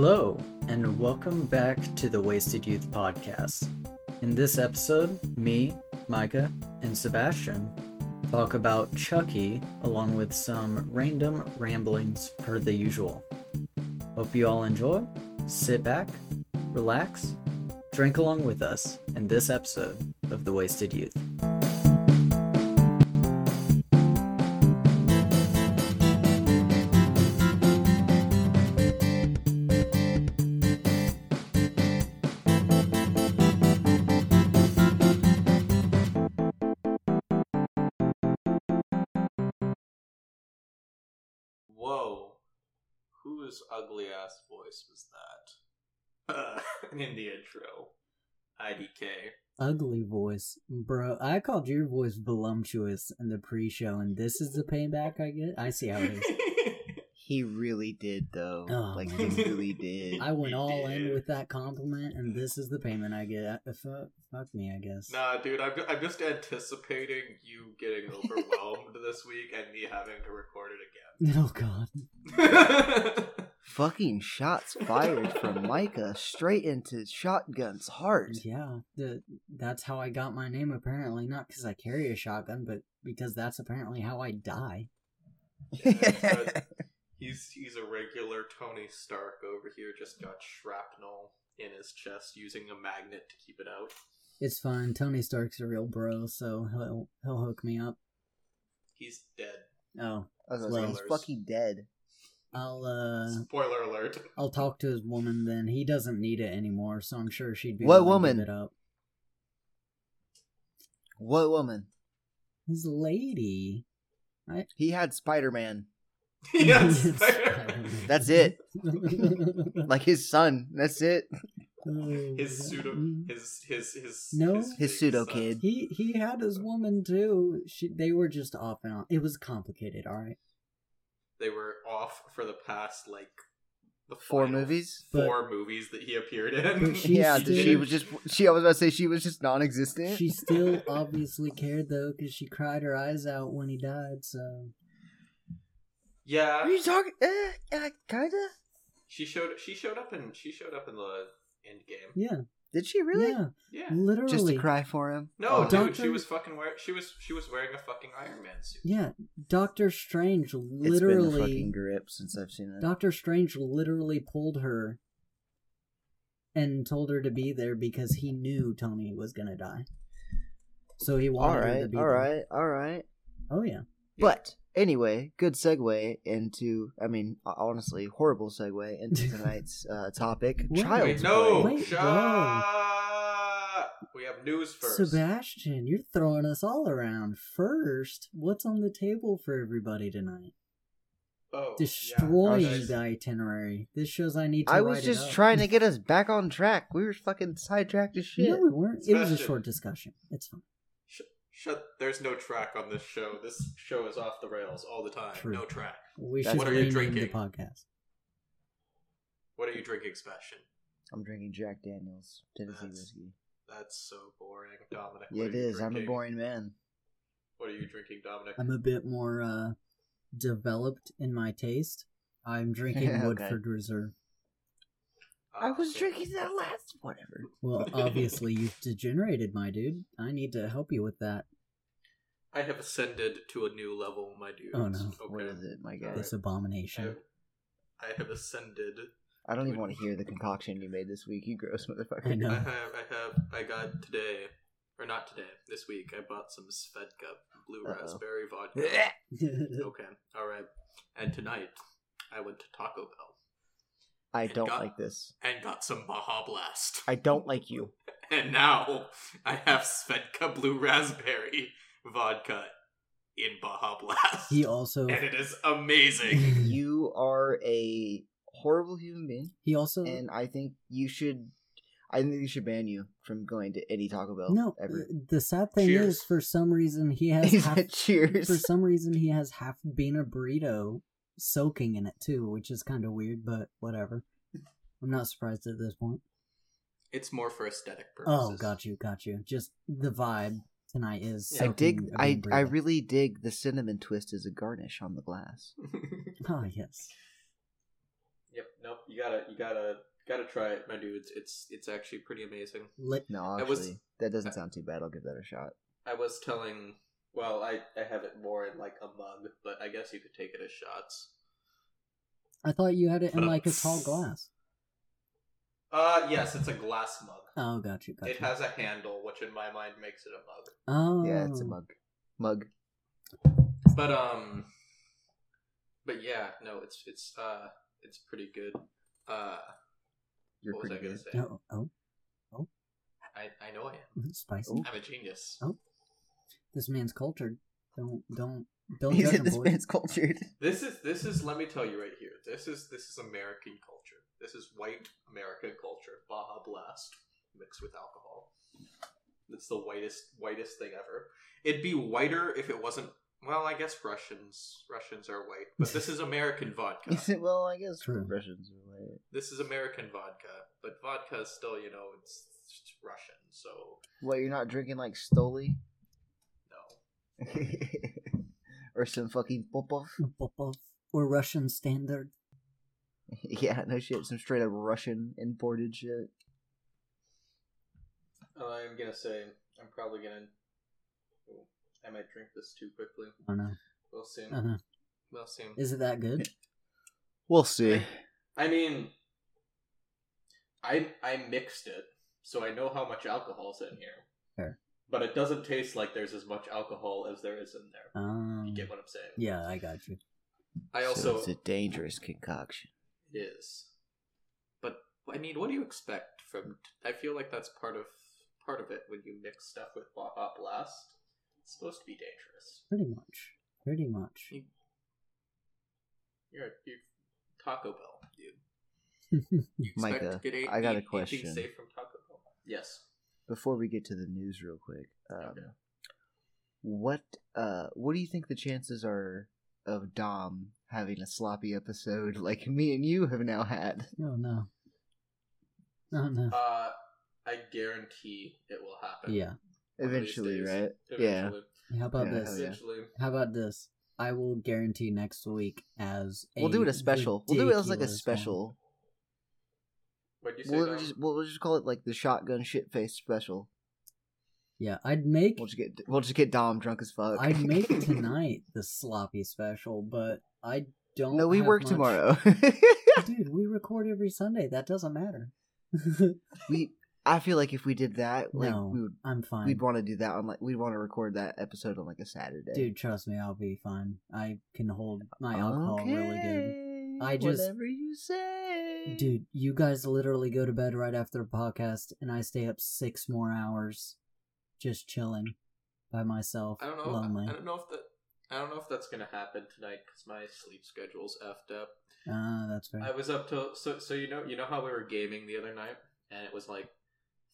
Hello, and welcome back to the Wasted Youth Podcast. In this episode, me, Micah, and Sebastian talk about Chucky along with some random ramblings per the usual. Hope you all enjoy. Sit back, relax, drink along with us in this episode of The Wasted Youth. Ugly ass voice was that? Uh, in the intro. IDK. Ugly voice. Bro, I called your voice voluptuous in the pre show, and this is the payback I get? I see how it is. He really did, though. Oh, like man. he really did. I went You all in with that compliment, and this is the payment I get. Uh, Fuck, fuck me, I guess. nah, dude, I'm, I'm just anticipating you getting overwhelmed this week and me having to record it again. Oh god. It again. Fucking shots fired from Micah straight into Shotgun's heart. Yeah, the, that's how I got my name. Apparently, not because I carry a shotgun, but because that's apparently how I die. Uh, he's he's a regular Tony Stark over here, just got shrapnel in his chest using a magnet to keep it out. It's fine. Tony Stark's a real bro, so he'll he'll hook me up. He's dead. Oh, I was like, he's fucking dead. I'll uh, Spoiler alert. I'll talk to his woman. Then he doesn't need it anymore, so I'm sure she'd be. What willing to woman? It up. What woman? His lady. He had Spider Man. yes. That's it. Like his son. That's it. his pseudo his his his No. His fake pseudo son. kid. He he had his woman too. She they were just off and on. It was complicated. All right. They were off for the past like the Four final movies? Four movies that he appeared in. She yeah, still- she was just. She. I was about to say she was just non-existent. She still obviously cared though, because she cried her eyes out when he died. So yeah, Are you talking? Eh, uh, kinda. she showed she showed up in she showed up in the end game. yeah, Did she really? yeah, Yeah. literally. Just to cry for him. No, Oh. dude, Doctor- she was fucking wearing she was she was wearing a fucking Iron Man suit. Yeah, Doctor Strange literally It's been literally. a fucking grip since I've seen it. Doctor Strange literally pulled her and told her to be there because he knew Tony was gonna die. So he wanted all her to be all there. right, all right. Oh yeah. But anyway, good segue into. I mean, honestly, horrible segue into tonight's uh, topic. Wait, Child's Wait, no, Wait, shut. We have news first. Sebastian, you're throwing us all around. First, what's on the table for everybody tonight? oh, Destroying yeah, the itinerary. This shows I need to. I was write it just up. trying to get us back on track. We were fucking sidetracked as shit. No, we weren't. It was a short discussion. It's fine. Sh- shut. There's no track on this show. This show is off the rails all the time. True. No track. We That's should What are you rename drinking? the podcast. What are you drinking, Sebastian? I'm drinking Jack Daniels Tennessee That's- whiskey. That's so boring, Dominic. Yeah, what it are you is. I'm a drinking? boring man. What are you drinking, Dominic? I'm a bit more uh, developed in my taste. I'm drinking Okay. Woodford Reserve. I Ah, was drinking that last. Whatever. Well, obviously you've degenerated, my dude. I need to help you with that. I have ascended to a new level, my dude. Oh, no. Okay. What is it, my guy? This I abomination. have, I have ascended. I don't even want to hear the concoction you made this week. You gross motherfucker. I know. I have, I have, I got today, or not today, this week. I bought some Svedka blue Uh-oh. raspberry vodka. okay, all right. And tonight, I went to Taco Bell I don't got- like this. and got some Baja Blast. I don't like you. And now I have Svedka blue raspberry vodka in Baja Blast. he also and it is amazing. You are a horrible human being, he also and I think you should. I think they should ban you from going to any Taco Bell no. ever. The sad thing Cheers. is, for some reason, he has He half, cheers. for some reason he has half bean a burrito soaking in it too, which is kind of weird, but whatever. I'm not surprised at this point. It's more for aesthetic purposes. Oh, got you, got you. Just the vibe tonight is. Yeah. I dig. I a I I really dig the cinnamon twist as a garnish on the glass. Ah, yes. Yep. Nope. You gotta. You gotta. Gotta try it, my dudes. It's it's actually pretty amazing. Lit- No, I actually, was- that doesn't sound too bad. I'll give that a shot. I was telling. Well, I I have it more in like a mug, but I guess you could take it as shots. I thought you had it in uh, like a tall glass. Uh, yes, it's a glass mug. Oh, got you, got It you. has a handle, which in my mind makes it a mug. Oh, Yeah, it's a mug. Mug. But um, but yeah, no, it's it's uh, it's pretty good. Uh, You're what was I pretty gonna good. say? Oh, oh, I I know I am. spicy. I'm a genius. Oh. This man's cultured. Don't, don't, don't He judge said him, this boy. man's cultured. This is this is let me tell you right here. This is this is American culture. This is white American culture. Baja Blast mixed with alcohol. It's the whitest whitest thing ever. It'd be whiter if it wasn't. Well, I guess Russians Russians are white, but this is American vodka. well, I guess True. Russians are white. This is American vodka, but vodka is still, you know, it's, it's Russian, so What, you're not drinking like Stoli? No. or some fucking Popov? Popov. Or Russian standard. yeah, no shit. Some straight up Russian imported shit. Oh, I'm gonna say I'm probably gonna. Ooh, I might drink this too quickly. I don't know. We'll see. Uh-huh. We'll see. Is it that good? We'll see. I mean, I I mixed it, so I know how much alcohol's in here. Fair. But it doesn't taste like there's as much alcohol as there is in there. Um, You get what I'm saying? yeah, I got you. I So also it's a dangerous concoction. it is. But I mean, what do you expect from? I feel like that's part of part of it when you mix stuff with Baja Blast. It's supposed to be dangerous. Pretty much. Pretty much. You're you Taco Bell, dude. You expect Micah, to get a- I got a question. safe from Taco Bell. Yes. Before we get to the news, real quick, um, Okay. what uh, what do you think the chances are of Dom having a sloppy episode like me and you have now had? Oh, no. Oh, no. Uh, I guarantee it will happen. Yeah. one of these Eventually, right? Eventually. How about Yeah, this? yeah. Eventually. How about this? I will guarantee next week as We'll do it a special. We'll do it as like a ridiculous special. What'd you say? We'll Dom? just we'll just call it like the shotgun shit face special. Yeah, I'd make We'll just get we'll just get Dom drunk as fuck. I'd make tonight the sloppy special, but I don't. no, we have work much- tomorrow. dude. We record every Sunday. That doesn't matter. we I feel like if we did that, like no, we would I'm fine. we'd want to do that on like we'd want to record that episode on like a Saturday. Dude, trust me, I'll be fine. I can hold my alcohol really good. I just- whatever you say, Dude, you guys literally go to bed right after a podcast, and I stay up six more hours just chilling by myself, I don't know. lonely. I don't know if that. I don't know if that's gonna happen tonight because my sleep schedule's effed up. Ah, that's fair. I was up till so so you know you know how we were gaming the other night and it was like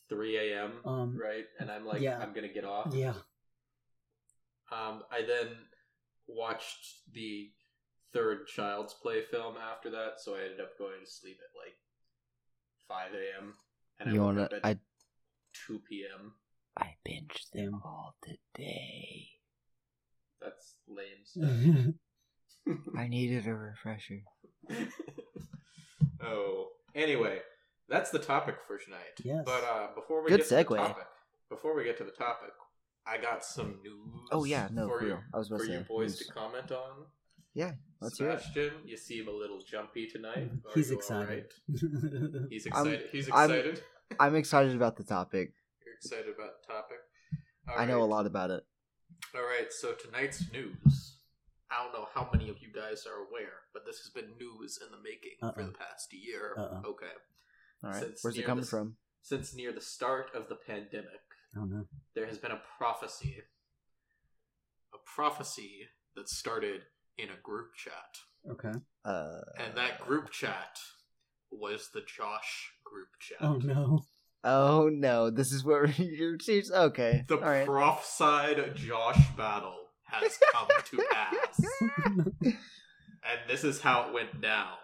3 a.m. Um, right and I'm like yeah. I'm gonna get off. Yeah. Um, I then watched the third Child's Play film after that, so I ended up going to sleep at like 5 a.m. and you I wanna? woke up at I 2 p.m. I binged them all today. That's lame stuff. I needed a refresher. oh, anyway, that's the topic for tonight. Yes. But uh, before we Good get to the segue. topic, before we get to the topic, I got some news. Oh yeah, no, for for you. I was about for to say you boys news. to comment on. Yeah, let's hear. Sebastian, you seem a little jumpy tonight. He's excited. alright? He's I'm- excited. He's I'm- excited. I'm excited about the topic. You're excited about the topic. I know a lot about it. All right, so tonight's news. I don't know how many of you guys are aware, but this has been news in the making for Uh-uh. the past year. Uh-uh. Okay. All right, Since where's it near coming the- from? Since near the start of the pandemic, oh no. there has been a prophecy. A prophecy that started in a group chat. Okay. Uh, And that group chat was the Josh group chat. Oh no. oh no, this is where you're serious. Okay, The all right. prophesied Josh battle has come to pass. and this is how it went down.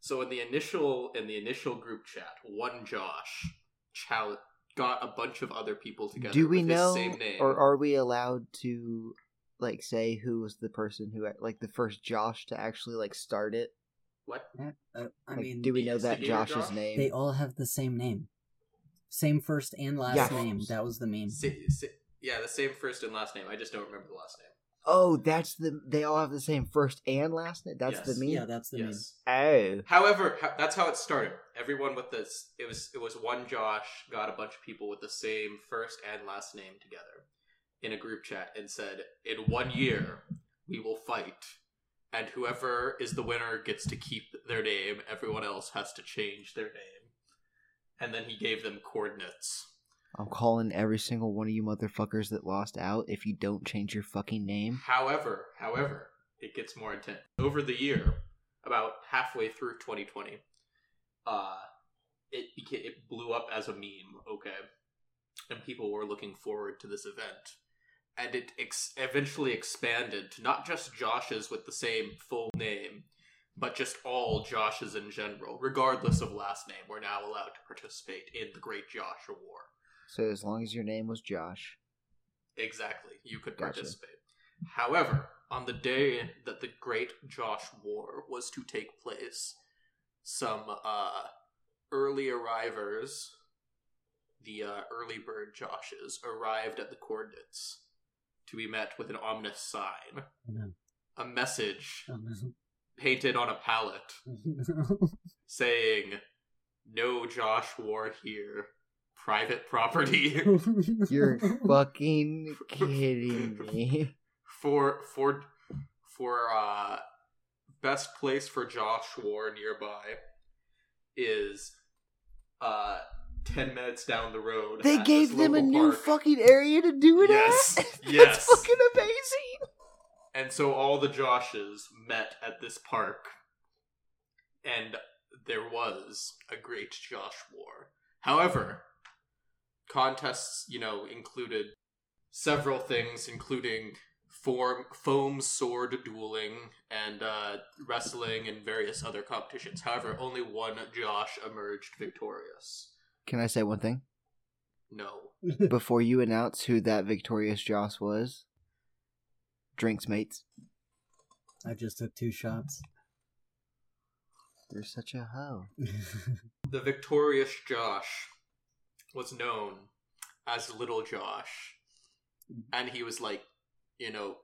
So in the initial in the initial group chat, one Josh chal- got a bunch of other people together. Do we with know, his same name. or are we allowed to, like, say who was the person who, like, the first Josh to actually like start it, What? Uh, I Like, mean, do we know that Josh's Josh? name? they all have the same name, same first and last Yeah. name. That was the meme. Si- si- yeah, the same first and last name. I just don't remember the last name. Oh, that's the. They all have the same first and last name. That's the Yes. meme. Yeah, that's the yes. Oh, However, ho- that's how it started. Everyone with this, it was it was one Josh got a bunch of people with the same first and last name together in a group chat and said, "In one year, we will fight, and whoever is the winner gets to keep their name. Everyone else has to change their name." And then he gave them coordinates. I'm calling every single one of you motherfuckers that lost out if you don't change your fucking name. However, however, it gets more intense. Over the year, about halfway through 2020, uh, it became it blew up as a meme. Okay, and people were looking forward to this event, and it ex- eventually expanded to not just Josh's with the same full name, but just all Joshes in general, regardless of last name. Were now allowed to participate in the Great Josh War. So as long as your name was Josh, Exactly. You could Gotcha. participate. However, on the day that the Great Josh War was to take place, some uh, early arrivers, the uh, early bird Joshes, arrived at the coordinates to be met with an ominous sign. No. A message Oh, no. painted on a pallet saying, No Josh War here. Private property. you're fucking kidding me. for for for uh best place for Josh War nearby is uh 10 minutes down the road They gave them a local new fucking area to do it Yes, at. That's yes. fucking amazing. and so all the Joshes met at this park and there was a great Josh War however contests you know included several things including form, foam sword dueling and uh, wrestling and various other competitions however only one josh emerged victorious Can I say one thing no before you announce who that victorious Josh was? Drinks, mates. I just took two shots. You're such a hoe. the victorious josh was known as little josh and he was like you know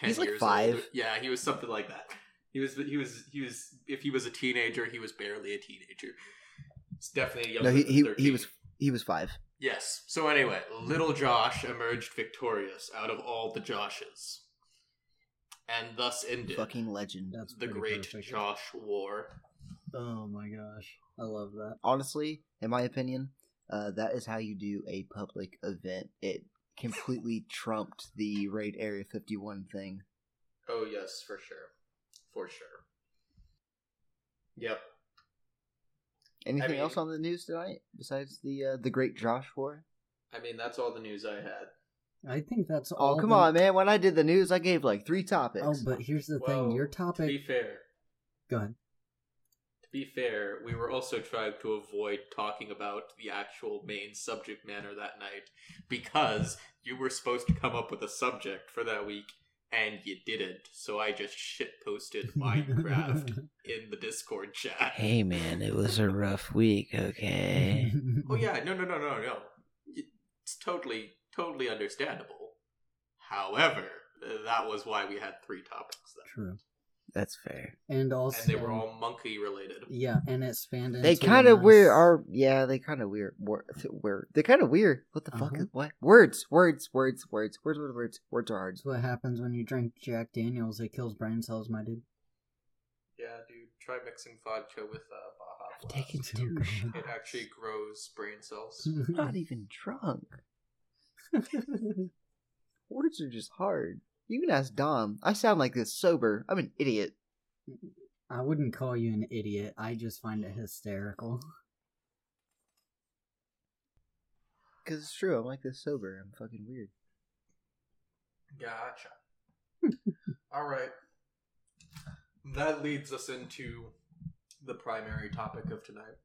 10 He's like years five. old. yeah he was something like that he was he was he was if he was a teenager he was barely a teenager it's definitely a younger No, he than he, 13. he was he was five. yes so anyway little josh emerged victorious out of all the joshes and thus ended Fucking legend. That's the great perfect. josh war Oh my gosh, I love that. Honestly, in my opinion, uh, that is how you do a public event. It completely trumped the raid Area 51 thing. Oh yes, for sure, for sure. Yep. Anything mean- else on the news tonight besides the uh, the Great Josh War? I mean, that's all the news I had. I think that's Oh, all. come the- on, man! When I did the news, I gave like three topics. Oh, but here's the thing. Well, Your To topic. be fair, Go ahead. to be fair, we were also trying to avoid talking about the actual main subject matter that night because you were supposed to come up with a subject for that week and you didn't. So I just shit posted Minecraft in the Discord chat. hey, man, it was a rough week. Okay. Oh yeah, no, no, no, no, no. It's totally, totally understandable. However, that was why we had three topics then, True. That's fair. And also, and they were all monkey related. yeah, and it spanned. They kind of mass- weird. Are yeah, they kind of weird. Wor- Weird. They're kind of weird. What the fuck? Uh-huh. Is, what words? Words? Words? Words? Words? Words? Words? Words are hard. That's what happens when you drink Jack Daniels. It kills brain cells, my dude. Yeah, dude, try mixing vodka with uh, Baja I've Blast. taken Blast. two It shots. actually grows brain cells. I'm not even drunk. Words are just hard. You can ask Dom. I sound like this sober. I'm an idiot. I wouldn't call you an idiot. I just find it hysterical. Cause it's true. I'm like this sober. I'm fucking weird. Gotcha. All right. That leads us into the primary topic of tonight,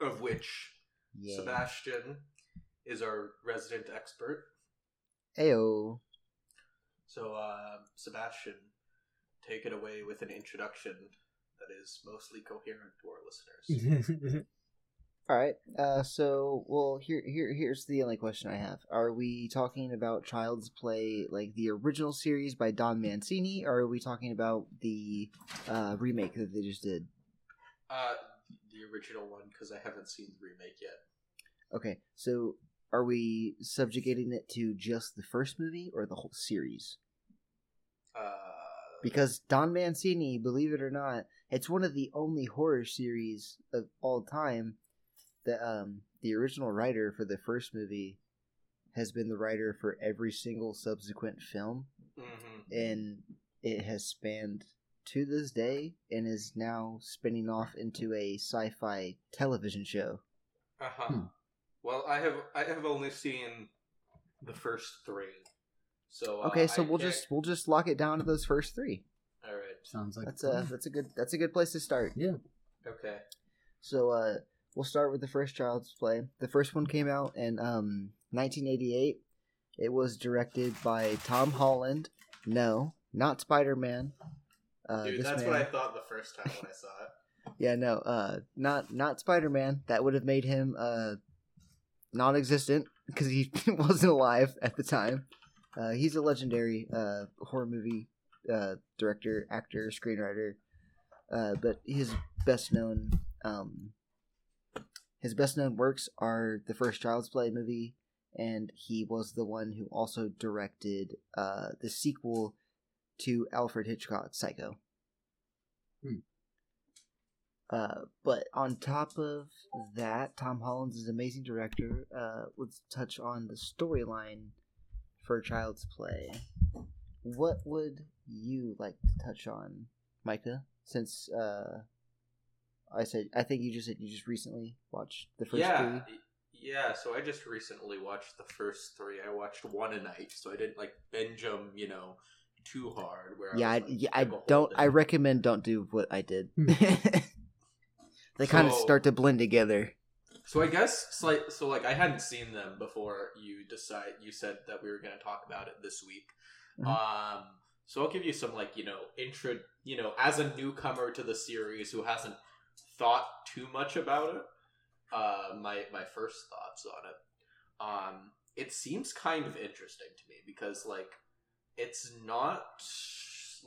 of which Yeah. Sebastian is our resident expert. Ayo. So, uh, Sebastian, take it away with an introduction that is mostly coherent to our listeners. All right. Uh, so, well, here, here, here's the only question I have: Are we talking about Child's Play, like the original series by Don Mancini, or are we talking about the uh, remake that they just did? uh, the original one because I haven't seen the remake yet. Okay, so are we subjugating it to just the first movie or the whole series? Uh, Because Don Mancini, believe it or not, it's one of the only horror series of all time that um the original writer for the first movie has been the writer for every single subsequent film mhm. and it has spanned to this day and is now spinning off into a sci-fi television show. Uh-huh. Hmm. Well, I have I have only seen the first three. So uh, Okay, so I we'll can't- just we'll just lock it down to those first 3. all right. Sounds like That's a that's a good that's a good place to start. yeah. Okay. So uh we'll start with the first Child's Play. The first one came out in um 1988. It was directed by Tom Holland. No, not Spider-Man. Uh, Dude, that's man- what I thought the first time when I saw it. Yeah, no, uh, not not Spider-Man. That would have made him uh non-existent because he wasn't alive at the time. Uh, he's a legendary uh horror movie uh director, actor, screenwriter. Uh, but his best known um his best known works are the first Child's Play movie, and he was the one who also directed uh the sequel to Alfred Hitchcock's Psycho. Uh, but on top of that, Tom Holland's is an amazing director. Uh, let's touch on the storyline for a Child's Play. What would you like to touch on, Micah? Since uh, I said I think you just said you just recently watched the first yeah. three. y- Yeah, so I just recently watched the first three. I watched one a night, so I didn't like binge them, you know, too hard. Where Yeah, I, I, was, like, yeah, I took a whole don't. I recommend don't do what I did. Hmm. they kind of start to blend together. So I guess so like, so like I hadn't seen them before you decide you said that we were going to talk about it this week. Mhm. Um so I'll give you some like, you know, intro, you know, as a newcomer to the series who hasn't thought too much about it. Uh my my first thoughts on it. Um it seems kind of interesting to me because like it's not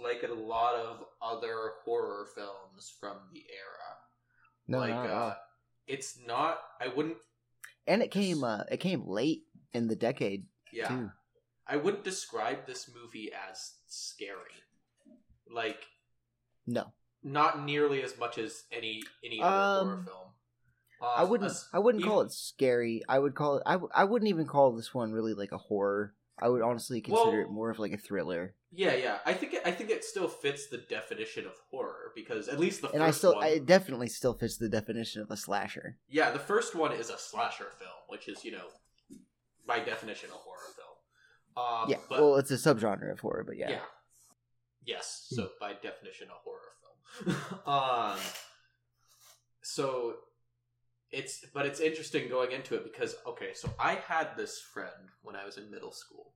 like a lot of other horror films from the era. No, like at all. uh it's not I wouldn't and it came. Uh, it came late in the decade yeah too. I wouldn't describe this movie as scary. Like No, not nearly as much as any any other Um, horror film. Uh, I wouldn't. I wouldn't call it scary. I would call it. I, w- I wouldn't even call this one really like a horror. I would honestly consider Well- it more of like a thriller. Yeah, yeah. I think it, I think it still fits the definition of horror because at least the And first I still, one, I definitely still fits the definition of a slasher. yeah, the first one is a slasher film, which is you know by definition a horror film. Um, yeah. but, well, it's a subgenre of horror, but yeah. Yeah. Yes. So by definition, a horror film. um. So it's but it's interesting going into it because okay, so I had this friend when I was in middle school,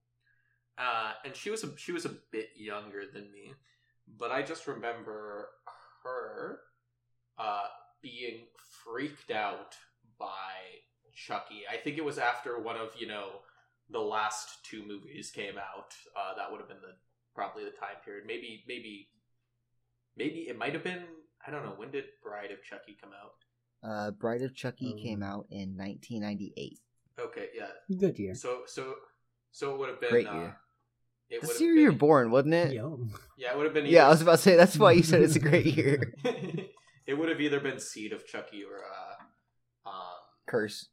uh, and she was a, she was a bit younger than me, but I just remember her uh, being freaked out by Chucky. I think it was after one of you know the last two movies came out. Uh, that would have been the probably the time period. Maybe maybe maybe it might have been. I don't know. When did Bride of Chucky come out? Uh, Bride of Chucky Um, came out in 1998. Okay, yeah. Good year. So so so it would have been Great uh, year. It The year have you're been, born, wasn't it? Yum. Yeah, it would have been. Yeah, I was about to say that's why you said it's a great year. it would have either been Seed of Chucky or uh, um, Curse.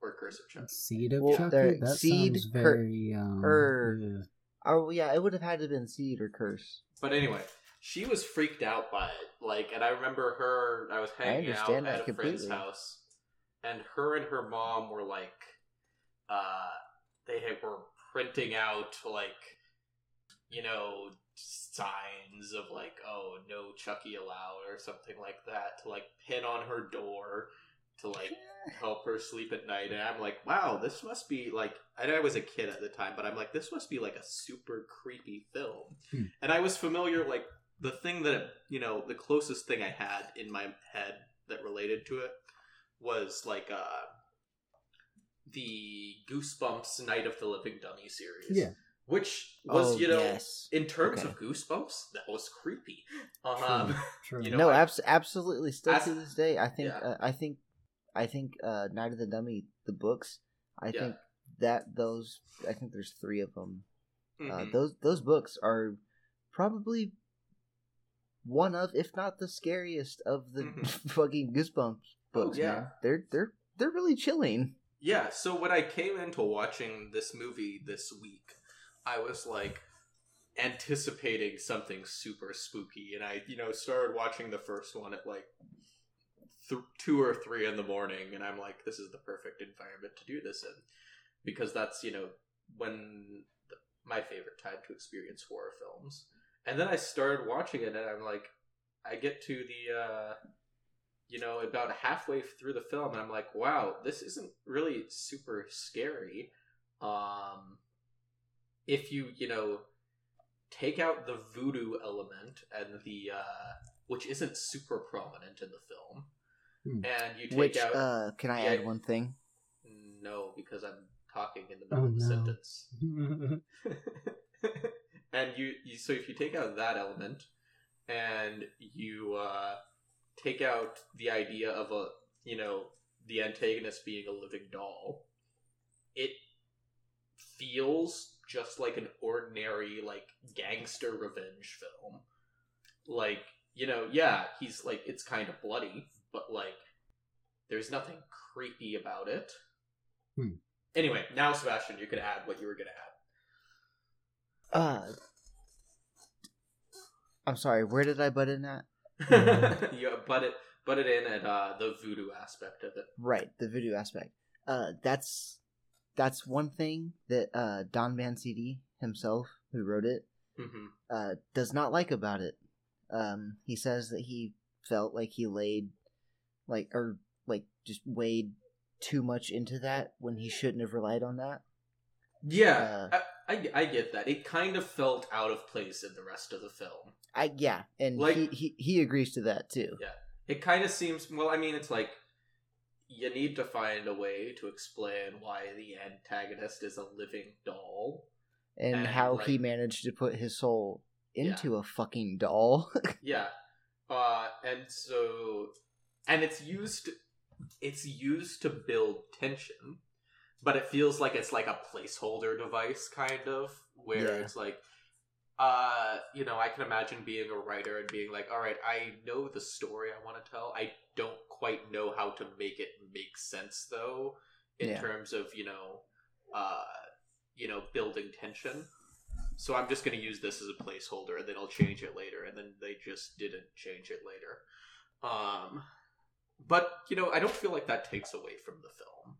or Curse of Chucky. Seed of Well, Chucky? That seed, sounds cur- very, um... er, yeah. Oh yeah, it would have had to have been Seed or Curse. But anyway, she was freaked out by it. Like, and I remember her. I was hanging out at that a friend's house, and her and her mom were like, uh, they had, were printing out like, you know, signs of like, oh, no Chucky allowed or something like that to like pin on her door to like help her sleep at night and i'm like wow this must be like and i was a kid at the time but i'm like this must be like a super creepy film Hmm. and i was familiar like the thing that you know the closest thing I had in my head that related to it was like uh the Goosebumps Night of the Living Dummy series. Yeah. Which was, Oh, you know, yes. in terms Okay. of Goosebumps, that was creepy. Um, True. you know, no, I- abs- absolutely. Still As- to this day, I think. Yeah. Uh, I think. I think. Uh, Night of the Dummy, the books. I Yeah. think that those. I think there's three of them. Uh, mhm. those those books are probably one of, if not the scariest of the Mhm. fucking Goosebumps books. Oh, yeah. man. they're they're they're really chilling. Yeah, so when I came into watching this movie this week, I was like anticipating something super spooky, and I, you know, started watching the first one at like th- two or three in the morning, and I'm like, this is the perfect environment to do this in, because that's you know when the, my favorite time to experience horror films. And then I started watching it, and I'm like, I get to the. uh you know, about halfway through the film, and I'm like, wow, this isn't really super scary. Um, if you, you know, take out the voodoo element and the, uh, which isn't super prominent in the film, Hmm. and you take Which out, uh, can I yeah. add one thing? no, because I'm talking in the Oh, middle of a no. sentence. and you, you so if you take out that element and you uh, take out the idea of a you know the antagonist being a living doll it feels just like an ordinary like gangster revenge film like you know yeah he's like it's kind of bloody but like there's nothing creepy about it Hmm. anyway now sebastian you can add what you were gonna add Uh, I'm sorry. Where did I butt in at? you butt it butt it in at uh, the voodoo aspect of it. Right, the voodoo aspect. Uh, that's that's one thing that uh Don Mancini himself, who wrote it, hmm uh, does not like about it. Um, he says that he felt like he laid, like, or like just weighed too much into that when he shouldn't have relied on that. Yeah, Uh, I, I get that. It kind of felt out of place in the rest of the film. I yeah, and Like- he, he he agrees to that too. Yeah, It kind of seems well. I mean, it's like you need to find a way to explain why the antagonist is a living doll. And, And, how he managed to put his soul Yeah. into a fucking doll. Yeah, uh, and so and it's used it's used to build tension, but it feels like it's like a placeholder device, kind of where Yeah. it's like. Uh, you know, I can imagine being a writer and being like, "All right, I know the story I want to tell. I don't quite know how to make it make sense, though, in Yeah. terms of you know, uh, you know, building tension. So I'm just going to use this as a placeholder, and then I'll change it later. And then they just didn't change it later. Um, but you know, I don't feel like that takes away from the film.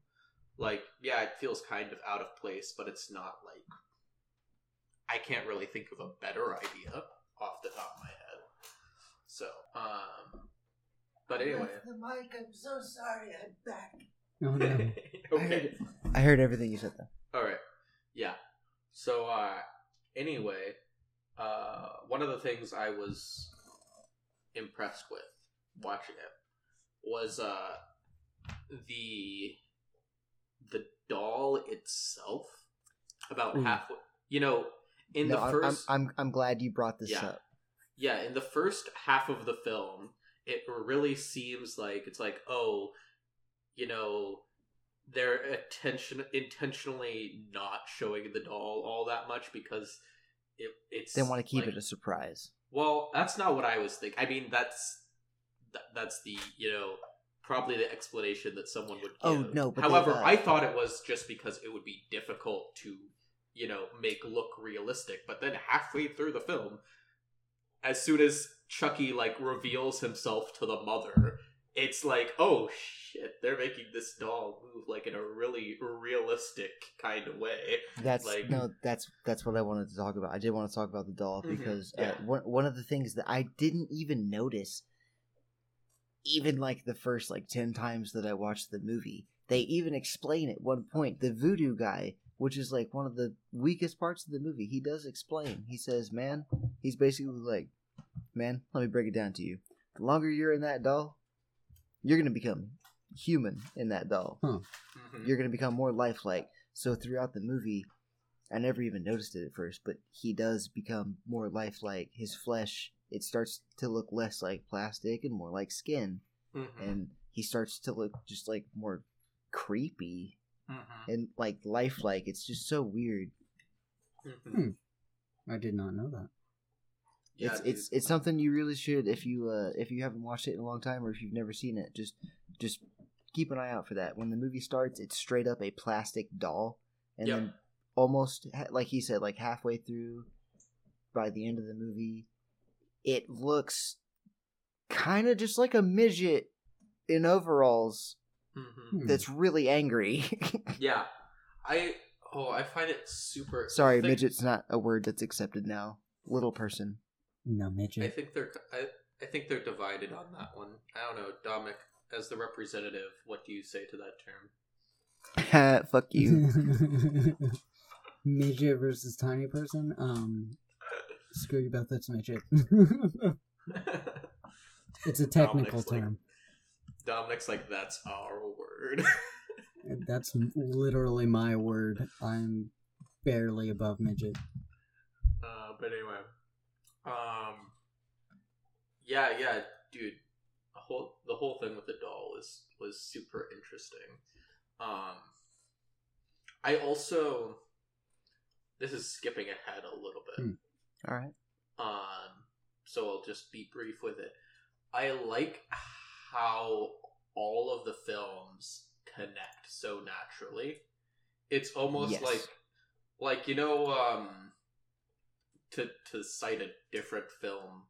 Like, yeah, it feels kind of out of place, but it's not like I can't really think of a better idea off the top of my head. So, um, but anyway, the mic. I'm so sorry. I'm back. Oh no. okay. I heard everything you said though. All right. Yeah. So uh anyway, uh one of the things I was impressed with watching it was uh the the doll itself about mm. Ooh. halfway you know in no, the first I'm, I'm I'm glad you brought this Yeah. up. yeah, in the first half of the film, it really seems like it's like, oh, you know, they're attention intentionally not showing the doll all that much because it, it's They want to keep like- it a surprise. well, that's not what I was thinking. I mean, that's that's the you know probably the explanation that someone would give. Oh, no, but they, however, uh, I thought it was just because it would be difficult to you know make look realistic. But then halfway through the film, as soon as Chucky like reveals himself to the mother, it's like, oh shit, they're making this doll move like in a really realistic kind of way. That's like- no, that's that's what I wanted to talk about. I did want to talk about the doll Mhm, because yeah. uh, one one of the things that I didn't even notice, even like the first like ten times that I watched the movie, they even explain at one point the voodoo guy, which is like one of the weakest parts of the movie. He does explain. He says, "Man," he's basically like, man, let me break it down to you. The longer you're in that doll, you're gonna become human in that doll. Mhm. You're gonna become more lifelike. So throughout the movie, I never even noticed it at first, but he does become more lifelike. His flesh it starts to look less like plastic and more like skin, Mhm. and he starts to look just like more creepy Mhm. and like lifelike. It's just so weird. Mhm. I did not know that. Yeah, it's it's it's something you really should if you uh if you haven't watched it in a long time or if you've never seen it just just keep an eye out for that when the movie starts it's straight up a plastic doll and Yep. then almost like he said like halfway through by the end of the movie it looks kind of just like a midget in overalls Mhm. Hmm. that's really angry Yeah, I oh I find it super. sorry think- midget's not a word that's accepted now little person No midget I think they're I, I think they're divided on that one. I don't know, Dominic, as the representative, what do you say to that term? fuck you midget versus tiny person. Um, screw you both. That's midget. it's a technical Dominic's like- term. Dominic's like that's our word. That's literally my word. I'm barely above midget. Uh, but anyway, um, yeah, yeah, dude, the whole the whole thing with the doll was was super interesting. Um, I also this is skipping ahead a little bit. Hmm. all right Um, so I'll just be brief with it. I like how all of the films connect so naturally. It's almost Yes. like like you know um to to cite a different film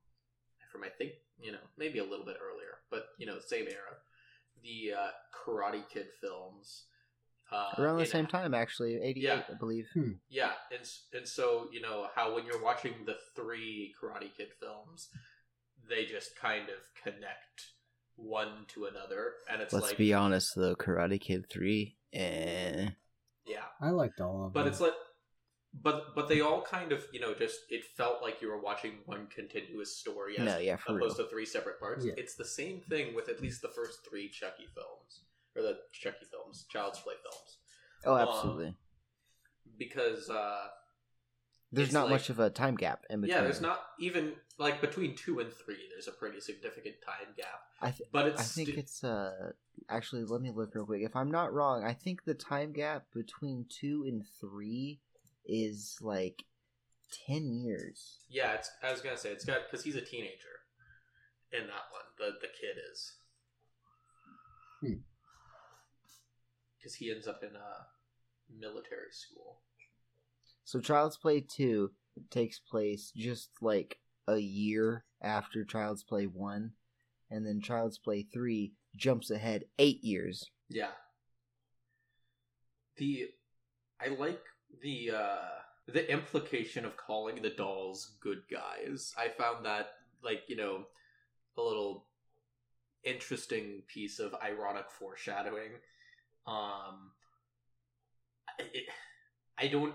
from I think, you know, maybe a little bit earlier, but you know, same era. The uh Karate Kid films uh around the in same time actually 88 Yeah. i believe yeah, and and so you know how when you're watching the three Karate Kid films, they just kind of connect one to another, and it's Let's like be honest though, Karate Kid three, eh. yeah, I liked all of but them. it's like, but but they all kind of you know just it felt like you were watching one continuous story as No, yeah, for real. opposed to three separate parts. Yeah. It's the same thing with at least the first three Chucky films or the Chucky films, Child's Play films, Oh, Um, absolutely. because. uh There's not like- much of a time gap in between. Yeah, there's not even like between two and three. There's a pretty significant time gap, I th- but it's I think sti- it's uh actually let me look real quick. If I'm not wrong, I think the time gap between two and three is like ten years. yeah. It's I was gonna say it's got because he's a teenager in that one. The the kid is Hmm. Because he ends up in a military school. So Child's Play two takes place just like a year after Child's Play one, and then Child's Play three jumps ahead eight years. Yeah. The I like the uh the implication of calling the dolls good guys. I found that like, you know, a little interesting piece of ironic foreshadowing. Um it, I don't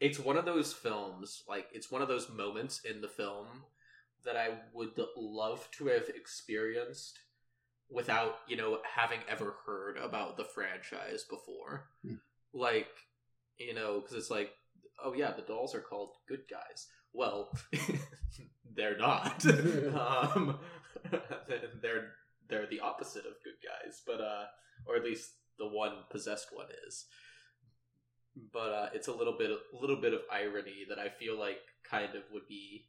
it's one of those films, like it's one of those moments in the film that I would love to have experienced without you know having ever heard about the franchise before. Hmm. like you know because it's like oh yeah the dolls are called good guys. Well they're not. Um they're they're the opposite of good guys but uh or at least the one possessed one is but uh it's a little bit a little bit of irony that i feel like kind of would be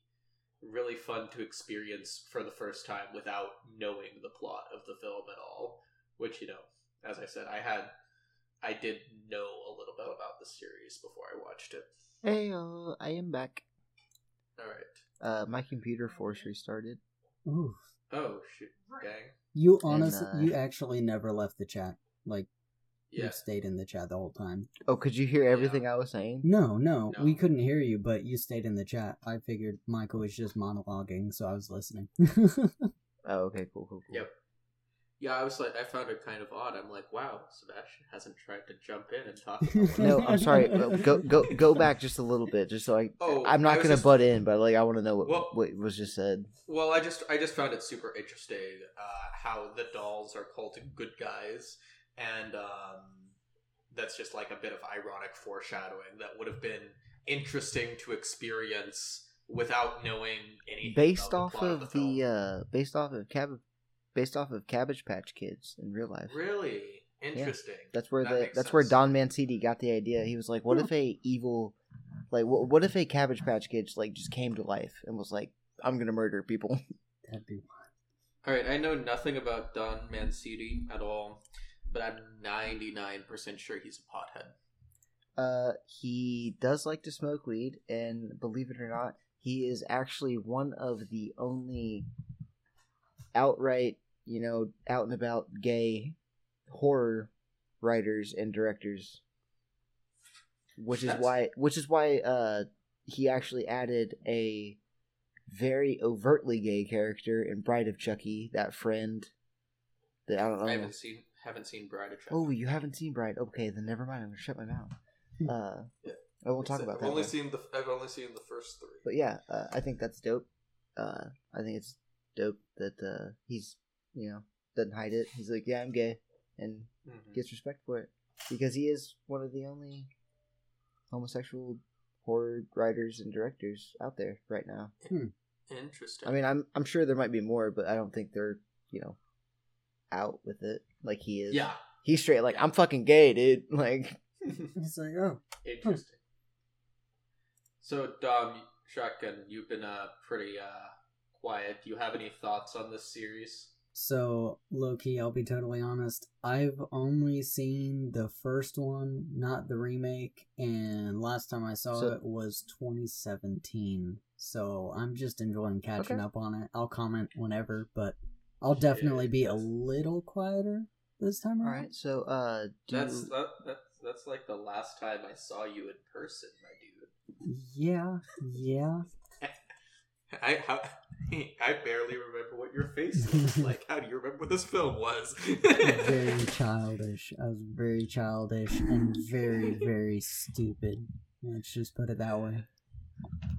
really fun to experience for the first time without knowing the plot of the film at all. Which, you know, as I said, I had, I did know a little bit about the series before I watched it. Hey, uh, I am back. All right. Uh, my computer force restarted. Ooh. Oh shoot! Dang. You honestly, uh, you actually never left the chat. Like Yeah. you stayed in the chat the whole time. Oh, could you hear everything I was saying? No, no, No. we couldn't hear you, but you stayed in the chat. I figured Michael was just monologuing, so I was listening. Oh, okay, cool, cool, cool. Yep. Yeah, I was like, I found it kind of odd. I'm like, wow, Sebastian hasn't tried to jump in and talk. No, I'm sorry. Go go go back just a little bit, just so I. Oh, I'm not gonna just- butt in, but like I want to know what Well- what was just said. Well, I just I just found it super interesting uh, how the dolls are called good guys, and um, that's just like a bit of ironic foreshadowing that would have been interesting to experience without knowing anything. Based about off the plot of the, the film. uh, based off of cab, based off of Cabbage Patch Kids in real life. really interesting. That's where That the makes that's where. Don Mancini got the idea. He was like, "What if a evil, like, what, what if a Cabbage Patch Kid like just came to life and was like, I'm gonna murder people." That'd be All right, I know nothing about Don Mancini at all, but I'm 99% sure he's a pothead. Uh, he does like to smoke weed, and believe it or not, he is actually one of the only outright, you know, out and about gay horror writers and directors. Which is That's- why, which is why, uh, he actually added a very overtly gay character in Bride of Chucky, that friend. That I don't know. I haven't seen haven't seen Bride of Chucky. Oh, you haven't seen Bride? Okay, then never mind. I'm gonna shut my mouth. Uh, Yeah. I won't talk about I've that. only one. seen the I've only seen the first three. But yeah, uh, I think that's dope. Uh, I think it's dope that uh, he's you know doesn't hide it. He's like, yeah, I'm gay, and Mhm. gets respect for it because he is one of the only homosexual horror writers and directors out there right now. Interesting. I mean, I'm I'm sure there might be more, but I don't think they're you know out with it like he is. yeah. he's straight like I'm fucking gay, dude. Like, It's like, oh, Interesting. So, Dom, Shotgun, you've been uh, pretty uh, quiet. Do you have any thoughts on this series? So, low key, I'll be totally honest. I've only seen the first one, not the remake, and last time I saw So- it was 2017. So, I'm just enjoying catching Okay. up on it. I'll comment whenever, but I'll definitely be a little quieter this time all around. right, so uh, do That's you- that, that's that's like the last time I saw you in person, my dude. Yeah, yeah. I how, I barely remember what your face looks like. How do you remember what this film was? very childish. I was very childish and very, very stupid. Let's just put it that way.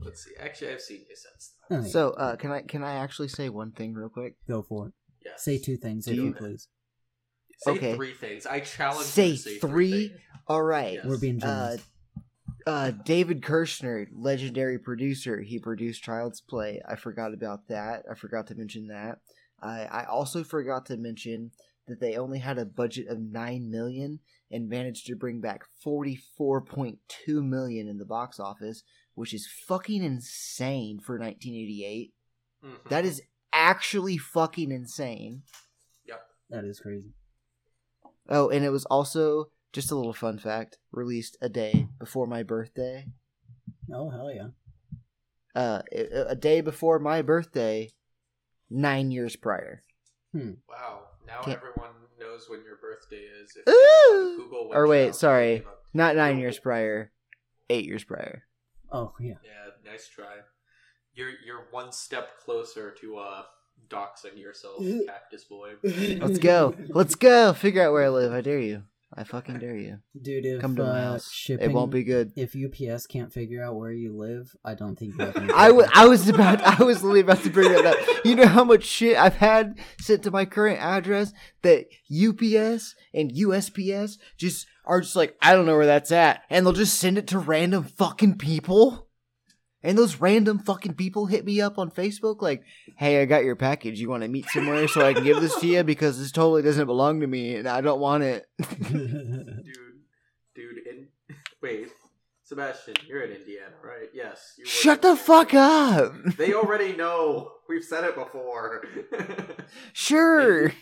Let's see. Actually, I've seen you since. Oh, Then. yeah. So, uh, can I can I actually say one thing real quick? Go for it. Yes. Say two things, Do if you you- please. Say Okay. three things. I challenge Say you to say three? things. All right. Yes. We're being Uh, generous. uh, David Kirshner, legendary producer. He produced Child's Play. I forgot about that. I forgot to mention that. I I also forgot to mention that they only had a budget of nine million and managed to bring back forty four point two million in the box office, which is fucking insane for nineteen eighty eight. Mhm. That is actually fucking insane. Yep. That is crazy. Oh, and it was also just a little fun fact released a day before my birthday. Oh hell yeah! Uh, a a day before my birthday, nine years prior. Wow. Now Can't- everyone knows when your birthday is. If Ooh! Google Or wait, sorry. Not nine years prior, eight years prior. Oh yeah. Yeah, nice try. You're you're one step closer to uh doxing yourself, Cactus Boy. Let's go. Let's go. Figure out where I live. I dare you. I fucking dare you. dude. If Come to my uh, house. shipping, It won't be good. If UPS can't figure out where you live, I don't think you I was. I was about I was literally about to bring that up. You know how much shit I've had sent to my current address that UPS and USPS just are just like I don't know where that's at, and they'll just send it to random fucking people. And those random fucking people hit me up on Facebook like, "Hey, I got your package. You want to meet somewhere so I can give this to you because this totally doesn't belong to me and I don't want it." dude, dude, in wait, Sebastian, you're in Indiana, right? Yes. Shut the fuck up. They already know. We've said it before. Sure.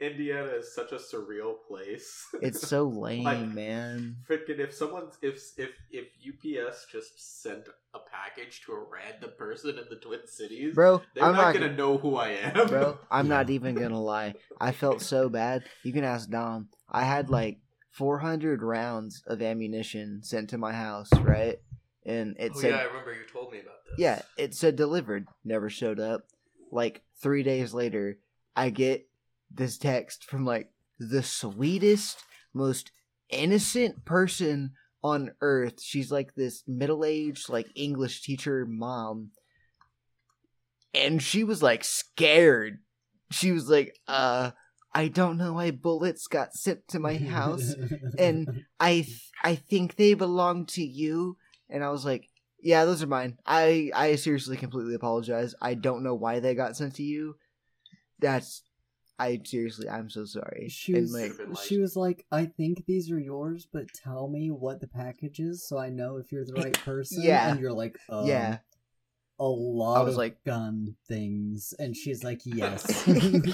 Indiana is such a surreal place. It's so lame, Like- man. Freaking if someone if if if UPS just sent a package to a random person in the Twin Cities, Bro, they're I'm not, not gonna know who I am. bro. I'm Yeah. not even gonna lie. I felt so bad. You can ask Dom. I had like 400 rounds of ammunition sent to my house, right? And it oh said, yeah, I remember you told me about this. yeah, it said delivered. Never showed up. Like three days later, I get this text from like the sweetest, most innocent person on earth. She's like this middle aged, like English teacher mom. And she was like scared. She was like, uh, I don't know why bullets got sent to my house. and I th- I think they belong to you. And I was like, yeah, those are mine. I I seriously completely apologize. I don't know why they got sent to you. That's I seriously I'm so sorry. She was, like, she was like, I think these are yours, but tell me what the package is so I know if you're the right person. Yeah. And you're like, um, Yeah. A lot was of like- gun things. And she's like, yes.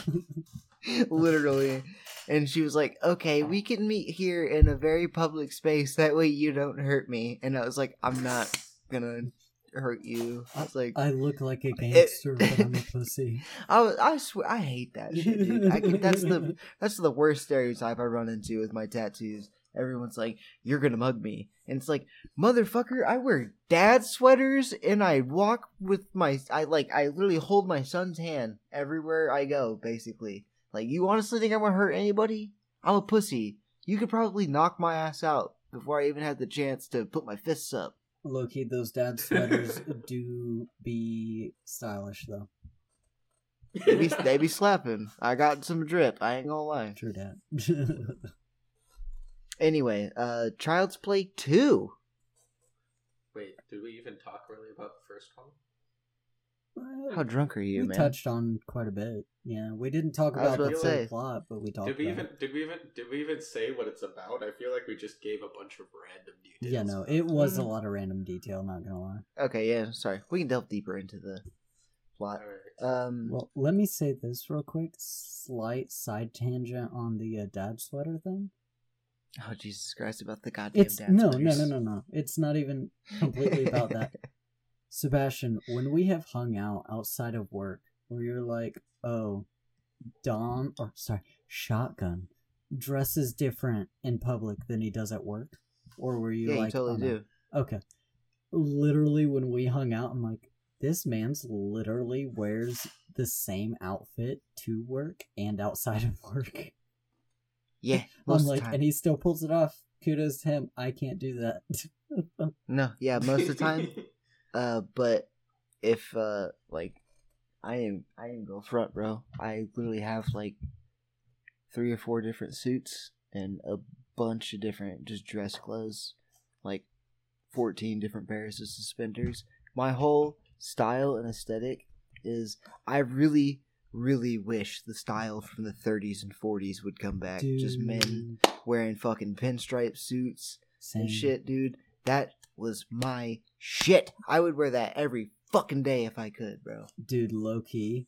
literally. And she was like, "Okay, we can meet here in a very public space. That way you don't hurt me." And I was like, "I'm not gonna hurt you." I was like, I look like a gangster, but I'm a pussy. I was, I swear, I hate that shit, dude. I, can- that's the that's the worst stereotype I run into with my tattoos. Everyone's like, "You're gonna mug me," and it's like, "Motherfucker, I wear dad sweaters and I walk with my, I like, I literally hold my son's hand everywhere I go. Basically, like, you honestly think I'm gonna hurt anybody? I'm a pussy. You could probably knock my ass out before I even had the chance to put my fists up." Loki, those dad sweaters do be stylish, though. They be, they be slapping. I got some drip. I ain't gonna lie. True dad. Anyway, uh, Child's Play two. Wait, did we even talk really about the first one? How drunk are you, man? we man? touched on quite a bit. Yeah, we didn't talk about the about to full plot, but we talked Did we about even did we even did we even say what it's about? I feel like we just gave a bunch of random details. Yeah, no, it was a Mm-hmm. lot of random detail, not gonna lie. Okay, yeah, sorry. We can delve deeper into the plot. Alright. Um, Well, let me say this real quick. Slight side tangent on the uh, dad sweater thing. oh Jesus Christ, about the goddamn It's dad no, no, no, no, no. It's not even completely about that. Sebastian, when we have hung out outside of work, where you're like, oh, Dom, or sorry, Shotgun dresses different in public than he does at work, or were you yeah, like, you totally oh, do. Okay. Literally, when we hung out, I'm like, this man's literally wears the same outfit to work and outside of work. Yeah, I'm most of the like, time. and he still pulls it off. Kudos to him. I can't do that. No, yeah, most of the time. Uh, but if uh, like, I am I am go front, bro. I literally have like three or four different suits and a bunch of different just dress clothes, like fourteen different pairs of suspenders. My whole style and aesthetic is I really, really wish the style from the 30s and 40s would come back. Just men wearing fucking pinstripe suits Same. and shit, dude. That was my shit. I would wear that every fucking day if I could, bro. Dude, low key.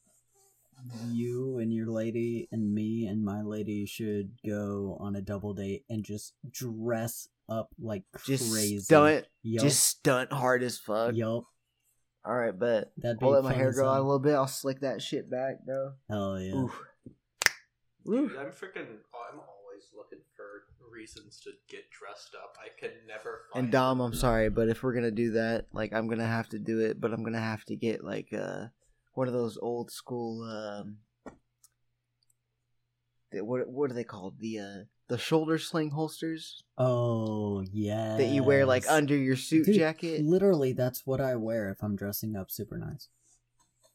You and your lady and me and my lady should go on a double date and just dress up like Just crazy. stunt, Yup. just stunt hard as fuck. Yup. All right, but That'd I'll let my hair as grow out a little bit. I'll slick that shit back, bro. Hell yeah. Oof. Dude, I'm freaking. I'm always looking for reasons to get dressed up. I can never. Find And Dom. I'm sorry, but if we're gonna do that, like I'm gonna have to do it, but I'm gonna have to get like uh one of those old school um the- what what are they called? The uh the shoulder sling holsters Oh yeah. that you wear like under your suit Dude, jacket. Literally, that's what I wear if I'm dressing up super nice.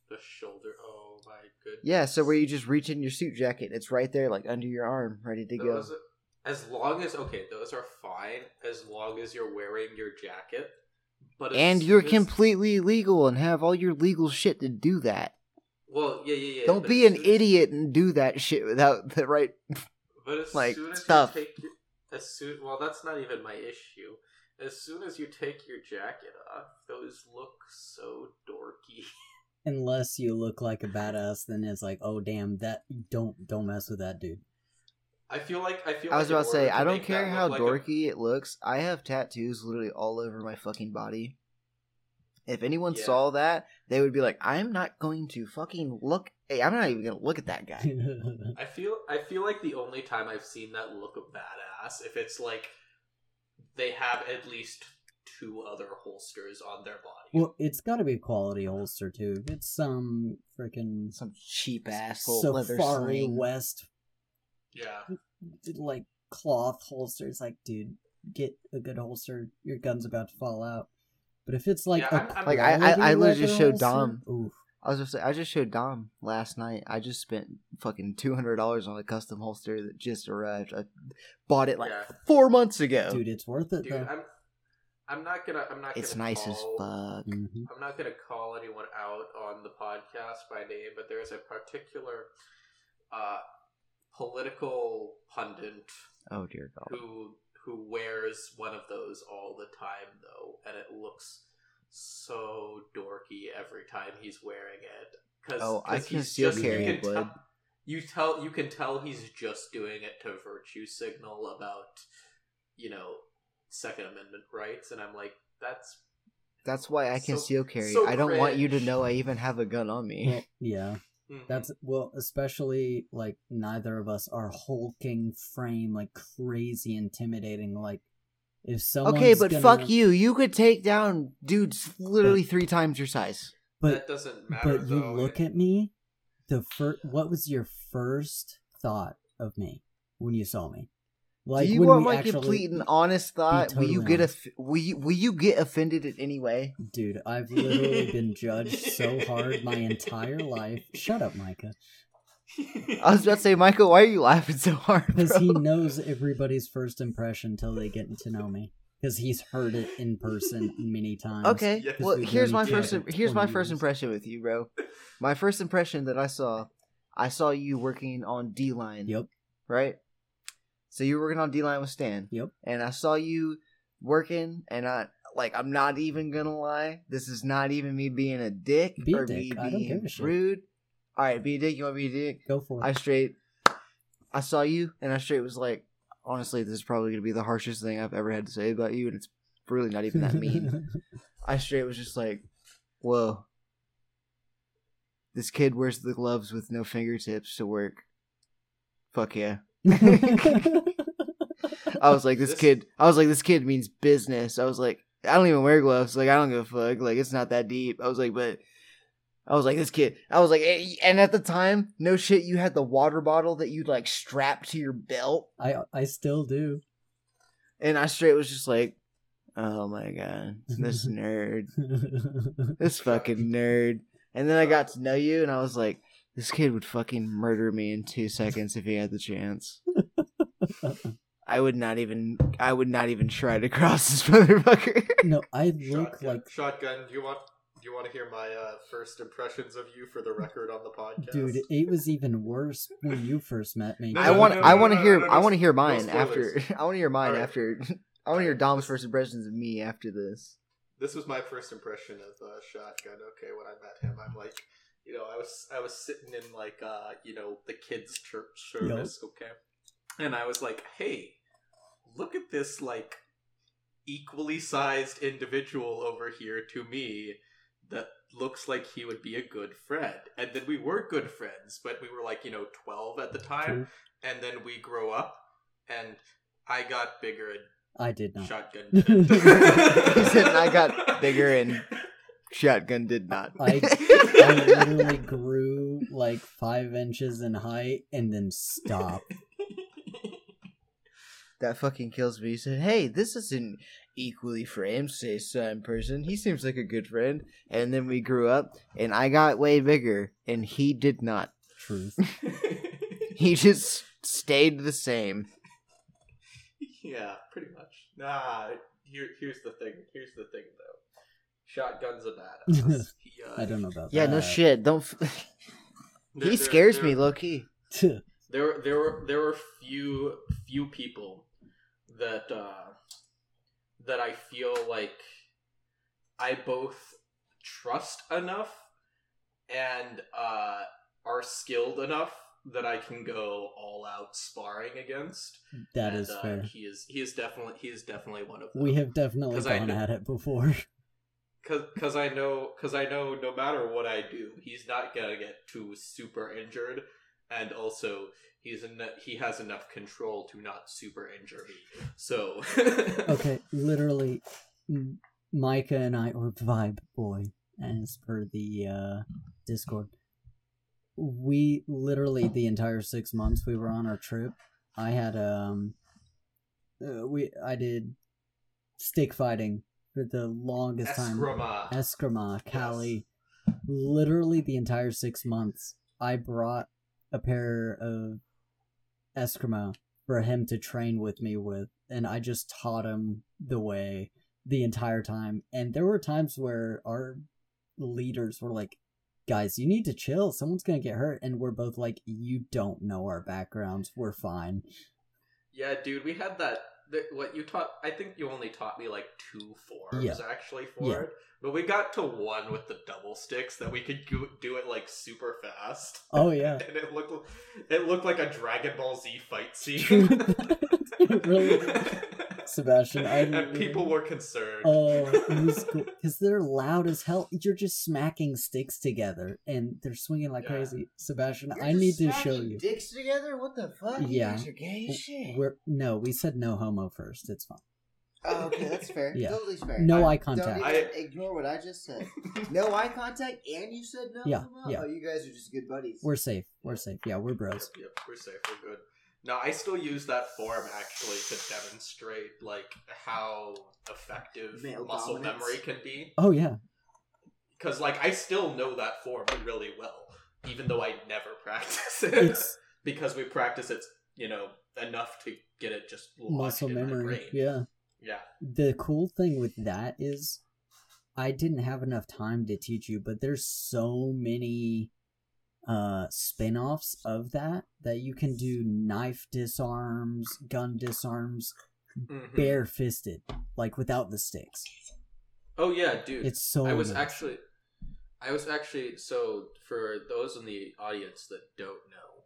the shoulder. Oh my goodness. Yeah, so where you just reach in your suit jacket, it's right there, like under your arm, ready to go. Those, as long as okay, those are fine as long as you're wearing your jacket. But And you're as- completely legal and have all your legal shit to do that. Well, yeah, yeah, yeah. Don't be an as- idiot and do that shit without the right. But as like, soon as stuff. you take your, as soon well, that's not even my issue. As soon as you take your jacket off, those look so dorky. Unless you look like a badass, then it's like, oh damn, that don't don't mess with that dude. I feel like I feel. I was like about to say, order I don't care how like a- dorky it looks. I have tattoos literally all over my fucking body. If anyone Yeah. saw that, they would be like, "I'm not going to fucking look. Hey, I'm not even gonna look at that guy." I feel I feel like the only time I've seen that look of badass if it's like they have at least two other holsters on their body. Well, it's got to be a quality holster too. It's some freaking Some cheap ass leather Safari sling. West yeah, like cloth holsters. Like, dude, get a good holster. Your gun's about to fall out. But if it's like Yeah, a I'm- I'm- Like, I- I- I literally just showed holster, Dom. Oof. I was just I just showed Dom last night. I just spent fucking two hundred dollars on a custom holster that just arrived. I bought it like Yeah. four months ago. dude, it's worth it dude, though. I'm I'm not gonna I'm not it's gonna nice as call, fuck. Mhm. I'm not gonna call anyone out on the podcast by name, but there's a particular uh, political pundit Oh dear God. who who wears one of those all the time though, and it looks so dorky every time he's wearing it. Cause, Oh, I 'cause can still just- carry you it, can bud. tell- You tell you can tell he's just doing it to virtue signal about you know Second Amendment rights, and I'm like, that's That's why I So- conceal carry. so I don't want you to know I even have a gun on me. Yeah, mhm. that's well, especially like neither of us are hulking frame like crazy intimidating. Like if someone okay, but fuck you. You could take down dudes literally three times your size. But that doesn't matter. but you look at me. The first, what was your first thought of me when you saw me? Like Do you when want my complete and honest thought? will you totally get honest. aff- will you will you get offended in any way? Dude, I've literally been judged so hard my entire life. Shut up, Micah. I was about to say, Michael, why are you laughing so hard? Because he knows everybody's first impression till they get to know me. Because he's heard it in person many times. Okay, Yes. well, here's my first. other for Here's my 20 first impression with you, bro. My first impression that I saw, I saw you working on D line. Yep. Right. So you were working on D line with Stan. Yep. And I saw you working, and I like. I'm not even gonna lie. This is not even me being a dick Be a or dick. me being rude. All right, be a dick. You want to be a dick? Go for it. I straight. I saw you, and I straight was like, honestly, this is probably gonna be the harshest thing I've ever had to say about you, and it's really not even that mean. I straight was just like, whoa. This kid wears the gloves with no fingertips to work. Fuck yeah. I was like, this, This- kid. I was like, this kid means business. I was like, I don't even wear gloves. Like, I don't give a fuck. Like, it's not that deep. I was like, but I was like, this kid. I was like, and at the time, no shit, you had the water bottle that you'd like strap to your belt, I I still do. and I straight was just like, oh my god, this nerd. this fucking nerd. And then I got to know you, and I was like, this kid would fucking murder me in two seconds if he had the chance. I would not even. I would not even try to cross this motherfucker. no, I look shotgun. like shotgun. Do you want do you want to hear my uh, first impressions of you for the record on the podcast? dude. It was even worse when you first met me. No, I want. no, I want to no, hear. no, no, I want to hear mine spoilers. after. I want to hear mine Alright. after. I want to hear Dom's first impressions of me after this. this was my first impression of uh, shotgun. Okay, when I met him, I'm like, you know, I was I was sitting in like uh, you know, the kids' church service. Okay, and I was like, hey, look at this like equally sized individual over here to me that looks like he would be a good friend. And then we were good friends, but we were like, you know, 12 at the time. True. And then we grow up, and I got bigger and I did not. Shotgun He didn't. said, "I got bigger and Shotgun did not. I- I literally grew like five inches in height and then stopped. that fucking kills me. He said, "Hey, this isn't equally framed, say some person. He seems like a good friend." And then we grew up, and I got way bigger, and he did not. Truth. He just stayed the same. yeah, pretty much. Nah, here, here's the thing. Here's the thing, though. Shotgun's a badass. He, uh, I don't know about Yeah, that. Yeah, no shit. Don't. F- he there- scares there- me, low key. There, there were there were few few people that uh, that I feel like I both trust enough and uh, are skilled enough that I can go all out sparring against. That And, is uh, fair. He is he is definitely he is definitely one of them. We have definitely 'Cause I gone know- at it before. Cause, cause I know, cause I know, no matter what I do, he's not gonna get too super injured, and also he's en- he has enough control to not super injure me. So, Okay, literally, Micah and I, or Vibe Boy, as per the uh, Discord, we literally the entire six months we were on our trip. I had um, uh, we I did stick fighting the longest time. Eskrima. Eskrima, Kali. Literally the entire six months, I brought a pair of Eskrima for him to train with me with, and I just taught him the way the entire time. And there were times where our leaders were like, guys, you need to chill. Someone's going to get hurt. And we're both like, you don't know our backgrounds. We're fine. Yeah, dude, we had that. Th- What you taught? I think you only taught me like two forms Yeah. actually for Yeah. it. But we got to one with the double sticks that we could go- do it like super fast. Oh, yeah. and it looked it looked like a Dragon Ball Z fight scene. Really Sebastian, I and people were concerned. Oh, it was cool because they're loud as hell. You're just smacking sticks together, and they're swinging like Yeah. crazy. Sebastian, You're I need to show you. Dicks together? What the fuck? You Yeah. guys are gay as shit. We're no, we said no homo first. It's fine. Oh, okay, that's fair. Yeah. Totally fair. No I- eye Don't contact. even I- ignore what I just said. No eye contact, and you said no. Yeah, homo? yeah. Oh, you guys are just good buddies. We're safe. We're safe. Yeah, we're bros. Yep, we're safe. We're good. No, I still use that form actually to demonstrate like how effective Male muscle dominance. memory can be. Oh yeah, Because like I still know that form really well, even though I never practice it. it's because we practice it, you know, enough to get it just lodged muscle in my memory. brain. Yeah. yeah. The cool thing with that is, I didn't have enough time to teach you, but there's so many uh spin-offs of that that you can do knife disarms gun disarms Mhm. bare-fisted like without the sticks Oh yeah, dude. it's so I was nice. actually, I was actually. So for those in the audience that don't know,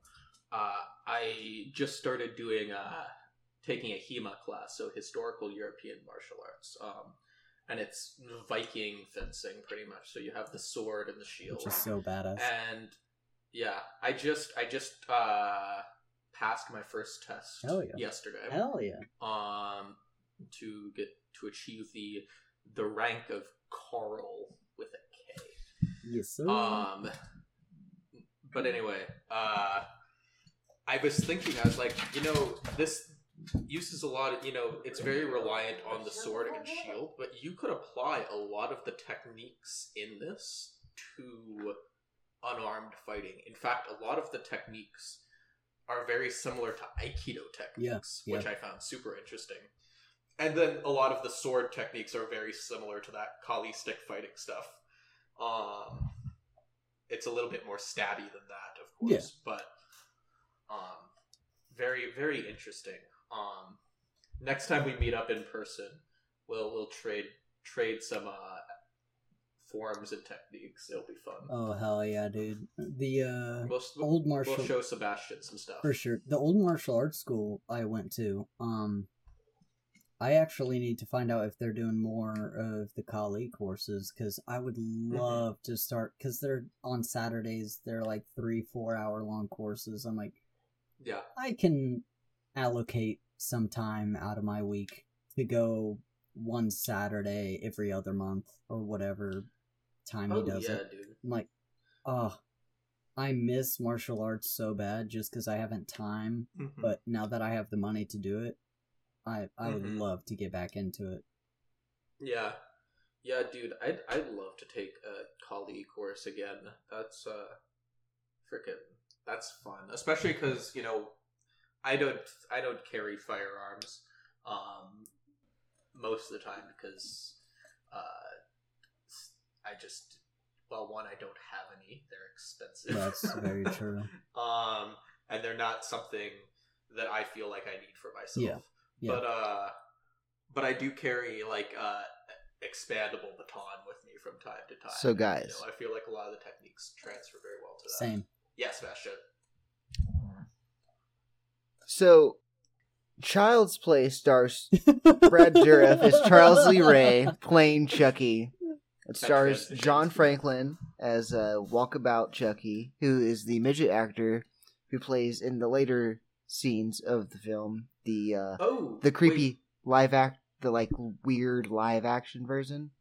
uh, I just started doing uh, taking a HEMA class, so historical European martial arts, um, and it's Viking fencing pretty much. So you have the sword and the shield, which is so badass and yeah, I just I just uh, passed my first test Hell yeah. yesterday hell yeah um to get to achieve the the rank of Karl with a K. yes sir Um but anyway, uh I was thinking I was like, you know, this uses a lot of, you know, it's very reliant on the sword and shield, but you could apply a lot of the techniques in this to unarmed fighting. In fact, a lot of the techniques are very similar to Aikido techniques, Yeah, which I found super interesting. And then a lot of the sword techniques are very similar to that Kali stick fighting stuff. Um, it's a little bit more stabby than that, of course, Yeah. but um, very very interesting. Um, next time we meet up in person, we'll we'll trade trade some uh, forms and techniques. It'll be fun. oh hell yeah dude the uh We'll, old martial we'll show Sebastian some stuff. For sure. The old martial arts school I went to, um I actually need to find out if they're doing more of the Kali courses because I would Mm-hmm. love to start because they're on Saturdays. They're like three, four hour long courses. I'm like, Yeah, I can allocate some time out of my week to go one Saturday every other month or whatever time oh he does yeah, it. dude. I'm like, oh, I miss martial arts so bad just because I haven't time. Mhm. But now that I have the money to do it, I I would Mhm. love to get back into it. Yeah. Yeah, dude, I'd I'd love to take a Kali course again. That's uh freaking that's fun. Especially cuz, you know, I don't I don't carry firearms um most of the time because uh I just well, one I don't have any. They're expensive. That's very true. um and they're not something that I feel like I need for myself. Yeah, yeah. But uh but I do carry like uh expandable baton with me from time to time. So, guys. you know, I feel like a lot of the techniques transfer very well to that. Same. Yes, Sebastian. So, Child's Play stars Brad Dourif as Charles Lee Ray playing Chucky. It stars. John Franklin as uh, Walkabout Chucky, who is the midget actor who plays in the later scenes of the film the uh, Oh, the creepy wait, live act the like weird live action version.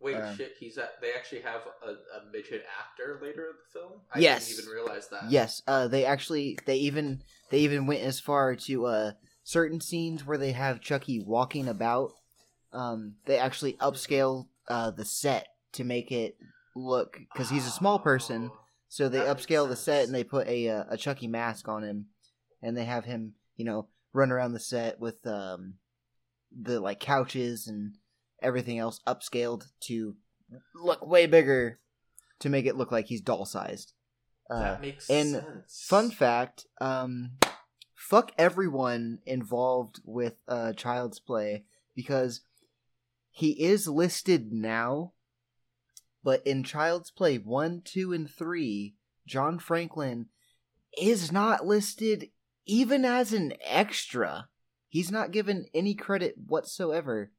Wait, Um, shit. He's at. They actually have a, a midget actor later in the film. I Yes. didn't even realize that. Yes, uh, they actually they even they even went as far to uh certain scenes where they have Chucky walking about. Um, they actually upscale uh the set to make it look because he's a small person. So they That upscale the set and they put a uh, a Chucky mask on him, and they have him, you know, run around the set with um the like couches and everything else upscaled to look way bigger to make it look like he's doll sized. Uh, That makes and sense. fun fact, um, fuck everyone involved with uh, Child's Play because he is listed now, but in Child's Play 1, 2, and 3, John Franklin is not listed even as an extra. He's not given any credit whatsoever.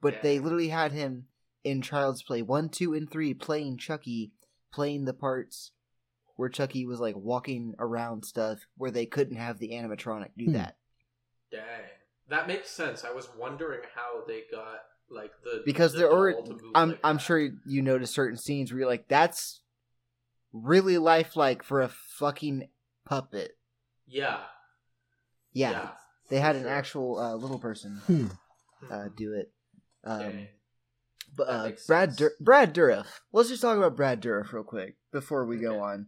But Yeah. they literally had him in Child's Play 1, 2, and 3 playing Chucky, playing the parts where Chucky was like walking around stuff where they couldn't have the animatronic do Hmm. that. Dang, that makes sense. I was wondering how they got like the Because the there are doll to move I'm like I'm that. sure you notice certain scenes where you're like, that's really lifelike for a fucking puppet. Yeah. Yeah. They had an sure. actual uh, little person Hmm. uh, do it. Um, Dang. But uh, Brad sense. Dur- Brad Dourif. Let's just talk about Brad Dourif real quick before we go on.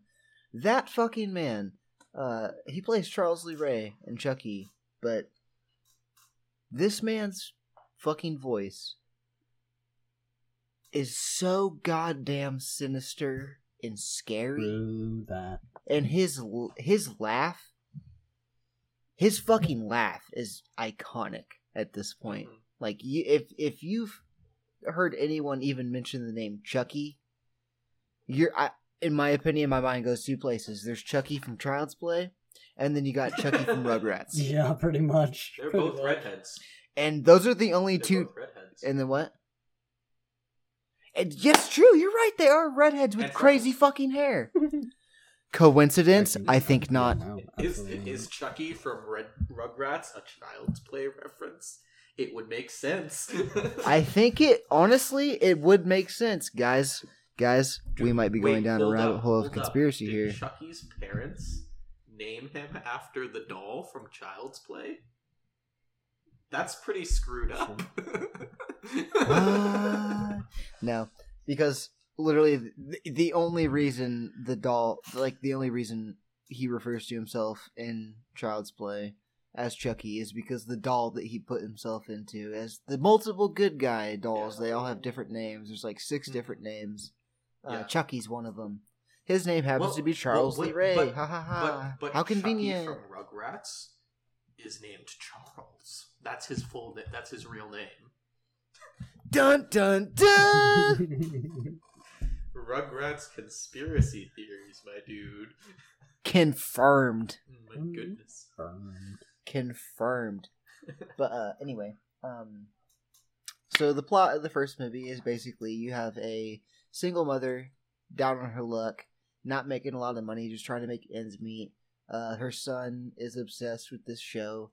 That fucking man. Uh, he plays Charles Lee Ray and Chucky, but this man's fucking voice is so goddamn sinister and scary, True that. and his his laugh, his fucking laugh is iconic at this point. Mhm. Like you, if if you've heard anyone even mention the name Chucky, you're I, in my opinion, my mind goes two places. There's Chucky from Child's Play, and then you got Chucky from Rugrats, Yeah, pretty much. They're Pretty both much. redheads. And those are the only They're two. both redheads. And then what? And yes, true. You're right. They are redheads with And crazy fucking hair. Coincidence? I think not. No, is is. Chucky from Red Rugrats a Child's Play reference? It would make sense. I think it. Honestly, it would make sense, guys. Guys, we might be Wait, going down a rabbit up, hole of conspiracy here. Chucky's parents name him after the doll from Child's Play? That's pretty screwed up. What? no, because literally the, the only reason the doll, like the only reason he refers to himself in Child's Play as Chucky is because the doll that he put himself into as the multiple good guy dolls. Yeah. They all have different names. There's like 6 Mhm. different names. Uh, Yeah. Chucky's one of them. His name happens Well- to be Charles well, Lee Ray. but- ha ha ha! But, but How Chucky convenient. from Rugrats is named Charles. That's his full. Na- that's his real name. Dun dun dun! Rugrats conspiracy theories, my dude. Confirmed. Oh my goodness. Burned. confirmed. but uh anyway, um so the plot of the first movie is basically you have a single mother down on her luck, not making a lot of money, just trying to make ends meet. Uh her son is obsessed with this show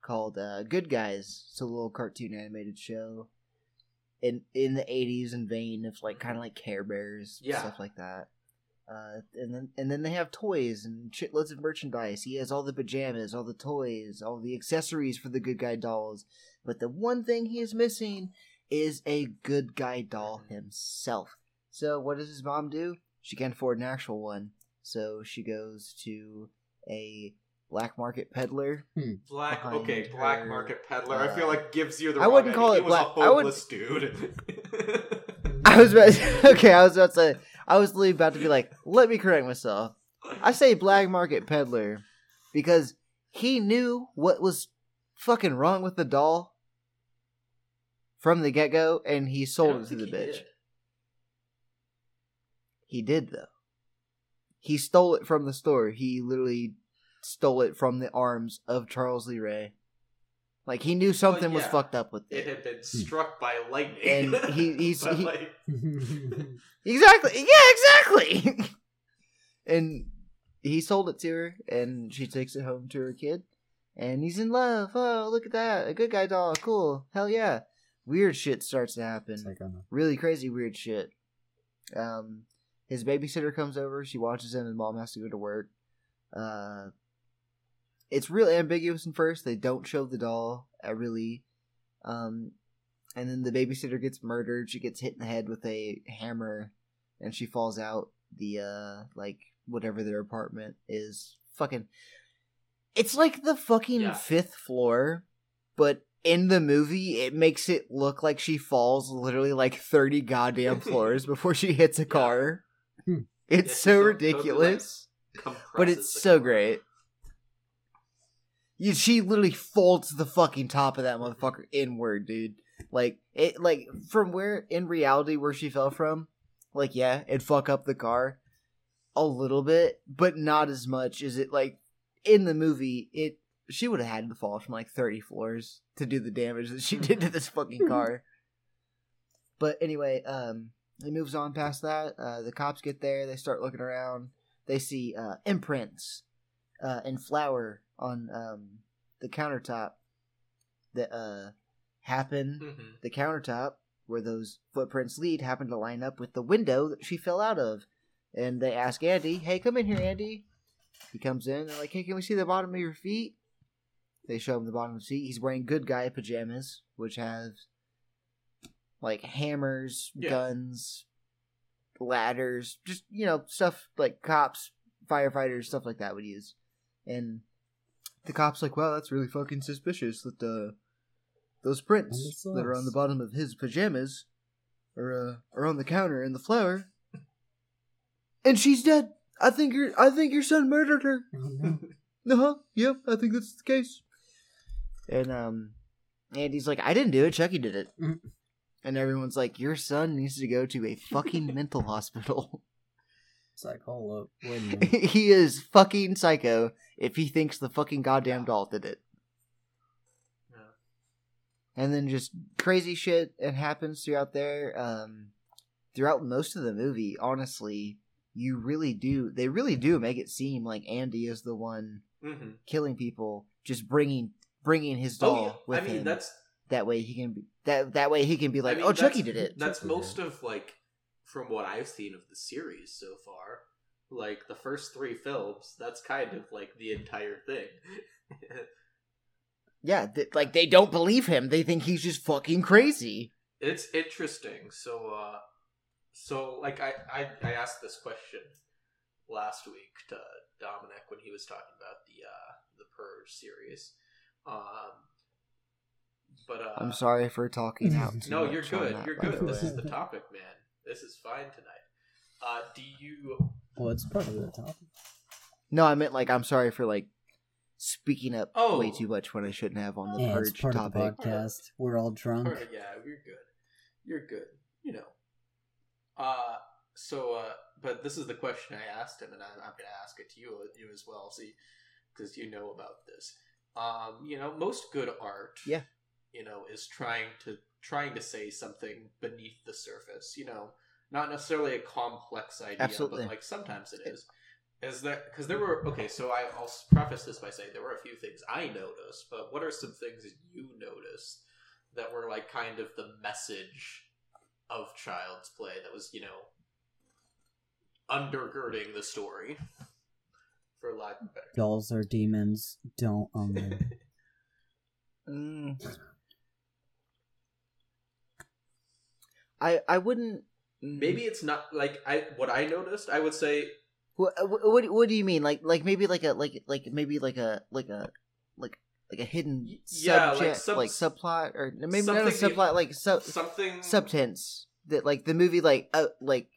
called uh Good Guys. It's a little cartoon animated show. In in the eighties and vein of like kinda like Care Bears, Yeah. stuff like that. Uh, and then and then they have toys and shitloads of merchandise. He has all the pajamas, all the toys, all the accessories for the good guy dolls. But the one thing he is missing is a good guy doll himself. So what does his mom do? She can't afford an actual one, so she goes to a black market peddler. Black, behind okay, black market peddler. I uh, feel like gives you the. I wrong wouldn't call he it was black- a I would- homeless dude. I was about okay. I was about to say. I was literally about to be like, let me correct myself. I say black market peddler because he knew what was fucking wrong with the doll from the get go, and he sold it to think the he bitch. did. He did though. He stole it from the store. He literally stole it from the arms of Charles Lee Ray. Like he knew something was fucked up with It it. had been struck by lightning. And he- he's- he- like, Exactly. Yeah, exactly. and he sold it to her, and she takes it home to her kid, and he's in love. Oh, look at that, a good guy doll, cool, hell yeah. Weird shit starts to happen like, really crazy weird shit. Um, his babysitter comes over. She watches him. His mom has to go to work. Uh, it's real ambiguous in first. They don't show the doll. I really. Um, and then the babysitter gets murdered. She gets hit in the head with a hammer, and she falls out the uh like whatever their apartment is. Fucking. It's like the fucking Yeah. fifth floor, but in the movie it makes it look like she falls literally like 30 goddamn floors before she hits a car. It's Yeah, so ridiculous, but it's so car. great. You, she literally folds the fucking top of that motherfucker inward, dude. Like it, like from where in reality where she fell from, like yeah, it'd fuck up the car a little bit, but not as much as it like in the movie. It she would have had to fall from like thirty floors to do the damage that she did to this fucking car. But anyway, um, it moves on past that. Uh, the cops get there. They start looking around. They see uh, imprints uh, and flour on um, the countertop that uh, happen. Mhm. The countertop where those footprints lead happen to line up with the window that she fell out of. And they ask Andy, "Hey, come in here, Andy." He comes in. They're like, "Hey, can we see the bottom of your feet?" They show him the bottom of his feet. He's wearing good guy pajamas, which have like hammers, Yeah. guns, ladders, just you know stuff like cops, firefighters, stuff like that would use. And the cops like, "Wow, that's really fucking suspicious that uh, those prints And that are on the bottom of his pajamas are uh, are on the counter in the flour." And she's dead. I think your I think your son murdered her. oh, no. Uh huh. Yep, I think that's the case. And um, Andy's like, I didn't do it. Chucky did it. And everyone's like, your son needs to go to a fucking mental hospital. It's like, hold up, wait a minute. he is fucking psycho if he thinks the fucking goddamn doll did it. Yeah. And then just crazy shit it happens throughout there. Um, throughout most of the movie, honestly, you really do. They really do make it seem like Andy is the one Mhm. killing people, just bringing bringing his Oh doll yeah, with I mean him. that's that way he can be that that way he can be like, I mean, oh, Chucky did it. That's Chucky did most of like from what I've seen of the series so far. Like the first three films, that's kind of like the entire thing. Yeah, th- like they don't believe him. They think he's just fucking crazy. it's interesting. So, uh, so like I, I I asked this question last week to Dominic when he was talking about the uh the Purge series. Um, but uh, I'm sorry for talking out. too No, much you're on good. that, You're good. This way. is the topic, man. This is fine tonight. Uh, do you? Well, it's part of the topic. No, I meant like I'm sorry for like speaking up Oh. way too much when I shouldn't have on the Yeah, it's purge part topic. of the podcast. We're all drunk. Or, yeah, you're good. You're good. You know. Uh, so, uh, but this is the question I asked him, and I'm, I'm going to ask it to you, you as well, see, because you know about this. Um, you know, most good art, Yeah. You know, is trying to trying to say something beneath the surface. You know, not necessarily a complex idea, Absolutely. but like sometimes it is. Is that because there were okay? So I, I'll preface this by saying there were a few things I noticed, but what are some things that you noticed that were like kind of the message of Child's Play that was you know undergirding the story, for lack of better. Dolls are demons. Don't own them. Mm. I I wouldn't. mm. Maybe it's not like I what I noticed. I would say What, what what do you mean? Like like maybe like a like like maybe like a like a like like a hidden yeah, like sub- like subplot or maybe not a subplot like sub something subtense that like the movie like uh, like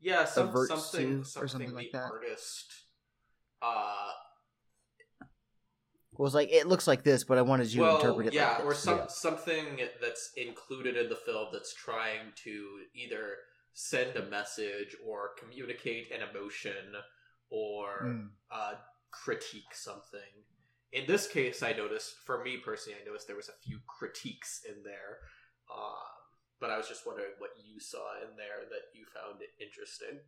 Yeah, some, something, something, or something like the that. artist. Uh, was like it looks like this, but I wanted you well, to interpret it. yeah, like or some Yeah. something that's included in the film that's trying to either send a message or communicate an emotion or Mm. uh, critique something. In this case, I noticed, for me personally, I noticed there was a few critiques in there. Um, but I was just wondering what you saw in there that you found interesting.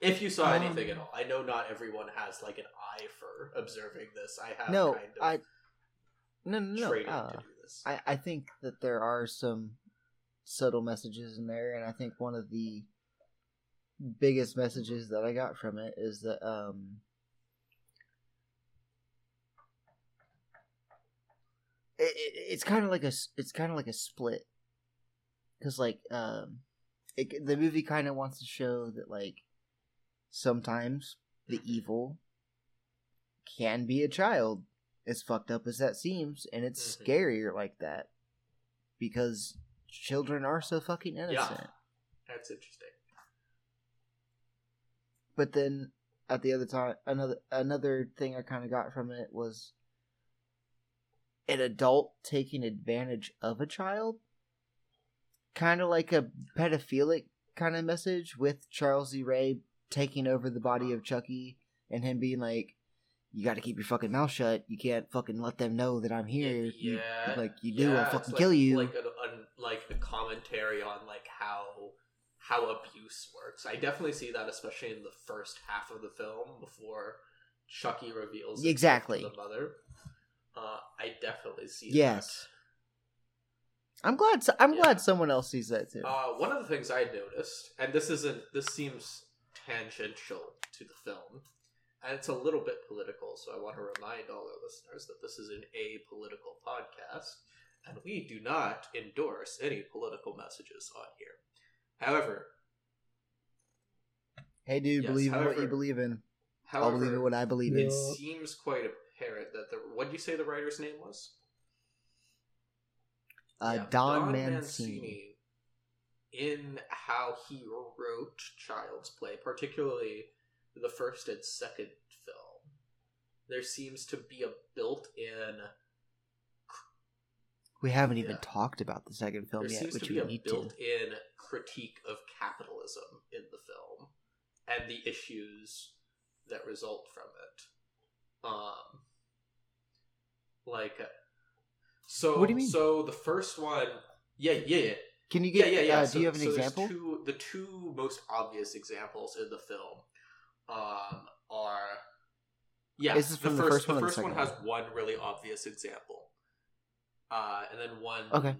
If you saw Um, anything at all, I know not everyone has like an eye for observing this. I have No, kind of I no no no. uh, to do this. I, I think that there are some subtle messages in there, and I think one of the biggest messages that I got from it is that um, it, it, it's kind of like a it's kind of like a split because like um, it, the movie kind of wants to show that like sometimes the evil can be a child as fucked up as that seems, and it's Mhm. scarier like that because children are so fucking innocent. Yeah. That's interesting. But then at the other time, another another thing I kind of got from it was an adult taking advantage of a child, kind of like a pedophilic kind of message with Charles E. Ray taking over the body of Chucky and him being like, "You got to keep your fucking mouth shut. You can't fucking let them know that I'm here. You- like you do, yeah, I'll fucking like- kill you." Like a, a like a commentary on like how how abuse works. I definitely see that, especially in the first half of the film before Chucky reveals Exactly. the mother. Uh, I definitely see. yes, I'm glad. I'm Yeah. glad someone else sees that too. Uh, one of the things I noticed, and this isn't. This seems tangential to the film. And it's a little bit political, so I want to remind all our listeners that this is an apolitical podcast, and we do not endorse any political messages on here. However, hey, dude, yes, believe in what you believe in. however, I'll believe in what I believe in. it seems quite apparent that the what did you say the writer's name was? Uh, Yeah, Don, Mancini. In how he wrote Child's Play, particularly the first and second film, there seems to be a built-in We haven't even Yeah. talked about the second film there yet, which to be we a need to. built-in critique of capitalism in the film and the issues that result from it. Um, like, uh, so What do you mean? So the first one, yeah, yeah, yeah. Can you Yeah, get? yeah, yeah. Uh, so, do you have an so example? Two, the two most obvious examples in the film um, are. Yeah, Is this from the first one The the first one, has one really obvious example, uh, and then one Okay.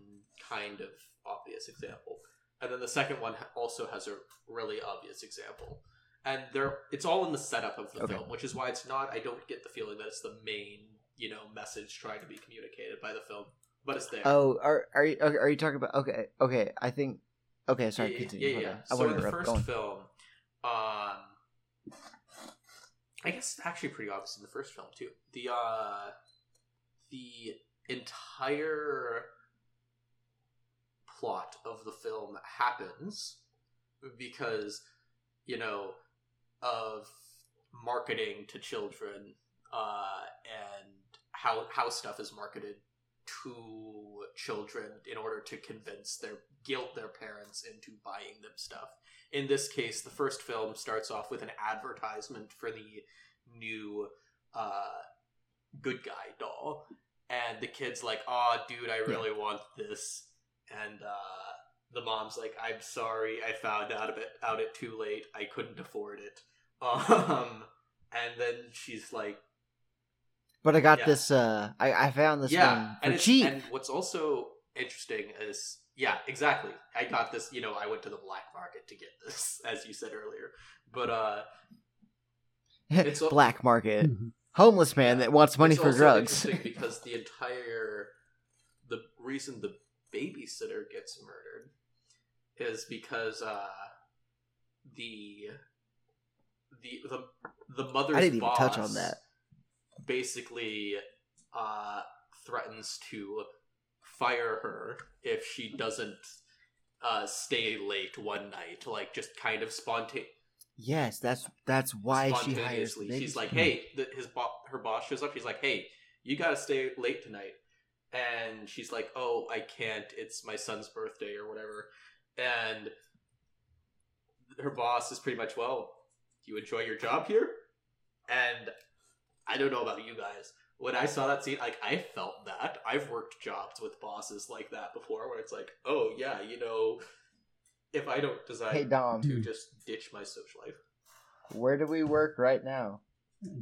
kind of obvious example, and then the second one also has a really obvious example, and they're it's all in the setup of the Okay. film, which is why it's not. I don't get the feeling that it's the main you know message trying to be communicated by the film, but it's there. Oh, are are you are you talking about? Okay, okay. I think. Okay, sorry. Yeah, continue. Yeah, yeah. on. I So in the first film, um, I guess it's actually pretty obvious in the first film too. The uh, the entire plot of the film happens because you know of marketing to children uh, and how how stuff is marketed to children in order to convince their guilt their parents into buying them stuff. In this case, the first film starts off with an advertisement for the new uh, good guy doll, and the kid's like, "Oh, dude, I really want this," and uh, the mom's like, "I'm sorry, I found out of it out it too late. I couldn't afford it." Um, and then she's like, But I got Yeah. this. Uh, I I found this yeah, one and for it's, cheap. And what's also interesting is, yeah, exactly. I got this. You know, I went to the black market to get this, as you said earlier. But uh, it's al- Black market. Homeless man that wants money it's for also drugs. because the entire the reason the babysitter gets murdered is because uh, the the the the mother's I didn't even boss touch on that. Basically, uh, threatens to fire her if she doesn't uh, stay late one night, like just kind of spontaneous Yes, that's that's why she hires. spontaneously. She's like, "Hey," the, his bo- her boss shows up. She's like, "Hey, you gotta stay late tonight," and she's like, "Oh, I can't. It's my son's birthday or whatever." And her boss is pretty much, "Well, do you enjoy your job here?" And I don't know about you guys. When I saw that scene, like I felt that. I've worked jobs with bosses like that before, where it's like, "Oh yeah, you know." If I don't decide Hey Dom, to just ditch my social life, Where do we work right now?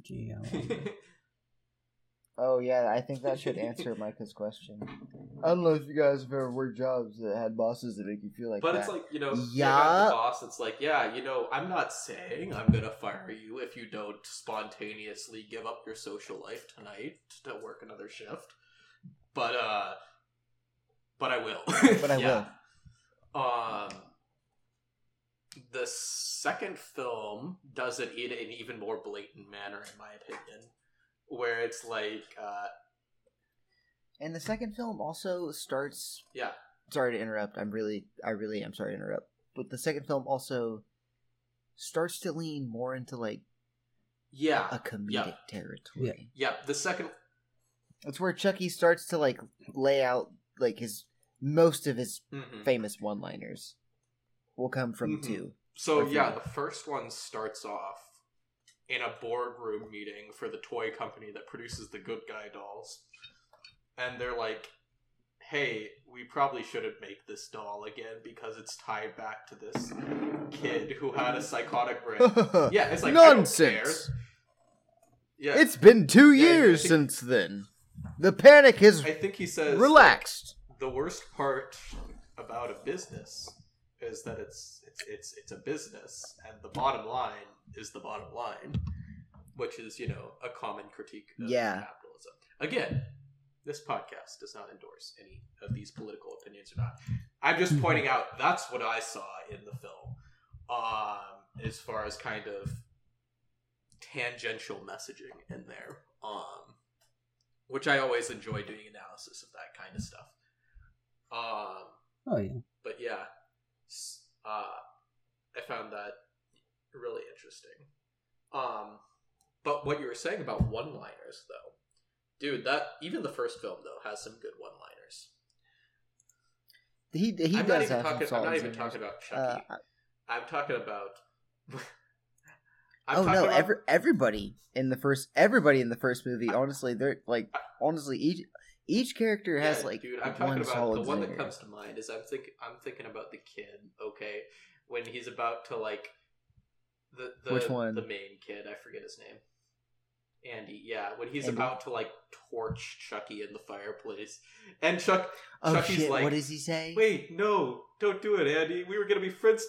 Gee, I wonder. Oh yeah, I think that should answer Micah's question. I don't know if you guys have ever worked jobs that had bosses that make you feel like but that. it's like you know, you Yeah. got the boss. It's like, yeah, you know, I'm not saying I'm gonna fire you if you don't spontaneously give up your social life tonight to work another shift. But uh, but I will. But I Yeah. Um, the second film does it in an even more blatant manner, in my opinion, where it's like, uh, and the second film also starts. yeah, Sorry to interrupt. I'm really, I really am sorry to interrupt. But the second film also starts to lean more into like yeah, a comedic Yeah. territory. yeah. The second It's where Chucky starts to like lay out like his most of his mhm. famous one-liners will come from Mhm. two. So yeah, three. the first one starts off in a boardroom meeting for the toy company that produces the good guy dolls. And they're like, "Hey, we probably shouldn't make this doll again because it's tied back to this kid who had a psychotic break." yeah, it's like Nonsense. Yeah, It's been two Yeah, years think- since then. The panic is I think he says relaxed. the worst part about a business is that it's it's it's it's a business and the bottom line is the bottom line which is you know a common critique of Yeah. capitalism again this podcast does not endorse any of these political opinions or not i'm just pointing out that's what i saw in the film um as far as kind of tangential messaging in there um which i always enjoy doing analysis of that kind of stuff um Oh yeah. but yeah, uh, I found that really interesting. Um, but what you were saying about one-liners, though, dude, that even the first film though has some good one-liners. He he I'm does not even have talking. some I'm not even talking about Chucky. Uh, I'm talking about. I'm oh talking no! about- Every, everybody in the first everybody in the first movie, honestly, they're like honestly each each character has Yeah, like dude, I'm one talking about solid the one that comes to mind is I'm think I'm thinking about the kid. Okay, when he's about to like the the Which one? the main kid. I forget his name. Andy, yeah, when he's Andy? about to like torch Chucky in the fireplace, and Chuck, Oh Chucky's shit! like, what does he say? "Wait, no, don't do it, Andy. We were gonna be friends."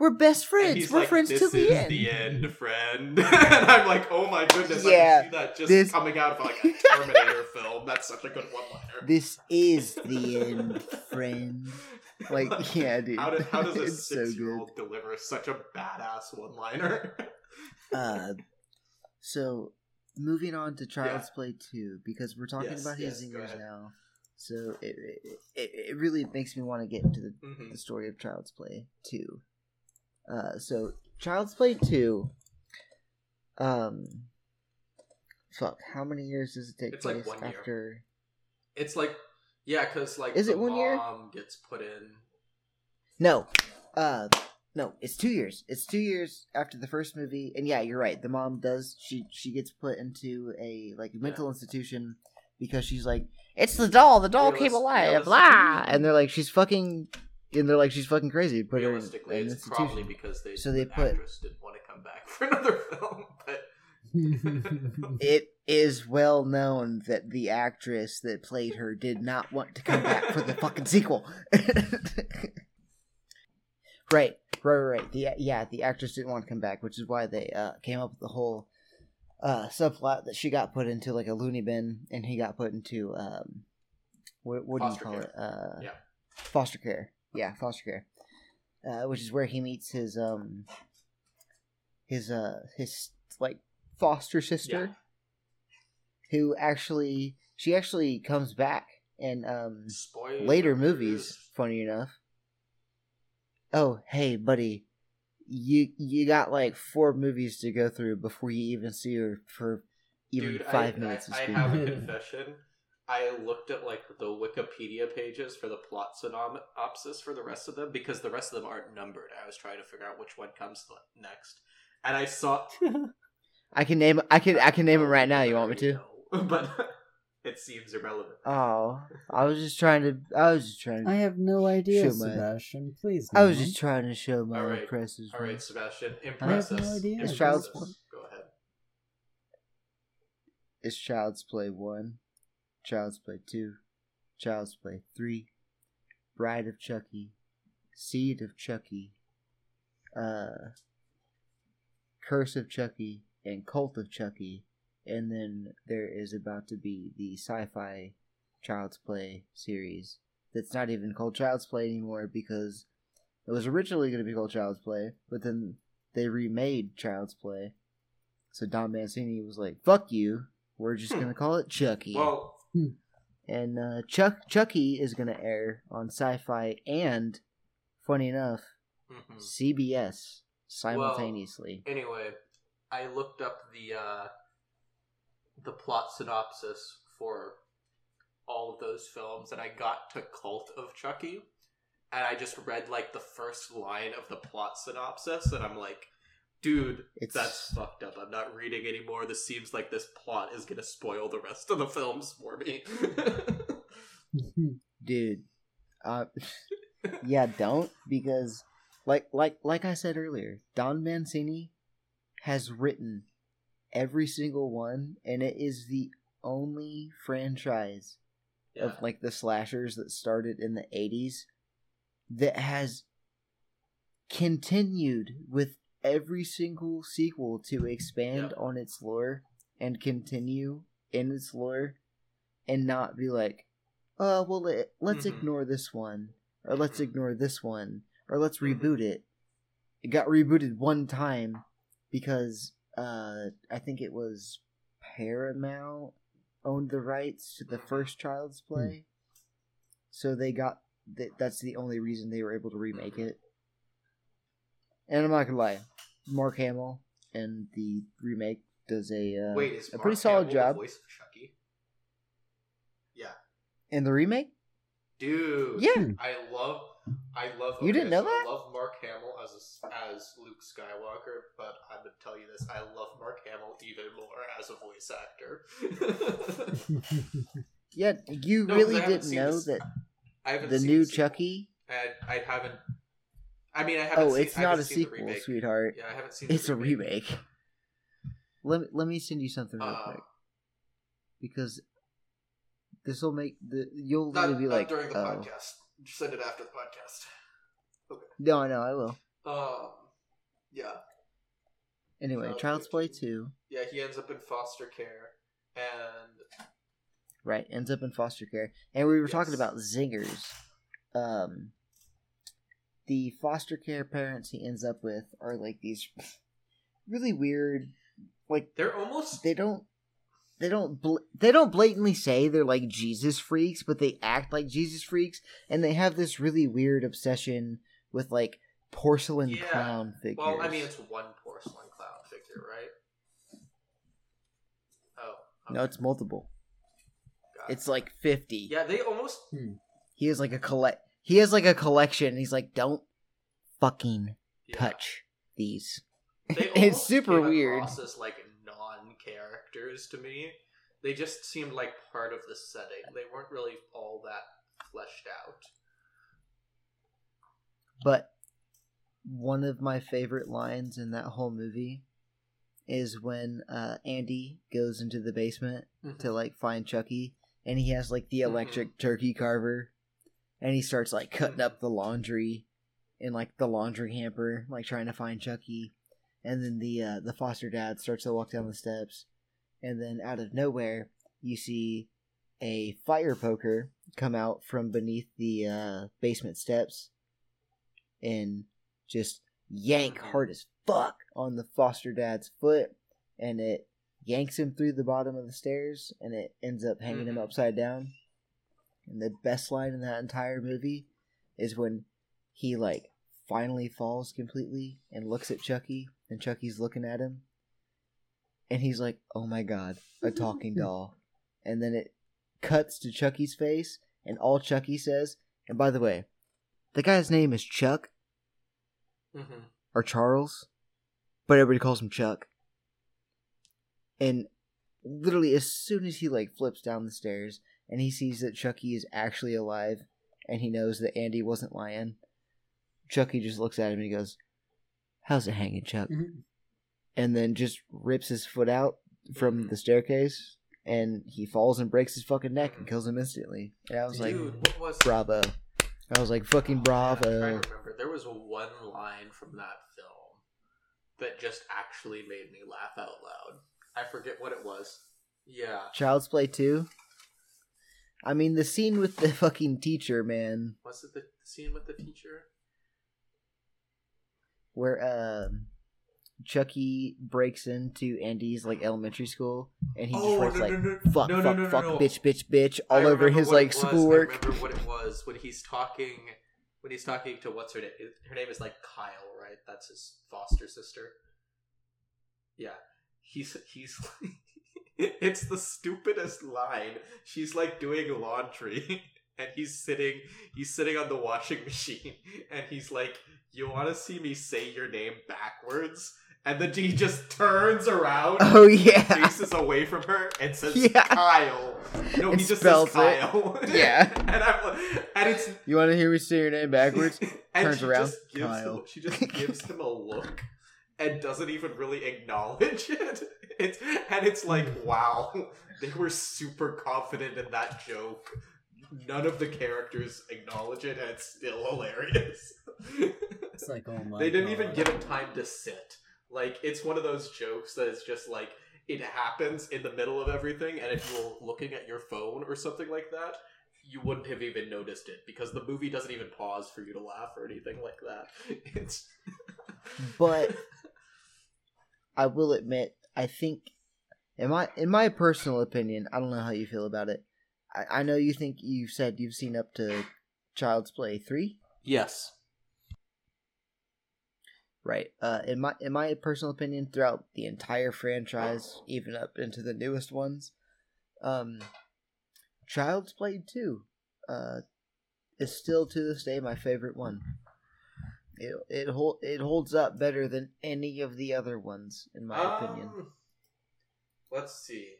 We're best friends. We're like, friends till the is end. the end, friend. and I'm like, oh my goodness, I Yeah, can see that just this- coming out of like a Terminator film. That's such a good one-liner. This is the end, friend. Like, yeah, dude. How, did, how does a It's so six-year-old deliver such a badass one-liner? Uh, so moving on to Child's Play two because we're talking Yes, about his yes, zingers now. So it, it it really makes me want to get into the, Mhm. the story of Child's Play two. Uh, so Child's Play two. Um, fuck. How many years does it take It's like place one year. after? It's like, yeah, because like Is the it one year? mom gets put in. No. Uh no, it's 2 years. It's 2 years after the first movie. And yeah, you're right. The mom does she she gets put into a like mental institution because she's like it's the doll. The doll came alive. Blah. And they're like she's fucking and they're like she's fucking crazy. Put her in an it's institution. probably because they So they the put- didn't want to come back for another film, but It is well known that the actress that played her did not want to come back for the fucking sequel. right, right, right. The yeah, the actress didn't want to come back, which is why they uh, came up with the whole uh, subplot that she got put into like a loony bin, and he got put into um, what, what do you call care. it? Uh, Yeah. foster care. Yeah, foster care. Uh, which is where he meets his um his uh his like foster sister who actually she actually comes back in um later movies funny enough oh hey buddy you you got like four movies to go through before you even see her for even Dude, five I, minutes of I, I have a confession. I looked at like the Wikipedia pages for the plot synopsis for the rest of them because the rest of them aren't numbered. I was trying to figure out which one comes next, and I saw. i can name i can i can name them right now you want me to No, but it seems irrelevant. Oh, I was just trying to. I was just trying. to... I have no idea, Show my- Sebastian. Please. I was just trying to show my All right. impressive. All right, Sebastian, I have impress no us. idea. Impress It's Child's us. Play. Go ahead. It's Child's Play one, Child's Play two, Child's Play three, Bride of Chucky, Seed of Chucky, uh, Curse of Chucky, and Cult of Chucky, and then there is about to be the sci-fi Child's Play series that's not even called Child's Play anymore because it was originally going to be called Child's Play, but then they remade Child's Play. So Don Mancini was like, "Fuck you, we're just Hmm. gonna call it Chucky." Well, and uh, Chuck Chucky is gonna air on Syfy and, funny enough, mhm. CBS simultaneously. anyway, I looked up the uh, the plot synopsis for all of those films, and I got to Cult of Chucky, and I just read like the first line of the plot synopsis, and I'm like, dude, It's- that's fucked up. I'm not reading anymore. This seems like this plot is gonna spoil the rest of the films for me. Dude, uh, yeah, don't because, like, like, like I said earlier, Don Mancini has written every single one, and it is the only franchise yeah. of like the slashers that started in the 80s that has continued with every single sequel to expand Yep. on its lore and continue in its lore and not be like oh well let, let's Mhm. ignore this one or let's Mhm. ignore this one or let's Mhm. reboot it it got rebooted one time because uh i think it was paramount owned the rights to the first child's play. So they got th- that's the only reason they were able to remake it. And i'm not gonna lie mark hamill and the remake does a uh, Wait, is a Mark pretty solid Hamill job. The voice of Chucky? Yeah, in the remake? Dude. yeah. I love, I love. You didn't know so that? I love Mark Hamill as a, as Luke Skywalker, but I'm gonna tell you this: I love Mark Hamill even more as a voice actor. yeah you No, 'cause really didn't know this- that I haven't the seen new the sequel. chucky and I haven't. I mean, I haven't. oh seen, it's not a sequel sweetheart Yeah, I haven't seen. The it's a remake let me, let me send you something real Uh, quick because this will make the you'll Not, literally be not like during the oh. podcast. Send it after the podcast. Okay. no i know. I will Um. Yeah. anyway Child's child's Play 2 Yeah. He ends up in foster care, and right ends up in foster care and we were talking about zingers um the foster care parents he ends up with are like these really weird like they're almost. they don't they don't bl- they don't blatantly say they're like Jesus freaks, but they act like Jesus freaks, and they have this really weird obsession with like porcelain Yeah. clown figures. Well, I mean, it's one porcelain clown figure, right? Oh. no, it's multiple. Got it. It's like fifty. Yeah, they almost. Hmm. He has like a collect. He has like a collection. He's like, don't fucking Yeah. touch these. They It's almost super came weird. across As like non-characters to me, they just seemed like part of the setting. They weren't really all that fleshed out. But one of my favorite lines in that whole movie is when uh, Andy goes into the basement to like find Chucky, and he has like the Mhm. electric turkey carver, and he starts like cutting Mhm. up the laundry in like the laundry hamper, like trying to find Chucky, and then the uh, the foster dad starts to walk down the steps, and then out of nowhere you see a fire poker come out from beneath the uh, basement steps, and just yank hard as fuck on the foster dad's foot, and it yanks him through the bottom of the stairs, and it ends up hanging him Mhm. upside down. And the best line in that entire movie is when he like finally falls completely and looks at Chucky, and Chucky's looking at him, and he's like, "Oh my god, a talking doll!" And then it cuts to Chucky's face, and all Chucky says, and by the way, the guy's name is Chuck Mm-hmm. or Charles, but everybody calls him Chuck. And literally as soon as he like flips down the stairs and he sees that Chucky is actually alive and he knows that Andy wasn't lying, Chucky just looks at him and he goes, "How's it hanging, Chuck?" Mhm. And then just rips his foot out from the staircase and he falls and breaks his fucking neck and kills him instantly. And I was like, Dude, what was "Bravo!" I was like, "Fucking I'm bravo!" to remember. There was one line from that film that just actually made me laugh out loud. I forget what it was. Yeah. Child's Play two. I mean, the scene with the fucking teacher, man. Was it the scene with the teacher? Where um Chucky breaks into Andy's like elementary school and he just Oh, writes no, like no, no. fuck fuck fuck bitch bitch bitch I all over his like was. schoolwork. I remember what it was when he's talking. When he's talking to what's her name? Her name is like Kyle, right? That's his foster sister. Yeah, he's he's. it's the stupidest line. She's like doing laundry, and he's sitting. He's sitting on the washing machine, and he's like, "You want to see me say your name backwards?" And then he just turns around Oh yeah. faces away from her and says Yeah. Kyle. No, And he just spells says it. Kyle. Yeah. and I'm and it's You want to hear me say your name backwards? and Turns she around, Just gives Kyle. Him, she just gives him a look and doesn't even really acknowledge it. It's and it's like hmm. wow, they were super confident in that joke. None of the characters acknowledge it, and it's still hilarious. It's like, oh my they didn't even give him time to sit. Like it's one of those jokes that is just like it happens in the middle of everything, and if you're looking at your phone or something like that, you wouldn't have even noticed it because the movie doesn't even pause for you to laugh or anything like that. It's But I will admit, I think in my in my personal opinion, I don't know how you feel about it. I, I know you think you said you've seen up to Child's Play three. yes, Right. Uh, in my in my personal opinion, throughout the entire franchise, even up into the newest ones, um, Child's Play two, uh, is still to this day my favorite one. It it hold it holds up better than any of the other ones, in my opinion. Um, Let's see.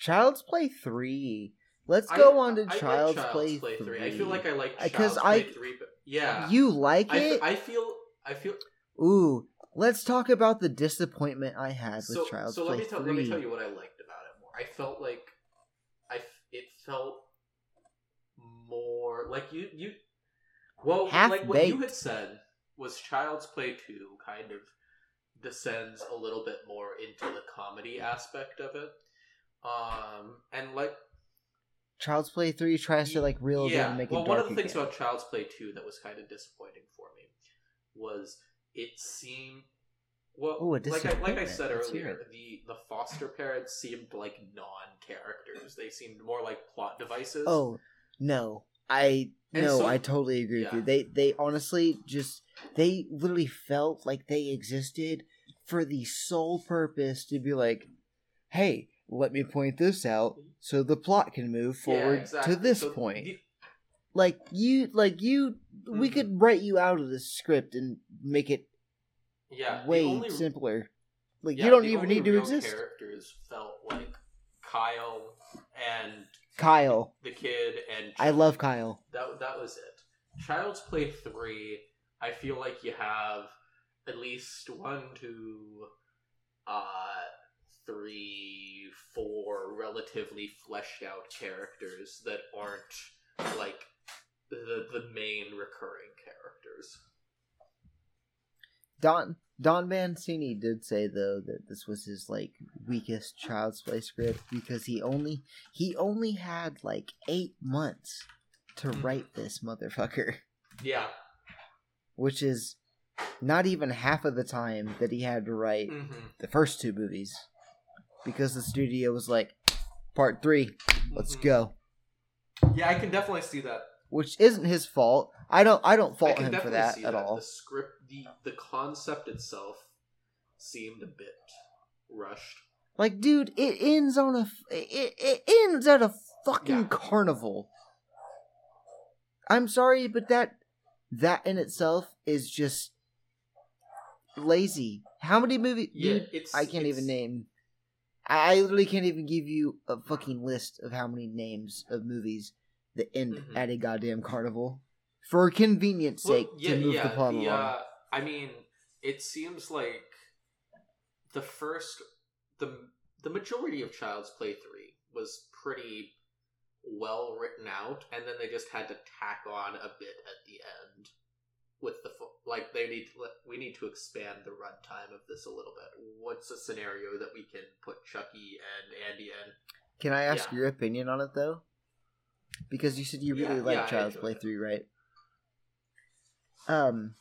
Child's Play three. Let's I- go on to I like Child's, Child's Play, Play three. I feel like I like Uh, Child's 'cause Play I- three, but yeah, You like I, it? I feel I feel Ooh, let's talk about the disappointment I had with so, Child's so Play let me tell three. let me tell you what I liked about it more. I felt like I it felt more like you you well like what you had said was Child's Play two kind of descends a little bit more into the comedy aspect of it. Um and like Child's Play three tries to like reel it in and make well, it one of the things again. about Child's Play 2 that was kind of disappointing for me was it seemed well, Ooh, like I, like I said Let's earlier, the the foster parents seemed like non-characters. They seemed more like plot devices. Oh no, I And no, so- I totally agree with you. They they honestly just they literally felt like they existed for the sole purpose to be like, hey, let me point this out so the plot can move Yeah, forward exactly. to this So point. the- like you, like you, we Mhm. could write you out of the script and make it yeah, way only- simpler. Like yeah, you don't even need to exist. Characters felt like Kyle and Kyle, the kid and I love Kyle. that that was it. Child's Play three, I feel like you have at least one, two, uh, three, four relatively fleshed out characters that aren't like the the main recurring characters. Don Don Mancini did say though that this was his like weakest Child's Play script because he only he only had like eight months to Mhm. write this motherfucker, Yeah. which is not even half of the time that he had to write Mm-hmm. the first two movies, because the studio was like, part three, let's Mhm. go, Yeah, I can definitely see that. which isn't his fault. I don't I don't I fault can him for that at that. all. The script, the the concept itself, seemed a bit rushed. Like, dude, it ends on a. It, it ends at a fucking Yeah. carnival. I'm sorry, but that that in itself is just lazy. How many movies? Yeah, dude, it's I can't even name. I I literally can't even give you a fucking list of how many names of movies that end Mhm. at a goddamn carnival for convenience Well, sake to move the plot the, along. uh, I mean, it seems like the first, the the majority of Child's Play three was pretty well written out, and then they just had to tack on a bit at the end with the like they need to, we need to expand the runtime of this a little bit. What's a scenario that we can put Chucky and Andy in? Can I ask yeah. your opinion on it though? Because you said you really Yeah, like yeah, Child's Play it. three, right? Um,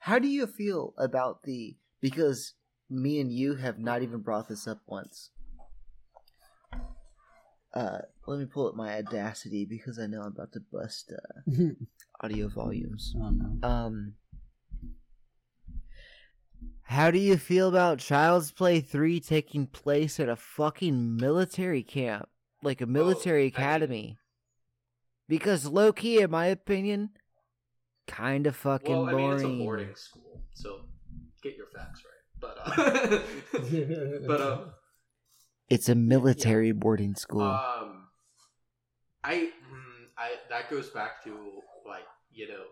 how do you feel about the? Because me and you have not even brought this up once. Uh, let me pull up my Audacity because I know I'm about to bust uh, oh audio volumes. no. Um, how do you feel about Child's Play 3 taking place at a fucking military camp? Like a military I mean- academy? because low key, in my opinion, kind of fucking Well, I mean, boring. it's a boarding school, so get your facts right. But uh, but um. It's a military boarding school. Um, I, mm, I that goes back to like you know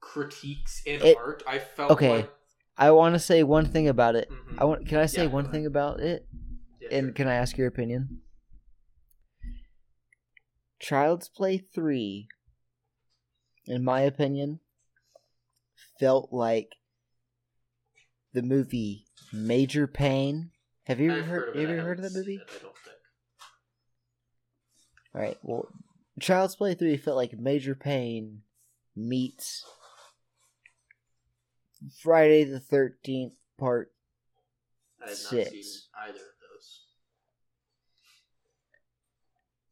critiques in It- art. I felt okay. like, I want to say one thing about it. Mhm. I want. Can I say Yeah, one thing about it? Yeah, And sure. can I ask your opinion? Child's Play 3, in my opinion, felt like the movie Major Payne. Have you ever I've heard, of you ever heard of that movie? it, I don't think. Alright, well, Child's Play 3 felt like Major Payne meets Friday the 13th part. I have not Six. seen either of those.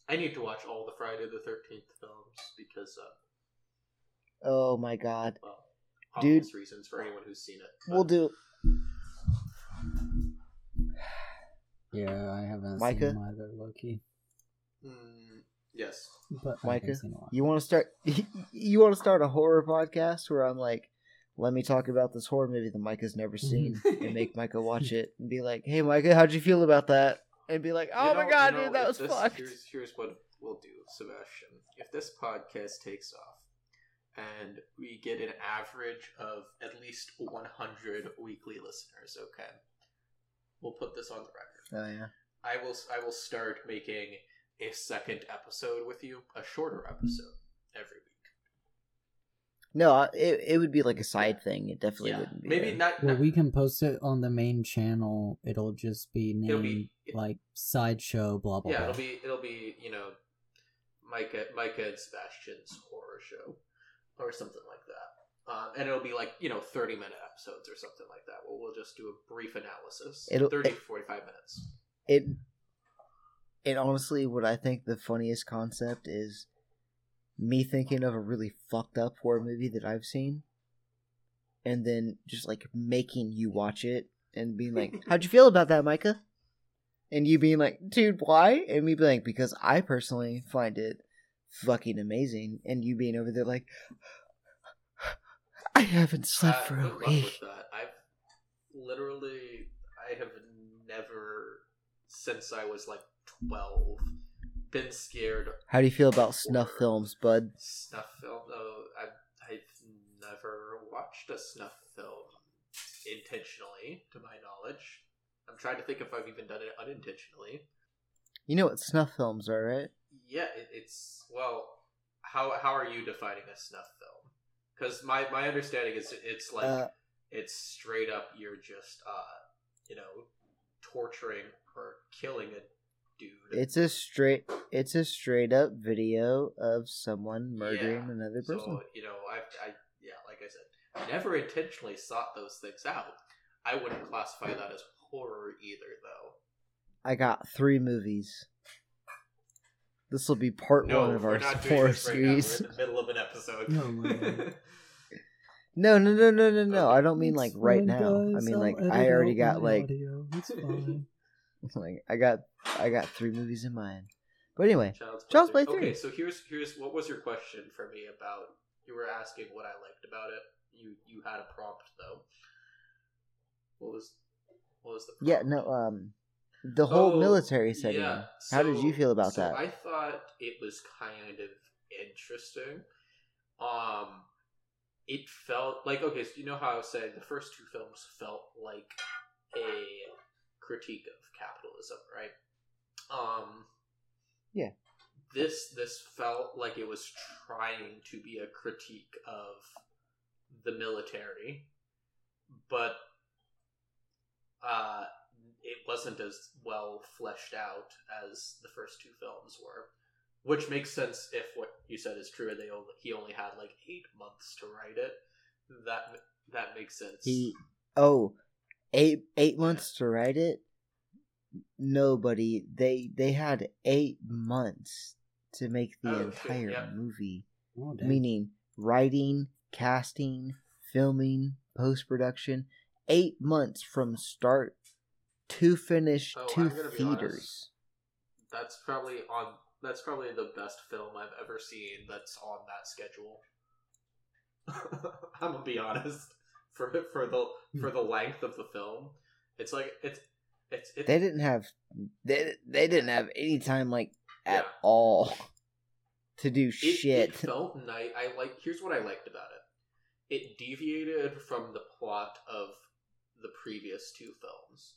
I need to watch all the Friday the Thirteenth films because, uh, Oh my god. well, Dude. reasons for anyone who's seen it. We'll do. Yeah, I haven't Micah? seen either, Loki. Mm, yes. But Micah, haven't seen a lot. You want to start? You want to start a horror podcast where I'm like, let me talk about this horror movie that Micah's never seen, and make Micah watch it and be like, "Hey, Micah, how'd you feel about that?" And be like, "Oh You my god, you know, dude, that was this- fucked." Here's, here's what we'll do, Sebastian. If this podcast takes off and we get an average of at least 100 weekly listeners, okay, we'll put this on the record. Oh yeah. I will. I will start making a second episode with you, a shorter episode every week. No, it it would be like a side thing. It definitely yeah, wouldn't be. maybe a- not. Well, not- we can post it on the main channel. It'll just be named It'll be- like sideshow blah blah yeah, blah. it'll be it'll be you know, Micah Micah and Sebastian's horror show, or something like that. Um, and it'll be like you know thirty minute episodes or something like that. Where we'll just do a brief analysis, It'll- 30 it- 45 minutes. it. And honestly, what I think the funniest concept is me thinking of a really fucked up horror movie that I've seen, and then just like making you watch it and being like, "How'd you feel about that, Micah?" And you being like, "Dude, why?" And me being like, "Because I personally find it fucking amazing," and you being over there like, "I haven't slept Uh, for a week." that. I've literally I have never since I was like twelve been scared How do you feel about snuff films, bud? snuff film though I've, I've never watched a snuff film intentionally to my knowledge i'm trying to think if i've even done it unintentionally You know what snuff films are, right? yeah it, it's well how how are you defining a snuff film because my my understanding is it's like Uh, it's straight up you're just uh you know torturing or killing a dude It's a straight it's a straight up video of someone murdering Yeah. another person. So you know, I, I, yeah, like I said, I never intentionally sought those things out. I wouldn't classify that as horror either, though. I got three movies. This will be part No, one of we're our not doing horror this right now. We're series. in the middle of an episode. Oh my No, no, no, no, no, no. Okay. I don't mean like right now. I mean like I already got like audio. It's fine. like I got I got three movies in mind. But anyway, Child's Play Child's three. Play three. Okay, so here's here's what was your question for me about? You were asking what I liked about it. You you had a prompt though. What was? What was the Yeah, no, um, the whole Oh, military setting. yeah, How did you feel about so that? I thought it was kind of interesting. Um, it felt like okay. So you know how I was saying the first two films felt like a critique of capitalism, right? Um, Yeah. This this felt like it was trying to be a critique of the military, but uh, it wasn't as well fleshed out as the first two films were. Which makes sense if what you said is true. and They only, he only had like eight months to write it. That that makes sense. He oh, eight eight months to write it. Nobody they they had eight months to make the Oh, entire yeah. movie, Oh, meaning writing, casting, filming, post production. Eight months from start to finish Oh, to I'm gonna be theaters. that's probably on. That's probably the best film I've ever seen. That's on that schedule. I'm gonna be honest. For for the for the length of the film, it's like it's it's it's They didn't have they they didn't have any time like at Yeah. all to do it, shit. It felt nice. I like. Here's what I liked about it. It deviated from the plot of the previous two films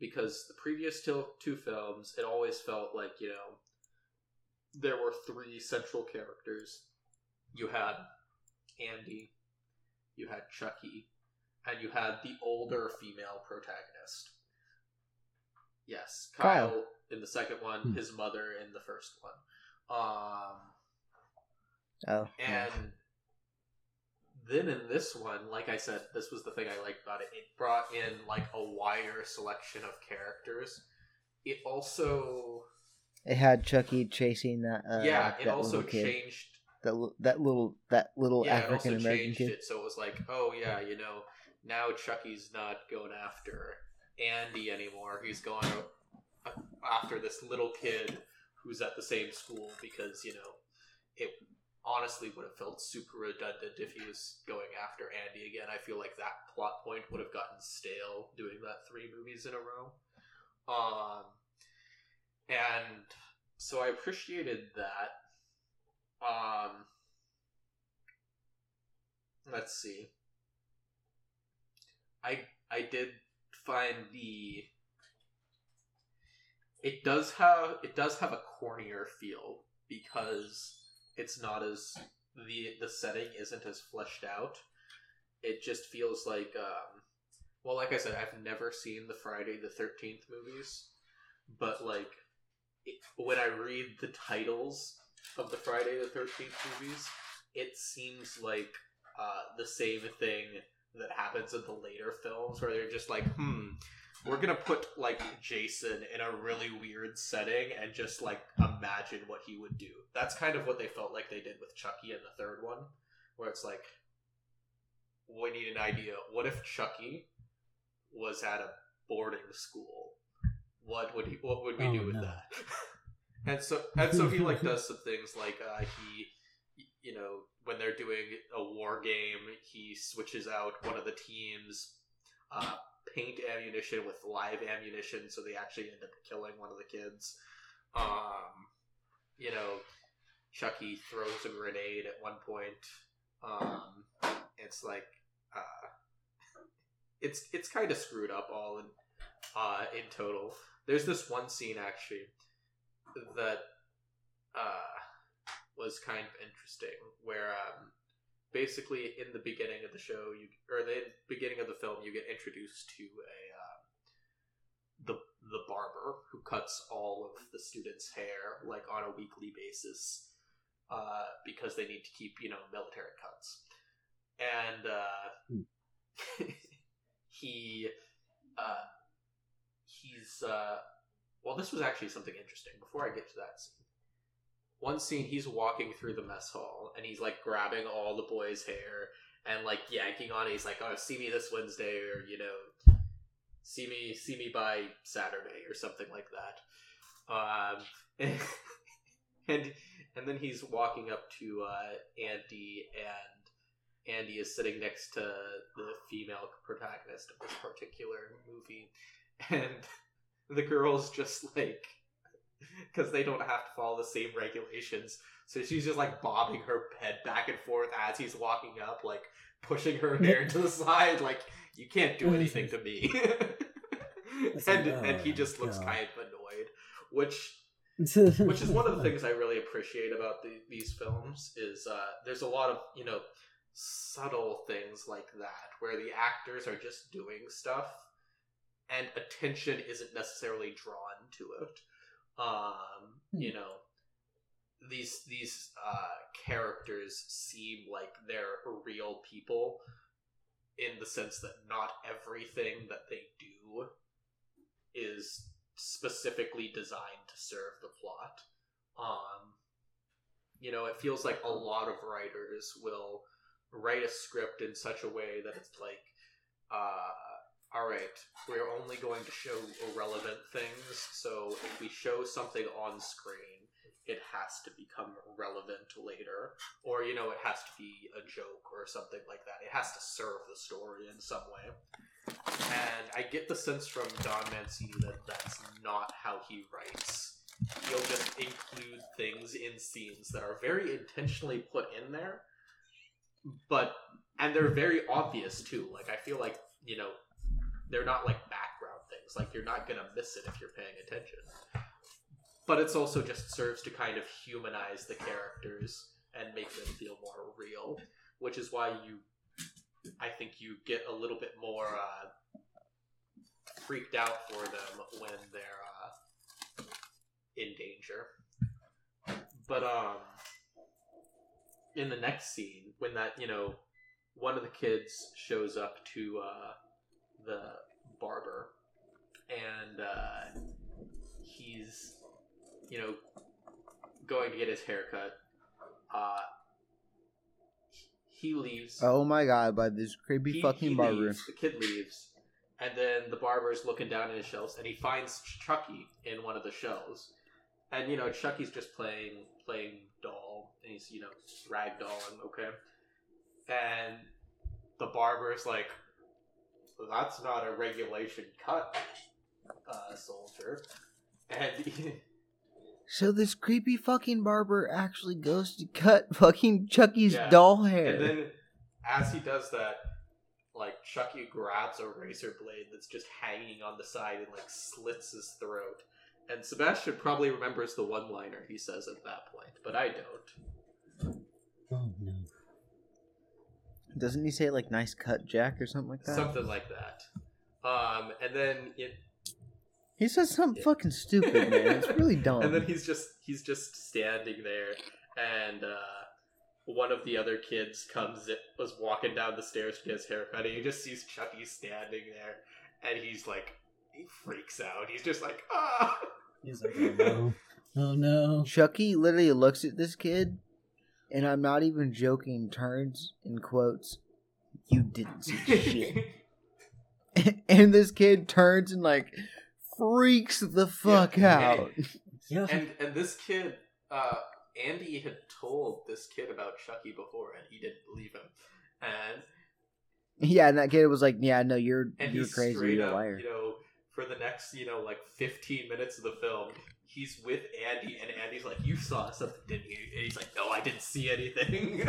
because the previous two, two films, it always felt like you know there were three central characters. You had Andy, you had Chucky, and you had the older female protagonist. Yes, Kyle, Kyle. in the second one, Hmm. his mother in the first one. Um, oh, and then in this one, like I said, this was the thing I liked about it. It brought in like a wider selection of characters. It also, it had Chucky chasing that. Uh, yeah, it that also changed. that that little that little Yeah, African American kid. it, so it was like, oh yeah, you know, now Chucky's not going after Andy anymore. He's going after this little kid who's at the same school because you know it honestly would have felt super redundant if he was going after Andy again. I feel like that plot point would have gotten stale doing that three movies in a row. Um, and so I appreciated that. Um, let's see. I I did find the it does have it does have a cornier feel because it's not as the the setting isn't as fleshed out. It just feels like um well like I said I've never seen the Friday the 13th movies but like it, when I read the titles of the Friday the 13th movies it seems like uh, the same thing that happens in the later films where they're just like hmm we're gonna put like Jason in a really weird setting and just like imagine what he would do. That's kind of what they felt like they did with Chucky in the third one, where it's like, we need an idea. What if Chucky was at a boarding school? What would he? What would we Oh, do with no. that? and so, and so he like does some things like uh, he, you know, when they're doing a war game, he switches out one of the teams. Uh, paint ammunition with live ammunition, so they actually end up killing one of the kids. Um, you know, Chucky throws a grenade at one point. Um, it's like, uh, it's it's kind of screwed up all in uh, in total. There's this one scene actually that uh, was kind of interesting where um, basically in the beginning of the show you or the beginning of the film you get introduced to a uh, the the barber who cuts all of the students hair like on a weekly basis uh, because they need to keep you know military cuts. And uh, he uh, he's uh, well this was actually something interesting. Before i get to that scene one scene he's walking through the mess hall and he's like grabbing all the boys' hair and like yanking on it. He's like, "Oh, see me this Wednesday," or you know, "See me, see me by Saturday," or something like that. Um, and and, then he's walking up to uh, Andy, and Andy is sitting next to the female protagonist of this particular movie, and the girls just like because they don't have to follow the same regulations. So she's just like bobbing her head back and forth as he's walking up, like pushing her hair to the side, like you can't do anything to me. And and he oh, just looks kind of annoyed, which which is one of the things I really appreciate about the, these films is uh, there's a lot of you know subtle things like that where the actors are just doing stuff and attention isn't necessarily drawn to it. Um, you know, these these uh, characters seem like they're real people in the sense that not everything that they do is specifically designed to serve the plot. Um, you know, it feels like a lot of writers will write a script in such a way that it's like, uh, all right, we're only going to show irrelevant things. So if we show something on screen, it has to become relevant later, or you know, it has to be a joke or something like that. It has to serve the story in some way. And I get the sense from Don Mancini that that's not how he writes. He'll just include things in scenes that are very intentionally put in there, but and they're very obvious too. Like I feel like you know they're not like background things. Like you're not gonna miss it if you're paying attention. But it's also just serves to kind of humanize the characters and make them feel more real, which is why you, I think you get a little bit more uh, freaked out for them when they're uh, in danger. But um, in the next scene, when that you know, one of the kids shows up to uh, the barber, and uh, he's you know going to get his haircut. Uh, he leaves. Oh my god, by this creepy He- fucking he barber. leaves, the kid leaves, and then the barber's looking down at his shelves, and he finds Chucky in one of the shelves, and you know Chucky's just playing playing doll, and he's you know ragdolling, okay, and the barber's like, "That's not a regulation cut, uh, soldier," and So this creepy fucking barber actually goes to cut fucking Chucky's Yeah. doll hair. And then, as he does that, like Chucky grabs a razor blade that's just hanging on the side and like slits his throat. And Sebastian probably remembers the one-liner he says at that point, but I don't. Oh no. Doesn't he say like "nice cut, Jack" or something like that? Something like that. Um, and then it, He says something Yeah. fucking stupid, man. It's really dumb. and then he's just he's just standing there, and uh, one of the other kids comes it was walking down the stairs to get his haircut, and he just sees Chucky standing there, and he's like, he freaks out. He's just like, ah. He's like, oh no. Oh no. Chucky literally looks at this kid, and I'm not even joking. Turns and quotes, "You didn't see shit." and this kid turns and like freaks the fuck Yeah, out. Yeah. and and this kid, uh, Andy had told this kid about Chucky before, and he didn't believe him. And yeah, and that kid was like, "Yeah, no, you're and you're crazy. You're a up, liar." you know, for the next, you know, like fifteen minutes of the film, he's with Andy, and Andy's like, "You saw something, didn't you?" And he's like, "No, I didn't see anything."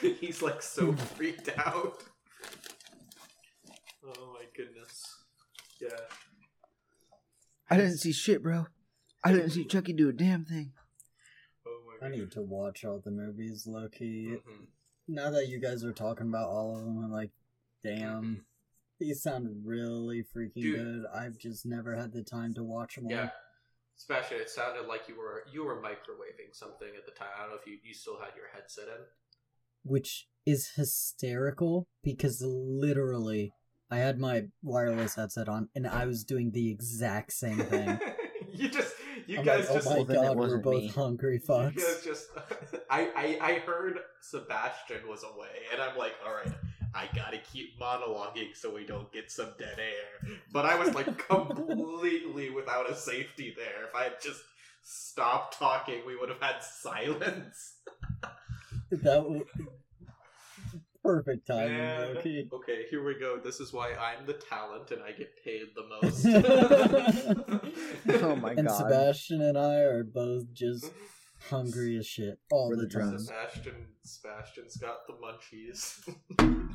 he's like so freaked out. Oh my goodness! Yeah. I didn't see shit, bro. I didn't see Chucky do a damn thing. Oh my I need to watch all the movies, Loki. key. Mhm. Now that you guys are talking about all of them, I'm like, damn, these sound really freaking Dude. good. I've just never had the time to watch them all. Yeah. Especially, it sounded like you were you were microwaving something at the time. I don't know if you, you still had your headset in. Which is hysterical because literally, I had my wireless headset on and I was doing the exact same thing. you just you I'm guys like, oh just oh my Well, it god, we're both me. hungry you fucks. guys just I, I I heard Sebastian was away, and I'm like, all right. I gotta keep monologuing so we don't get some dead air. But I was like completely without a safety there. If I had just stopped talking, we would have had silence. That w- Perfect timing, Man. Loki. Okay, here we go. This is why I'm the talent and I get paid the most. Oh my and god. Sebastian and I are both just hungry as shit all the, the time. drums. Sebastian, Sebastian's got the munchies.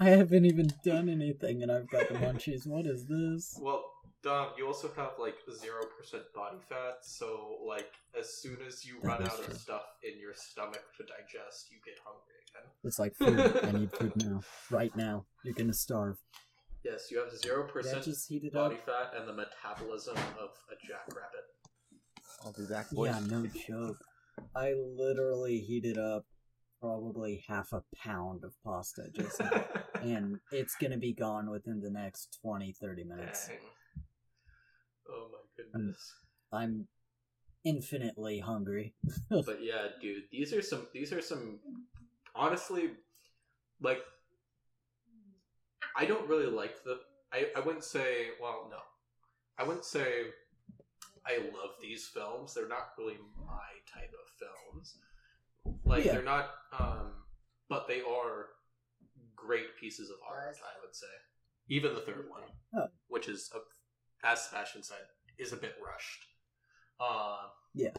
I haven't even done anything and I've got the munchies. What is this? well, Dom, you also have like zero percent body fat, so like as soon as you That run out true. of stuff in your stomach to digest, you get hungry again. It's like food. I need food now. Right now. You're gonna starve. Yes, you have zero percent heated up. body fat and the metabolism of a jackrabbit. I'll be back, boys. Yeah, no joke. I literally heated up probably half a pound of pasta just now. and it's gonna be gone within the next 20 30 minutes Dang. Oh my goodness. i'm infinitely hungry but yeah, dude, these are some these are some honestly like I don't really like the I, I wouldn't say well no. I wouldn't say I love these films. They're not really my type of films. Like Yeah. they're not um but they are great pieces of art, I would say. Even the third one. Oh. Which is a, as Sebastian said, is a bit rushed. Um Yeah.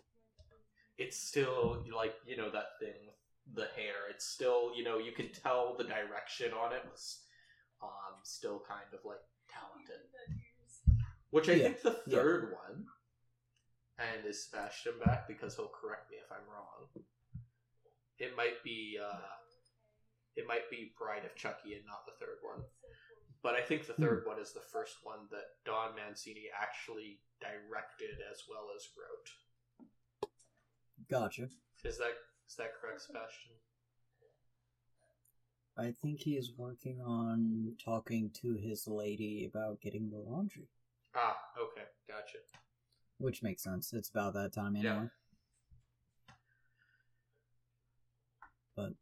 it's still like you know that thing with the hair it's still you know you can tell the direction on it was um still kind of like talented which i Yeah, think the yeah. third one and is sebastian back because he'll correct me if i'm wrong. It might be uh it might be bride of chucky and not the third one. But i think the third one is the first one that don mancini actually directed as well as wrote. Gotcha. Is that is that correct, Sebastian? i think he is working on talking to his lady about getting the laundry. Ah, okay, gotcha. Which makes sense it's about that time Yeah. anyway but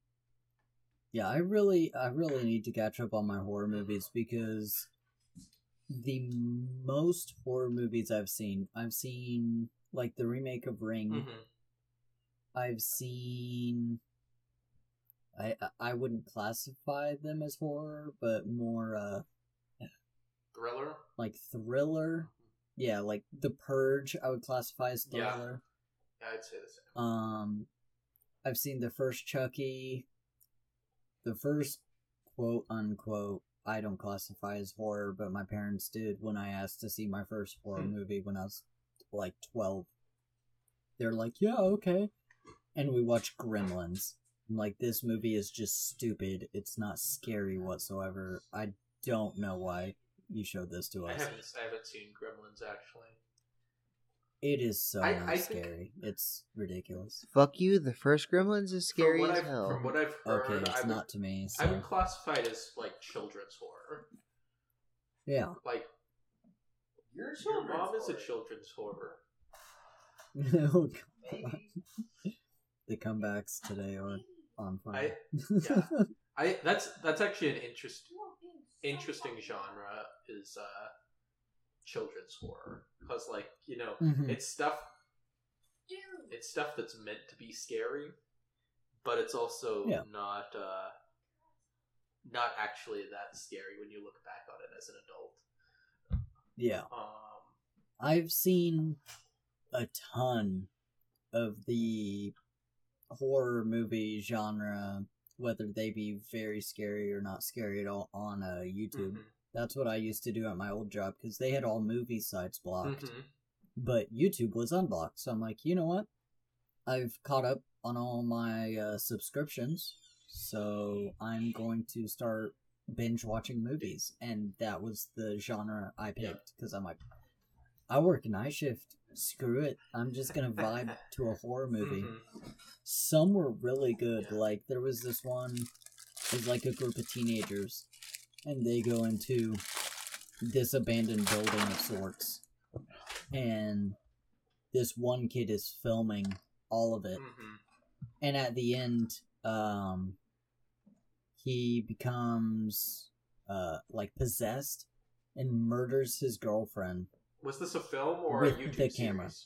yeah i really i really need to catch up on my horror movies because the most horror movies i've seen i've seen like the remake of ring Mm-hmm. I've seen. I I wouldn't classify them as horror, but more uh Thriller. like thriller. Yeah, like The Purge. I would classify as Yeah. thriller. Yeah, I'd say the same. Um, I've seen the first Chucky. The first quote unquote. I don't classify as horror, but my parents did when I asked to see my first horror Hmm. movie when I was like twelve. They're like, "Yeah, okay," and we watched Gremlins. I'm like, this movie is just stupid. It's not scary whatsoever. I don't know why you showed this to I us. haven't I haven't seen Gremlins actually. It is so I- I think- scary. It's ridiculous. Fuck you. The first Gremlins is scary as I've, hell. From what I've heard, Okay, I it's would, not to me. I would So classify it as like children's horror. yeah. Like Your your mom is a children's horror. Oh, God. The comebacks today are on I fire. yeah. I that's that's actually an interest interesting genre is uh children's horror because like you know Mhm. it's stuff it's stuff that's meant to be scary but it's also Yeah. not uh not actually that scary when you look back on it as an adult Yeah, um I've seen a ton of the horror movie genre, whether they be very scary or not scary at all, on uh, YouTube. mhm, That's what I used to do at my old job because they had all movie sites blocked. mhm. but YouTube was unblocked. So I'm like, you know what? I've caught up on all my uh, subscriptions, so I'm going to start binge watching movies, and that was the genre I picked because I'm like, I work night shift. Screw it. I'm just gonna vibe to a horror movie. Mhm. Some were really good. Yeah. Like there was this one. It was like a group of teenagers, and they go into this abandoned building of sorts, and this one kid is filming all of it, Mhm. and at the end, um, he becomes uh like possessed and murders his girlfriend. Was this a film or With a YouTube the camera. series?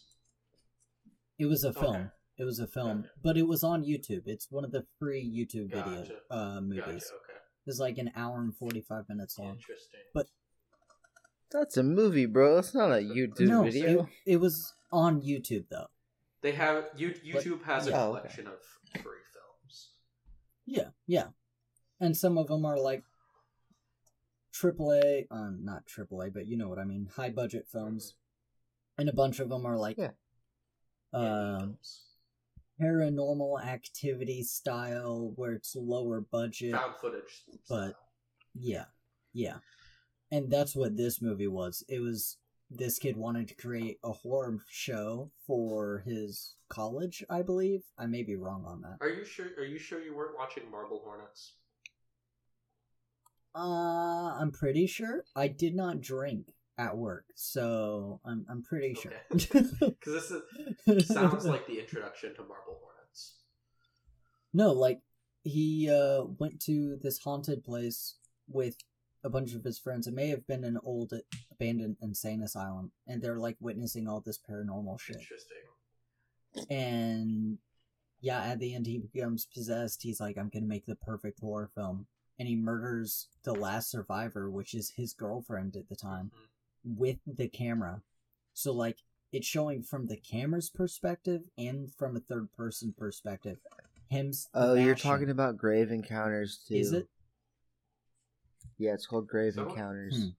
It was a film. Okay. It was a film, Gotcha. but it was on YouTube. It's one of the free YouTube video Gotcha. uh, movies. Gotcha. Okay. It's like an hour and forty five minutes long. Interesting. But That's a movie, bro. That's not a YouTube no, video. It, it was on YouTube though. They have you, YouTube has a Yeah, okay. collection of free films. Yeah, yeah, and some of them are like AAA, um, not AAA, but you know what I mean, high budget films, and a bunch of them are like, Yeah. Indie um, films. paranormal activity style where it's lower budget. found footage. but- style. Yeah, yeah, and that's what this movie was. It was this kid wanted to create a horror show for his college, I believe. I may be wrong on that. Are you sure? Are you sure you weren't watching Marble Hornets? Uh, I'm pretty sure I did not drink at work, so I'm I'm pretty sure. Because this is, sounds like the introduction to Marble Hornets. no, like he uh went to this haunted place with a bunch of his friends. It may have been an old abandoned insane asylum, and they're like witnessing all this paranormal shit. Interesting. And yeah, at the end he becomes possessed. He's like, I'm gonna make the perfect horror film. And he murders the last survivor, which is his girlfriend at the time, Mhm. with the camera. So like it's showing from the camera's perspective and from a third person perspective. Him Oh, you're talking about Grave Encounters Two. Is it? Yeah, it's called Grave So- Encounters. Hmm.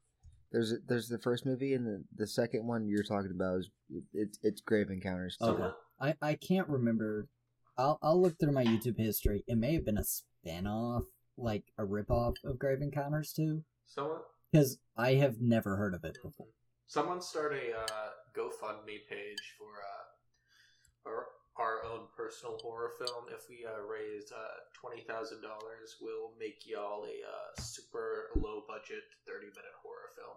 There's there's the first movie and the, the second one you're talking about is it's it's Grave Encounters. too. Okay. I, I can't remember. I'll I'll look through my YouTube history. It may have been a spin-off, like a rip-off of Grave Encounters Two, Someone, because I have never heard of it before. someone start a uh, GoFundMe page for uh, our, our own personal horror film. If we uh, raise uh, twenty thousand dollars, we'll make y'all a uh, super low budget thirty minute horror film.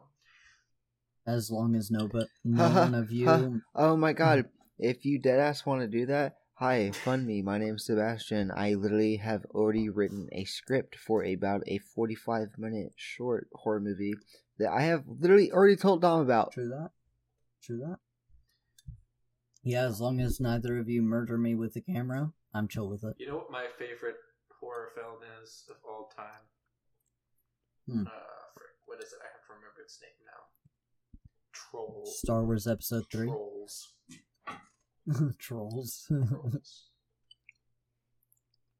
As long as no but no Ha, ha, one of you. Oh my god! If you deadass want to do that, hi, fund me. My name's Sebastian. I literally have already written a script for about a 45 minute short horror movie that I have literally already told Dom about. True that. True that. Yeah, as long as neither of you murder me with the camera, I'm chill with it. You know what my favorite horror film is of all time? Hmm. Uh, what is it? I have to remember its name now. Trolls. Star Wars Episode Three. Trolls. Trolls. Trolls.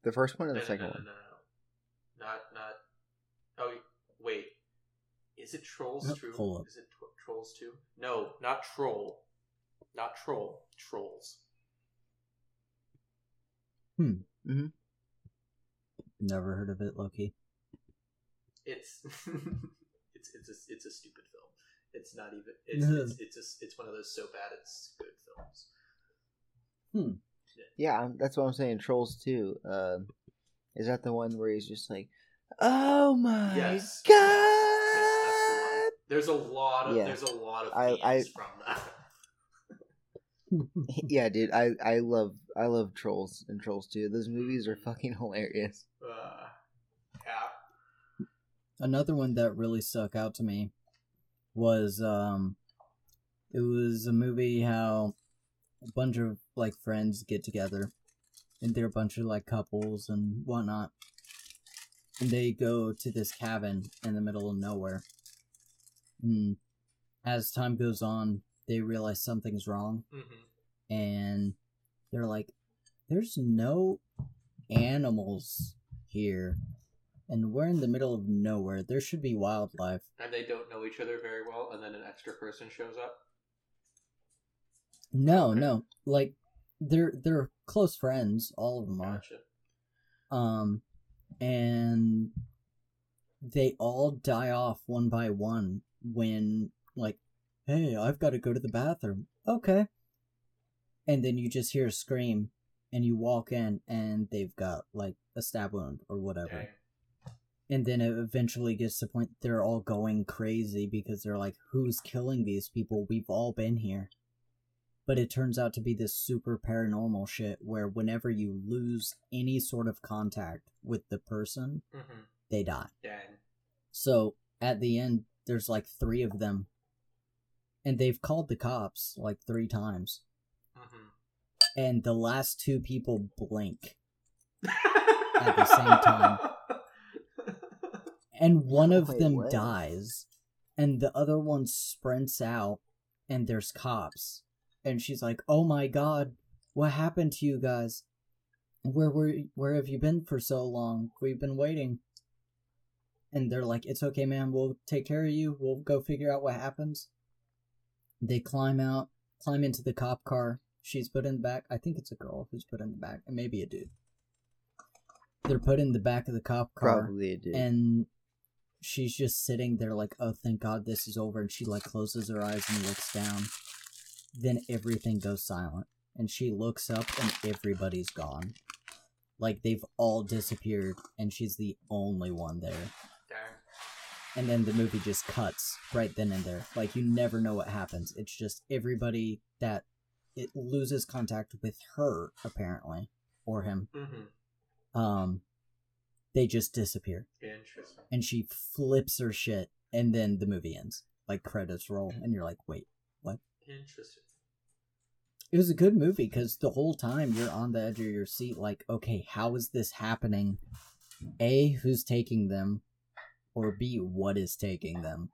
The first one or the no, second no, no, one? no, no, not not. Oh wait, is it Trolls No, Two? hold up. Is it tw- Trolls Two? No, not Troll. Not Troll. Trolls. Hmm. Mm-hmm. Never heard of it, Loki. It's it's it's a it's a stupid film. It's not even. It's it's it's, a, it's one of those so bad it's good films. Yeah, that's what I'm saying. Trolls too. Um, is that the one where he's just like, oh my Yes. god? Yes, that's the one. There's a lot of Yeah. there's a lot of I- I- from that. yeah, dude, I I love I love Trolls and Trolls too. Those movies are fucking hilarious. Uh, yeah. Another one that really stuck out to me was um it was a movie how a bunch of like friends get together and they're a bunch of like couples and whatnot. And they go to this cabin in the middle of nowhere. And as time goes on, they realize something's wrong hmm and they're like, "There's no animals here, and we're in the middle of nowhere. There should be wildlife." And they don't know each other very well, and then an extra person shows up. No, no, like they're they're close friends. All of them are. Gotcha. Um, and they all die off one by one when like, "Hey, I've got to go to the bathroom." Okay. And then you just hear a scream, and you walk in, and they've got like a stab wound or whatever. Dang. And then it eventually gets to the point they're all going crazy because they're like, who's killing these people? We've all been here. But it turns out to be this super paranormal shit where whenever you lose any sort of contact with the person, hmm they die. Dang. So at the end, there's like three of them. And they've called the cops like three times. hmm and the last two people blink, At the same time. and one of Wait, them what? dies, and the other one sprints out, and there's cops, and she's like, "Oh my god, what happened to you guys? Where were where have you been for so long? We've been waiting." And they're like, "It's okay, man. We'll take care of you. We'll go figure out what happens." They climb out, climb into the cop car. She's put in the back. I think it's a girl who's put in the back, and maybe a dude. They're put in the back of the cop car Probably a dude. and she's just sitting there like oh thank god this is over and she like closes her eyes and looks down then everything goes silent and she looks up and everybody's gone. Like they've all disappeared and she's the only one there. Darn. and then the movie just cuts right then and there. Like you never know what happens. It's just everybody that it loses contact with her apparently or him. Mm-hmm. um they just disappear. Interesting. and she flips her shit and then the movie ends. Like credits roll and you're like wait Interesting. it was a good movie because the whole time you're on the edge of your seat like okay how is this happening? A who's taking them? Or b what is taking them?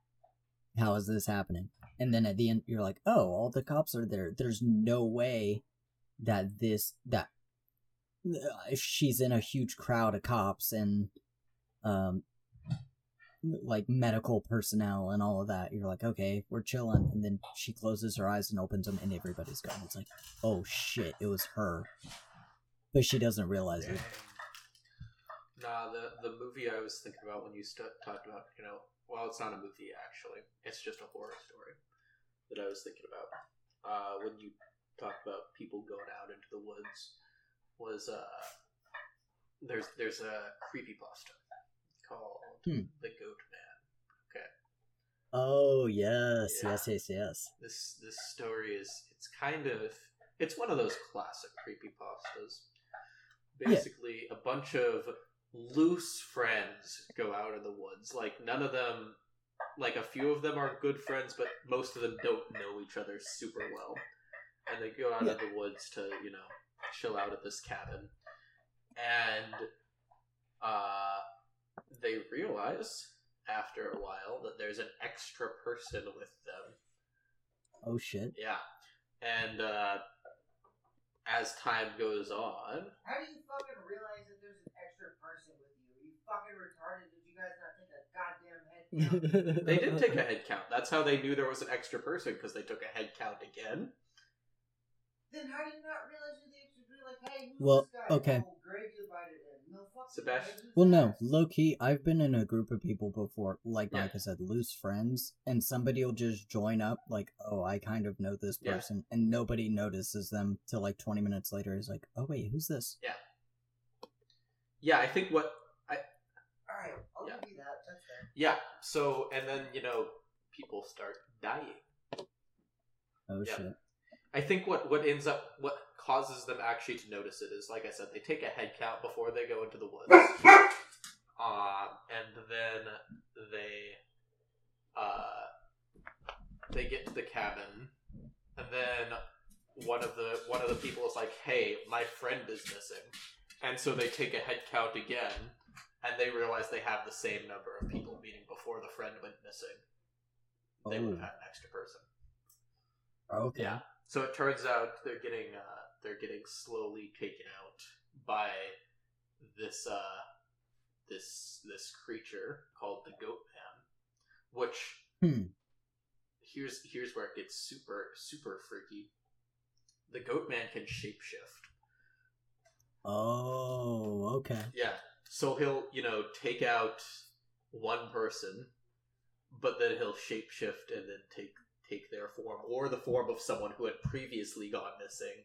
How is this happening? And then at the end you're like oh all the cops are there. There's no way that this that uh, she's in a huge crowd of cops and um like medical personnel and all of that you're like okay we're chilling and then she closes her eyes and opens them and everybody's gone. It's like oh shit it was her. But she doesn't realize it. Nah, the the movie I was thinking about when you st- talked about, you know, well, it's not a movie actually. It's just a horror story that I was thinking about. Uh, when you talked about people going out into the woods, was uh, there's there's a creepy creepypasta called Hmm. The Goat Man. Okay, oh yes Yeah. yes yes yes this this story is it's kind of it's one of those classic creepypastas. Yeah. Basically, a bunch of loose friends go out in the woods. Like none of them, like a few of them are good friends, but most of them don't know each other super well. And they go out Yeah. in the woods to you know chill out at this cabin, and uh, they realize after a while that there's an extra person with them oh shit yeah. And uh, as time goes on, How do you fucking realize that there's an extra person with you? Are you fucking retarded? Did you guys not take a goddamn head count? they did take a head count. That's how they knew there was an extra person because they took a head count again. then how do you not realize who the extra people? Like, hey, who's Well, this guy? okay. Oh, Sebastian- Well, no, that? low key, I've been in a group of people before, like Yeah. Micah said, loose friends, and somebody will just join up, like, oh, I kind of know this Yeah. person, and nobody notices them till like 20 minutes later. Is like, oh, wait, who's this? Yeah, Yeah, I think what. I. All right, I'll Yeah. give you that. That's fair. Yeah, so, and then, you know, people start dying. Oh, Yeah. shit. I think what, what ends up, what causes them actually to notice it is, like I said, they take a head count before they go into the woods. um, and then they uh, they get to the cabin, and then one of the one of the people is like, "Hey, my friend is missing," and so they take a head count again, and they realize they have the same number of people, meaning before the friend went missing, they would have Oh. had an extra person. Okay. Yeah. So it turns out they're getting uh, they're getting slowly taken out by this uh, this this creature called the Goat Man, which Hmm. here's here's where it gets super super freaky. The Goat Man can shapeshift. Oh, okay. Yeah. So he'll you know take out one person, but then he'll shapeshift and then take take their form or the form of someone who had previously gone missing.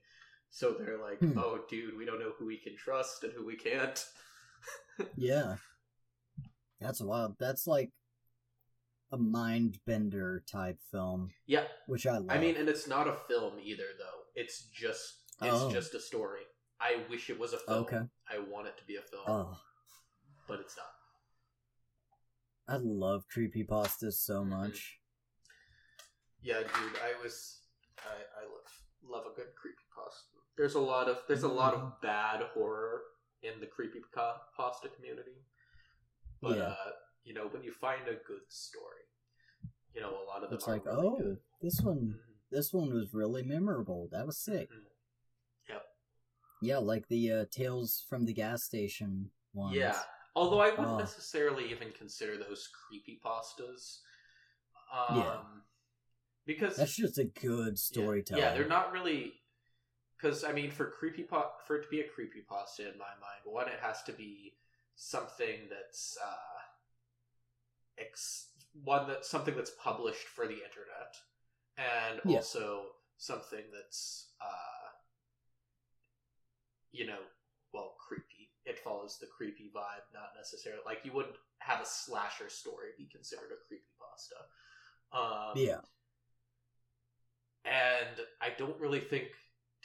So they're like, Hmm. "Oh, dude, we don't know who we can trust and who we can't." Yeah. That's wild. That's like a mind bender type film, Yeah, which I love. I mean, and it's not a film either, though. It's just it's Oh. just a story. I wish it was a film. Okay. I want it to be a film, oh, but it's not. I love creepy creepypastas so Mhm. much. Yeah, dude, I was I I love love a good creepy pasta. There's a lot of there's a lot of bad horror in the creepy pasta community, but Yeah. uh, you know when you find a good story, you know a lot of them It's are like, really oh, good. this one, Mhm. this one was really memorable. That was sick. Mhm. Yep. Yeah, like the uh, Tales from the gas station ones. Yeah. Although I wouldn't Oh. necessarily even consider those creepy pastas. Um, Yeah. Because That's just a good yeah, storytelling. Yeah, they're not really. Because I mean, for creepy for it to be a creepy pasta in my mind, one it has to be something that's uh, ex- one that something that's published for the internet, and Yeah. also something that's uh, you know, well, creepy. It follows the creepy vibe, not necessarily like you wouldn't have a slasher story be considered a creepy pasta. Um, Yeah. And I don't really think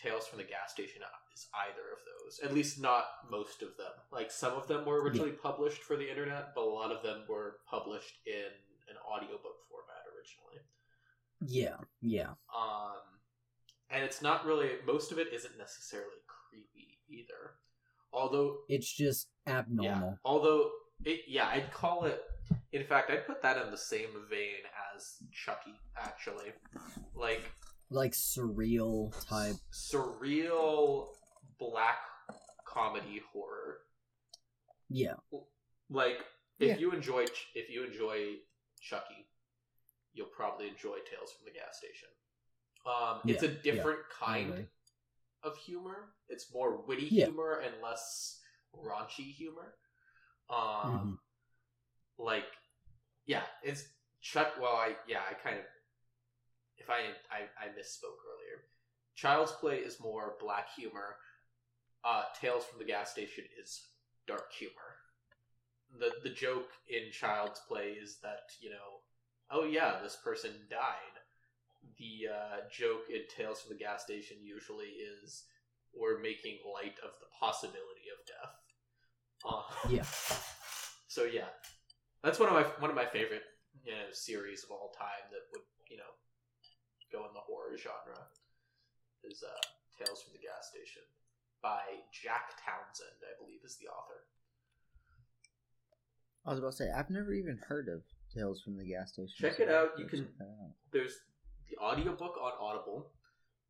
Tales from the Gas Station is either of those. At least not most of them. Like some of them were originally published for the internet, but a lot of them were published in an audiobook format originally. Yeah. Yeah. Um and it's not really most of it isn't necessarily creepy either. Although It's just abnormal. yeah, although it yeah, I'd call it in fact I'd put that in the same vein as Chucky actually. Like Like surreal type. surreal black comedy horror. Yeah. Like if Yeah. you enjoy if you enjoy Chucky, you'll probably enjoy Tales from the Gas Station. Um, it's Yeah, a different I kind agree. of humor. It's more witty Yeah. humor and less raunchy humor. Um, Mhm. like yeah, it's Chuck. Well, I yeah, I kind of if I I, I misspoke earlier. Child's Play is more black humor. Uh, Tales from the Gas Station is dark humor. the The joke in Child's Play is that you know, oh yeah, this person died. The uh, joke in Tales from the Gas Station usually is we're making light of the possibility of death. Uh, Yeah. so yeah, that's one of my one of my favorite you know series of all time that would you know go in the horror genre is uh, Tales from the Gas Station by Jack Townsend, I believe, is the author. I was about to say I've never even heard of Tales from the Gas Station. Check so it out. You can- out. There's the audiobook on Audible.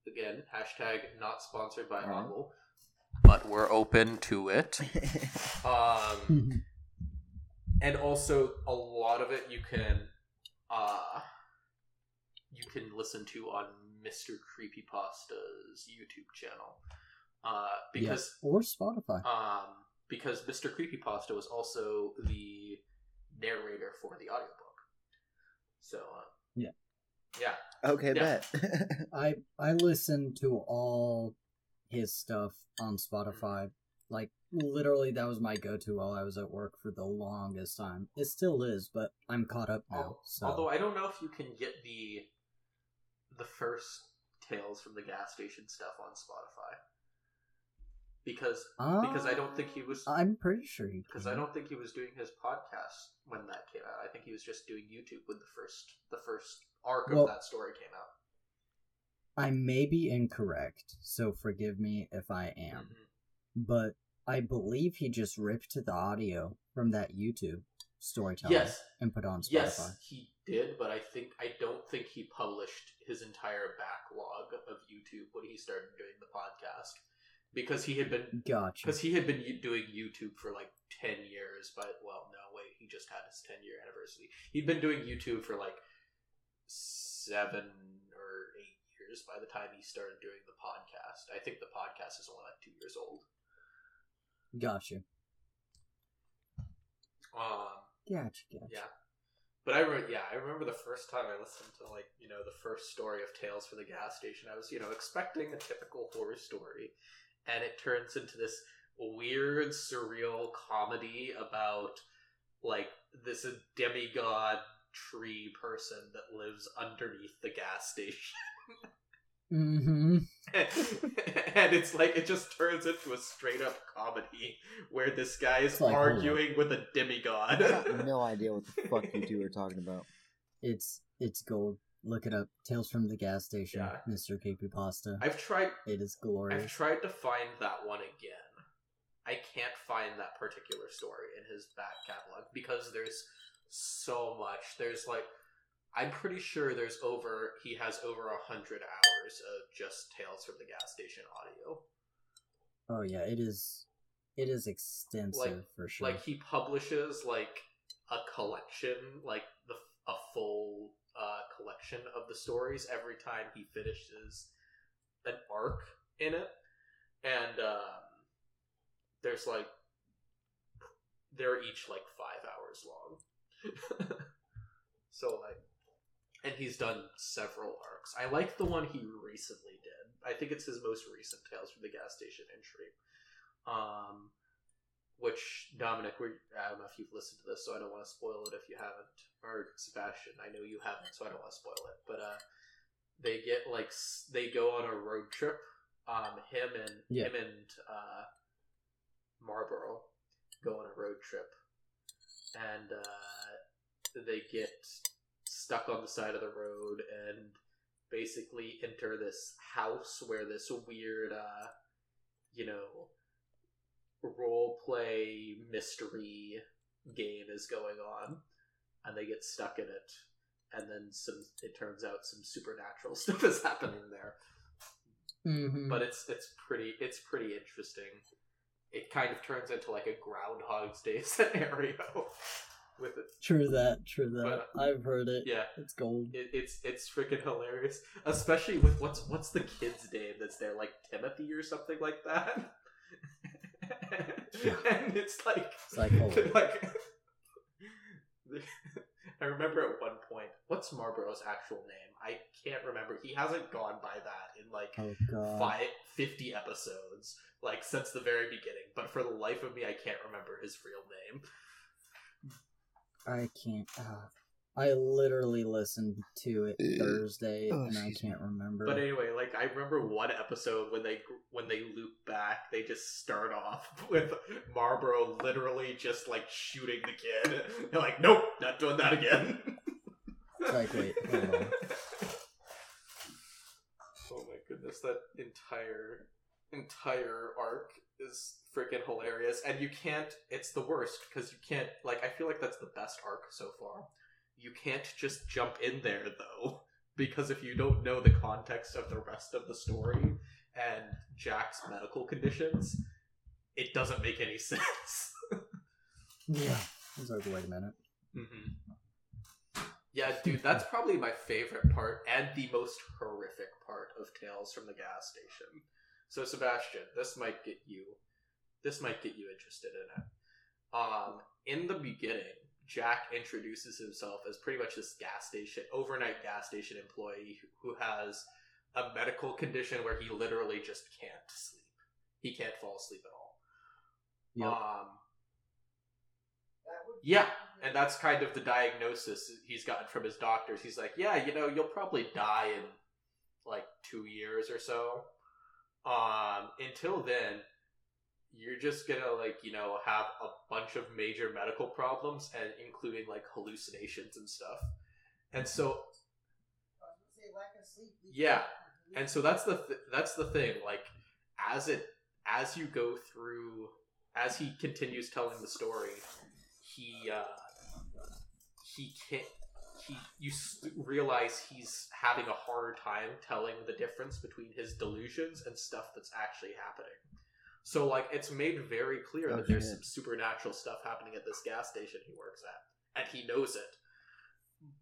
Again, hashtag not sponsored by Alright. Audible, but we're open to it. Um, and also a lot of it you can uh you can listen to on Mr. Creepypasta's YouTube channel. Uh because Or Spotify. um because Mr. Creepypasta was also the narrator for the audiobook. So uh, Yeah. Yeah. okay, Yeah. bet. I I listen to all his stuff on Spotify. Like literally, that was my go-to while I was at work for the longest time. It still is, but I'm caught up now. Al- So Although I don't know if you can get the the first Tales from the Gas Station stuff on Spotify. Because because I don't think he was Uh, I'm pretty sure he. because. I don't think he was doing his podcast when that came out. I think he was just doing YouTube when the first the first arc Well- of that story came out. I may be incorrect, so forgive me if I am. Mhm. But I believe he just ripped the audio from that YouTube storytelling Yes, and put it on Spotify. yes, he did, but I think I don't think he published his entire backlog of YouTube when he started doing the podcast because he had been Gotcha. because he had been doing YouTube for like ten years. But well, no, wait, he just had his ten year anniversary. He'd been doing YouTube for like seven or eight years by the time he started doing the podcast. I think the podcast is only like two years old. Gotcha. Um, Gotcha. Gotcha. Yeah. But I remember, yeah, I remember the first time I listened to like you know the first story of Tales for the Gas Station. I was you know expecting a typical horror story, and it turns into this weird, surreal comedy about like this demigod tree person that lives underneath the gas station. Mm-hmm. and it's like it just turns into a straight up comedy where this guy is like, arguing with a demigod. I got no idea what the fuck you two are talking about. It's it's gold. Look it up. Tales from the Gas Station, Yeah. Mr. Creepypasta. I've tried It is glorious. I've tried to find that one again. I can't find that particular story in his back catalog because there's so much. There's like I'm pretty sure there's over he has over a hundred hours of just Tales from the Gas Station audio. Oh yeah, it is. It is extensive Like- for sure. Like he publishes like a collection, like the a full uh, collection of the stories every time he finishes an arc in it, and um, there's like they're each like five hours long. so like, and he's done several arcs. I like the one he recently did. I think it's his most recent Tales from the Gas Station entry. Um, which Dominic, we I don't know if you've listened to this, so I don't want to spoil it if you haven't. Or Sebastian, I know you haven't, so I don't want to spoil it. But uh, they get like s- they go on a road trip. Um, him and Yeah. him and uh, Marlboro go on a road trip, and uh, they get stuck on the side of the road and basically enter this house where this weird, uh, you know, role play mystery game is going on, and they get stuck in it. And then some. It turns out some supernatural stuff is happening there Mhm. but it's it's pretty it's pretty interesting. It kind of turns into like a Groundhog's Day scenario with it. True that. True that. But- um, I've heard it. Yeah, It's gold. it, it's it's freaking hilarious, especially with what's what's the kid's name that's there, like Timothy or something like that. and it's like It's like, like I remember at one point, what's Marlboro's actual name? I can't remember. He hasn't gone by that in like Oh god. five, 50 episodes, like since the very beginning. But for the life of me, I can't remember his real name. I can't. Uh, I literally listened to it Thursday, Oh, and I can't remember. But anyway, like I remember one episode when they when they loop back, they just start off with Marlboro literally just like shooting the kid. They're like, nope, not doing that again. It's like, wait, hold on. Oh my goodness, that entire entire arc is freaking hilarious, and you can't. It's the worst because you can't. Like, I feel like that's the best arc so far. You can't just jump in there though, because if you don't know the context of the rest of the story and Jack's medical conditions, it doesn't make any sense. yeah. I was like, wait a minute. Mm-hmm. Yeah, dude, that's probably my favorite part and the most horrific part of Tales from the Gas Station. So, Sebastian, this might get you, this might get you interested in it. Um, in the beginning, Jack introduces himself as pretty much this gas station, overnight gas station employee who has a medical condition where he literally just can't sleep. He can't fall asleep at all. Yep. Um, Yeah, and that's kind of the diagnosis he's gotten from his doctors. He's like, yeah, you know, you'll probably die in like two years or so. Um, until then, you're just gonna like you know have a bunch of major medical problems and including like hallucinations and stuff. And so I was gonna say lack of sleep. leads Yeah, and so that's the th- that's the thing like as it as you go through as he continues telling the story he uh he can't he you realize he's having a harder time telling the difference between his delusions and stuff that's actually happening so like it's made very clear Oh, that there's some supernatural stuff happening at this gas station he works at and he knows it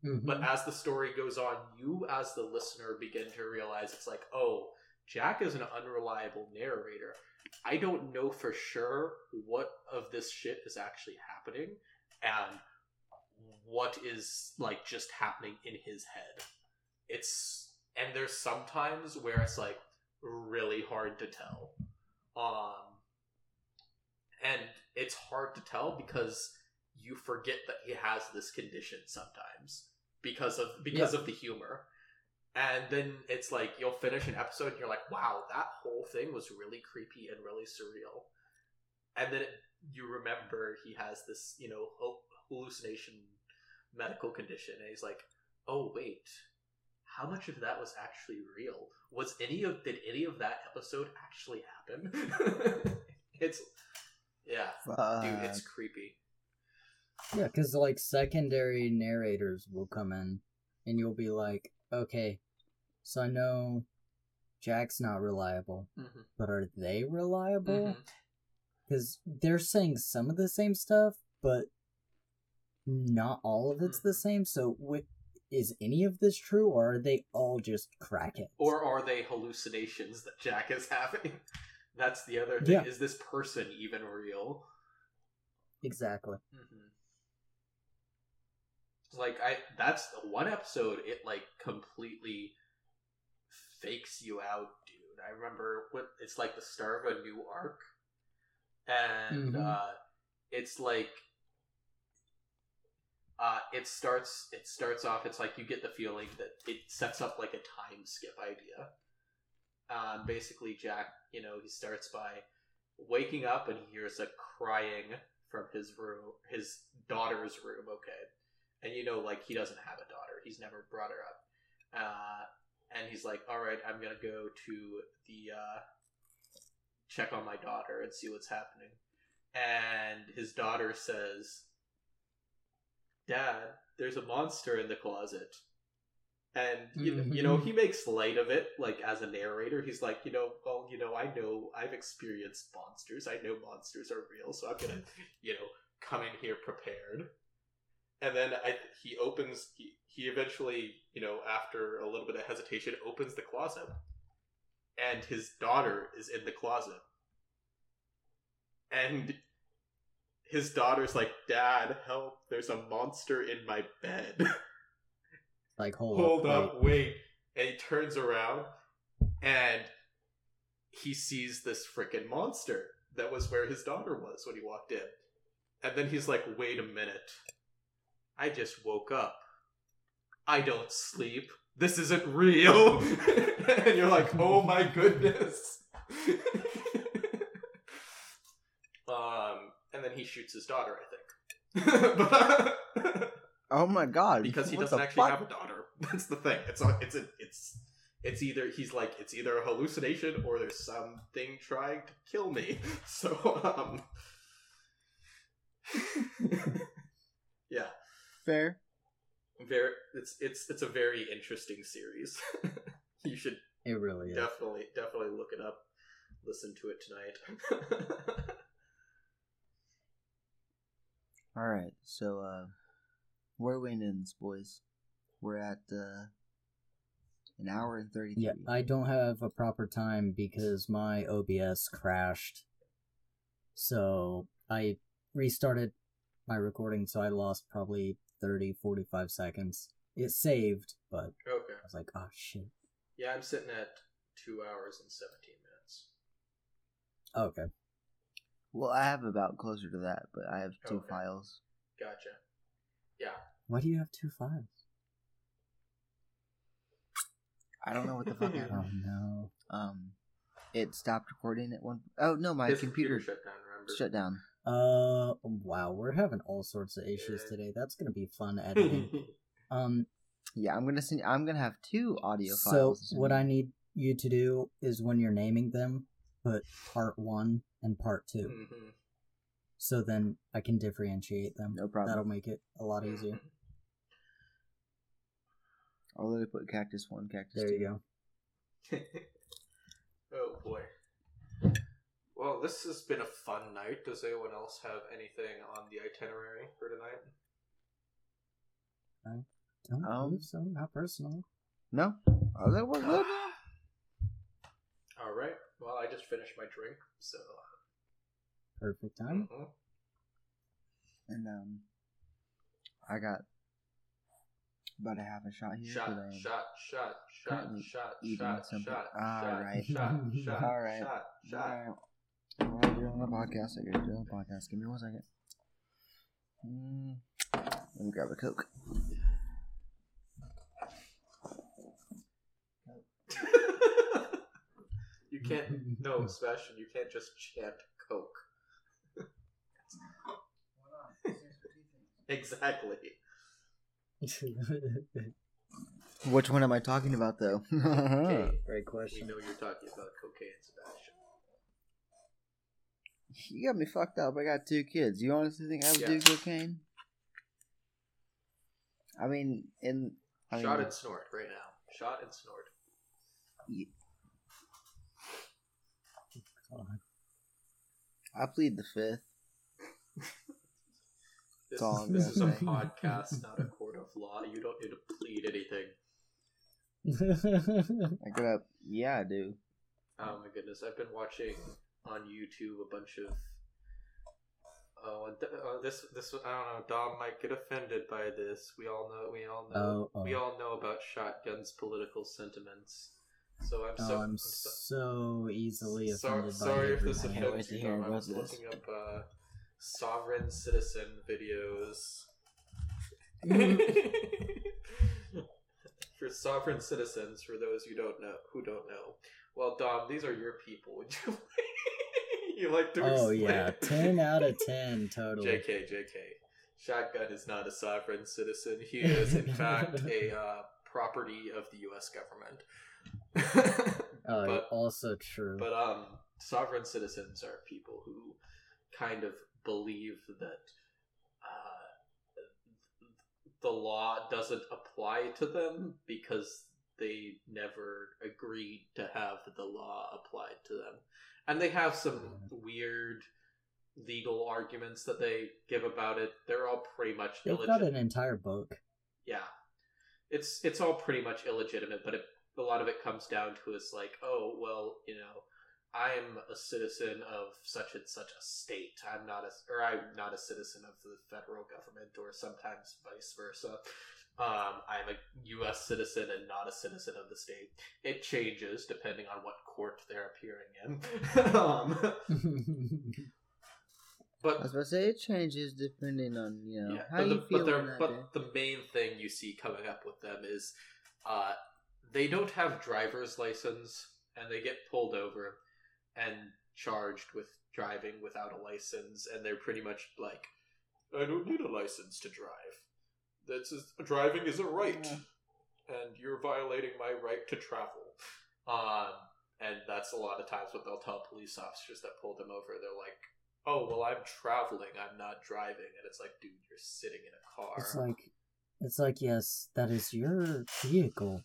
Mhm. but as the story goes on, you as the listener begin to realize it's like, oh, Jack is an unreliable narrator. I don't know for sure what of this shit is actually happening and what is like just happening in his head. It's and there's sometimes where it's like really hard to tell. Um and it's hard to tell because you forget that he has this condition sometimes because of because of the humor and then it's like you'll finish an episode and you're like wow that whole thing was really creepy and really surreal and then it, you remember he has this you know hallucination medical condition and he's like oh wait how much of that was actually real? Was any of did any of that episode actually happen? it's yeah, dude, it's creepy. Yeah, because like secondary narrators will come in, and you'll be like, okay, so I know Jack's not reliable, Mm-hmm. but are they reliable? Because they're saying some of the same stuff, but not all of it's the Mhm. same. So, wi- is any of this true, or are they all just crackheads? Or are they hallucinations that Jack is having? That's the other thing. Yeah. Is this person even real? exactly. Mm-hmm. Like I, that's one episode. It like completely fakes you out, dude. I remember what it's like the start of a new arc, and Mhm. uh, it's like uh, it starts. It starts off. It's like you get the feeling that it sets up like a time skip idea. Um, basically, Jack, you know, he starts by waking up and he hears a crying from his room, his daughter's room. Okay, and you know, like he doesn't have a daughter; he's never brought her up. Uh, and he's like, "All right, I'm gonna go to the uh, check on my daughter and see what's happening." And his daughter says, "Dad, there's a monster in the closet." And you, you know mm-hmm. he makes light of it, like as a narrator. He's like, you know, well, you know, I know I've experienced monsters. I know monsters are real, so I'm gonna, you know, come in here prepared. And then I, he opens. He, he eventually, you know, after a little bit of hesitation, opens the closet, and his daughter is in the closet. And his daughter's like, "Dad, help! There's a monster in my bed." Like, hold, hold up, up, wait. And he turns around and he sees this freaking monster that was where his daughter was when he walked in. And then he's like, wait a minute. I just woke up. I don't sleep. This isn't real. and you're like, oh my goodness. um, and then he shoots his daughter, I think. But- Oh my god! because he what doesn't actually fuck? have a daughter. That's the thing. It's a, it's a, it's it's either he's like it's either a hallucination or there's something trying to kill me. So um Yeah. fair. Very it's it's it's a very interesting series. you should It really is. definitely definitely look it up. Listen to it tonight. All right, so uh, we're winning, boys. We're at uh, an hour and thirty. Yeah, I don't have a proper time because my OBS crashed. So I restarted my recording, so I lost probably 30, 45 seconds. It saved, but okay. I was like, oh shit. Yeah, I'm sitting at two hours and seventeen minutes. Okay. Well, I have about closer to that, but I have two Okay. files. Gotcha. Yeah. Why do you have two files? I don't know what the fuck Oh happened. no. Um, it stopped recording at one. Oh no, my His computer, shut down. Remember? shut down. Uh, wow, we're having all sorts of issues Yeah. today. That's gonna be fun editing. um, Yeah, I'm gonna send. I'm gonna have two audio so files. So what. I need you to do is when you're naming them, put part one and part two. Mhm. So then I can differentiate them. No problem. That'll make it a lot easier. I'll literally put cactus one, cactus There two. you go. oh boy. Well, this has been a fun night. Does anyone else have anything on the itinerary for tonight? Don't Um, believe so. Not personal. No, oh, that we're good. All right. Well, I just finished my drink, so. Perfect time. Mhm. And um, I got about a half a shot here. Shot, I am- shot, shot, shot, shot, shot, something. shot, All shot, right. shot, shot, All right. shot, shot. Alright. We're doing a podcast. I gotta do a podcast. Give me one second. Mm, let me grab a coke. you can't. No, Sebastian, you can't just chant Coke. Exactly. Which one am I talking about, though? Okay, uh-huh. Great question. we know you're talking about cocaine, Sebastian. you got me fucked up. I got two kids. You honestly think I would Yeah. do cocaine? I mean, in I mean, Shot and snort right now. Shot and snort. God. I plead the fifth. This, all this is a podcast, not a court of law. You don't need to plead anything. I got up. Yeah, I do. Oh my goodness, I've been watching on YouTube a bunch of. Oh, uh, this this I don't know. Dom might get offended by this. We all know. We all know. Oh, oh. We all know about shotgun's political sentiments. So I'm oh, so. I'm so- so easily Sorry, offended by sorry if this everything. Can't wait offends to you. hear Dom. I about was this. looking up uh, sovereign citizen videos. for sovereign citizens, for those you don't know who don't know. Well, Dom, these are your people. Would you you like to? Oh explain? yeah, ten out of ten, totally. Jk, Jk. Shotgun is not a sovereign citizen. He is, in fact, a uh, property of the U.S. government. Oh, but also true. but um, sovereign citizens are people who kind of believe that uh, the law doesn't apply to them because they never agreed to have the law applied to them, and they have some weird legal arguments that they give about it. They're all pretty much They've got an entire book. Yeah, it's it's all pretty much illegitimate, but it, a lot of it comes down to is like, oh well, you know, I'm a citizen of such and such a state. I'm not a, or I'm not a citizen of the federal government, or sometimes vice versa. Um, I'm a U.S. citizen and not a citizen of the state. It changes depending on what court they're appearing in. um, but I was about to say it changes depending on you know yeah, how you the, feel but, they're- but the main thing you see coming up with them is uh, they don't have driver's license and they get pulled over and charged with driving without a license and they're pretty much like i don't need a license to drive. That's is, driving is a right and you're violating my right to travel. Um, and that's a lot of times what they'll tell police officers that pull them over. They're like oh well i'm traveling i'm not driving. And it's like dude you're sitting in a car. It's like, it's like, yes, that is your vehicle,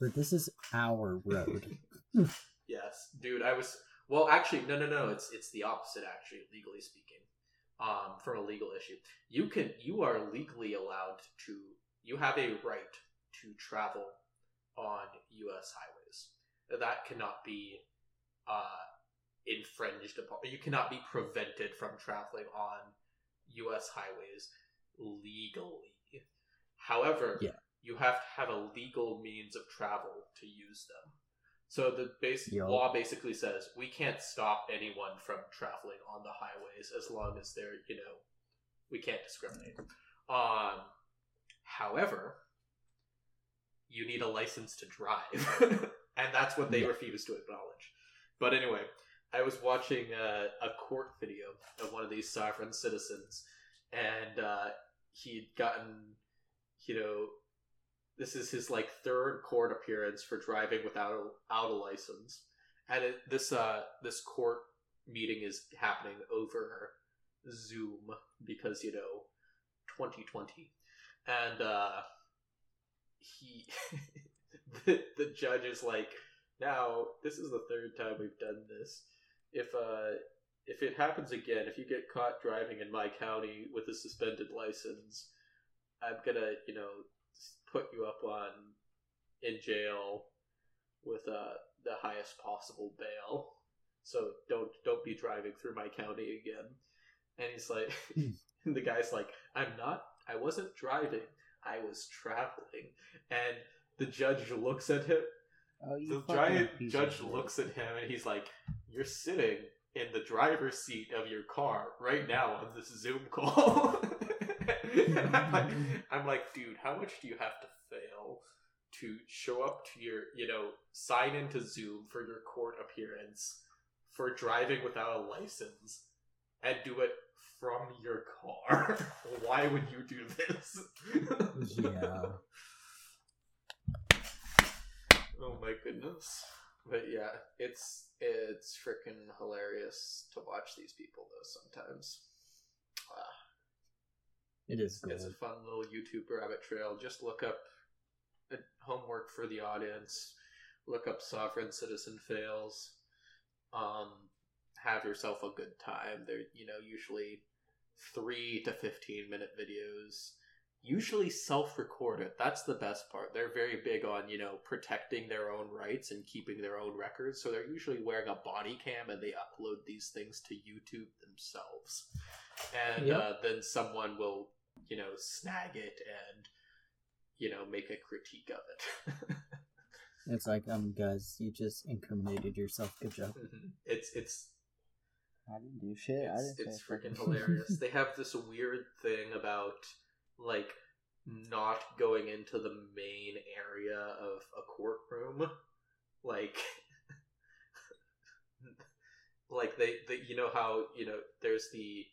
but this is our road. yes. Dude i was well actually no no no it's it's the opposite actually legally speaking um from a legal issue. You can you are legally allowed to you have a right to travel on us highways. That cannot be uh infringed upon you cannot be prevented from traveling on us highways legally. However Yeah. you have to have a legal means of travel to use them so the Yup. law basically says we can't stop anyone from traveling on the highways as long as they're you know we can't discriminate um however you need a license to drive and that's what they Yeah. refuse to acknowledge but anyway i was watching a, a court video of one of these sovereign citizens and uh he'd gotten you know this is his like third court appearance for driving without a, out a license. And it, this uh this court meeting is happening over zoom because you know 2020 and uh he the, the judge is like now this is the third time we've done this. If uh if it happens again if you get caught driving in my county with a suspended license i'm gonna you know put you up on in jail with uh the highest possible bail. So don't don't be driving through my county again. And he's like the guy's like i'm not i wasn't driving i was traveling. And the judge looks at him. Oh, the giant judge looks at him and he's like you're sitting in the driver's seat of your car right now on this zoom call. and I'm like, dude how much do you have to fail to show up to your you know sign into zoom for your court appearance for driving without a license and do it from your car why would you do this Yeah. Oh my goodness. But yeah, it's it's freaking hilarious to watch these people though sometimes. It is it's, it's a fun little YouTube rabbit trail. Just look up uh, homework for the audience. Look up sovereign citizen fails. Um, have yourself a good time. They're you know usually three to fifteen minute videos. Usually self-recorded. That's the best part. They're very big on you know protecting their own rights and keeping their own records. So they're usually wearing a body cam and they upload these things to YouTube themselves. And Yep. uh, then someone will you know snag it and you know make a critique of it. It's like, um, guys, you just incriminated yourself. Good job. it's it's I didn't do shit. I it's, didn't. it's say a freaking hilarious. they have this weird thing about like not going into the main area of a courtroom, like. like they, they you know how you know there's the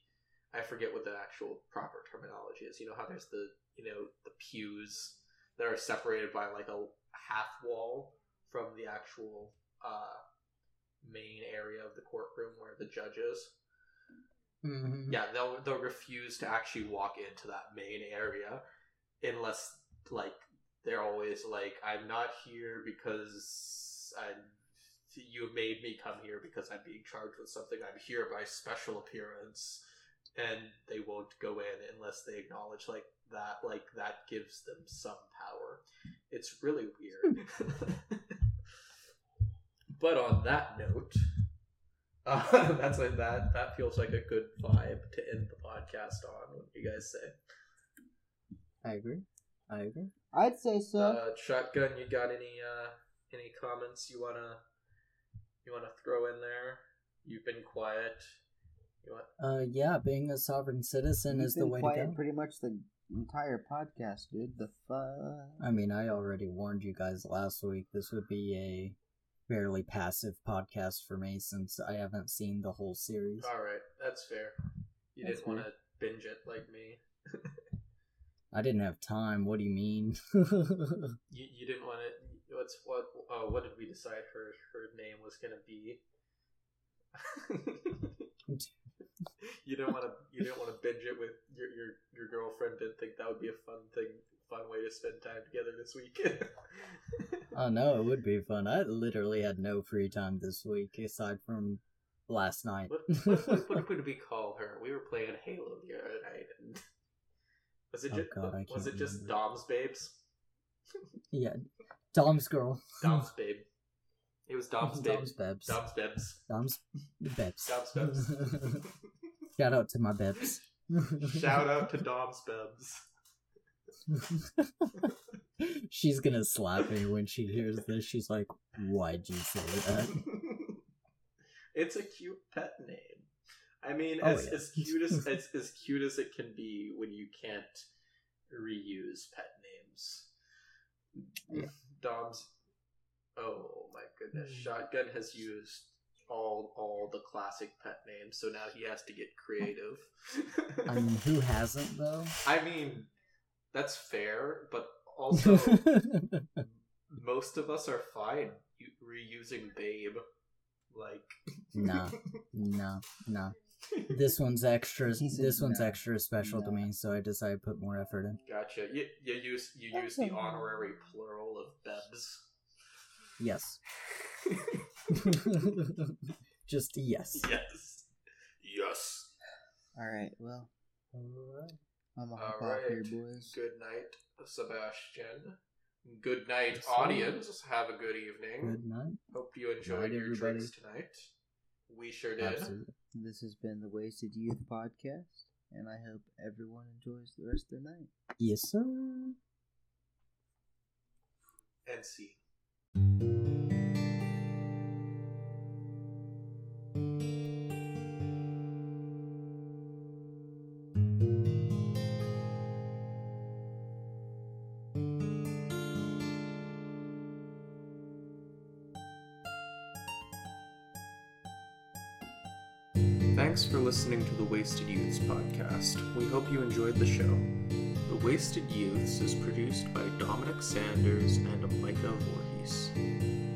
i forget what the actual proper terminology is. You know how there's the you know the pews that are separated by like a half wall from the actual uh main area of the courtroom where the judge is? Mm-hmm. yeah they'll they'll refuse to actually walk into that main area unless like they're always like i'm not here because i you made me come here because i'm being charged with something. I'm here by special appearance and they won't go in unless they acknowledge like that like that gives them some power it's really weird but on that note uh, that's like that. That feels like a good vibe to end the podcast on. What do you guys say? I agree. I agree. I'd say so. Uh, shotgun, you got any uh, any comments you wanna you wanna throw in there? You've been quiet. You want? Uh, yeah, being a sovereign citizen You've is the way quiet to go. pretty much the entire podcast, dude. The fuck. I mean, I already warned you guys last week. This would be a fairly passive podcast for me since I haven't seen the whole series. All right, that's fair. You That's didn't want to binge it like me. I didn't have time. What do you mean? You, you didn't want to. What's what? Uh, what did we decide her her name was gonna be? you didn't want to. You didn't want to binge it with your your your girlfriend. Didn't think that would be a fun thing, fun way to spend time together this week. oh no, it would be fun. I literally had no free time this week aside from last night. what, what, what, what did we call her? We were playing Halo the other night, and was it Oh, just God, was it just. Dom's babes? yeah, Dom's girl. Dom's babe. It was Dom's babe. Dom's bebs. Dom's babes. Dom's bebs. Dom's babes. Shout out to my bebs. Shout out to Dom's babes. She's gonna slap me when she hears this. She's like, "Why'd you say that?" it's a cute pet name. I mean, Oh, as, yeah. as cute as, as as cute as it can be when you can't reuse pet names. Yeah. Dom's. Oh my goodness! Hmm. Shotgun has used all all the classic pet names, so now he has to get creative. I mean, who hasn't though? I mean, that's fair, but also most of us are fine reusing Babe. Like, nah, nah, nah. This one's extra. He This one's nah, extra special to me, so I decided to put more effort in. gotcha. You you use you use the honorary plural of Bebs. Yes, just a yes. Yes. Yes. All right. Well, I'm gonna All hop off here, boys. Good night, Sebastian. Good night, Yes, sir. audience. Have a good evening. Good night. Hope you enjoyed Night, your everybody. drinks tonight. We sure did. Absolutely. This has been the Wasted Youth podcast, and I hope everyone enjoys the rest of their night. Yes, sir. And see. Listening to the Wasted Youths podcast. We hope you enjoyed the show. The Wasted Youths is produced by Dominic Sanders and Micah Voorhees.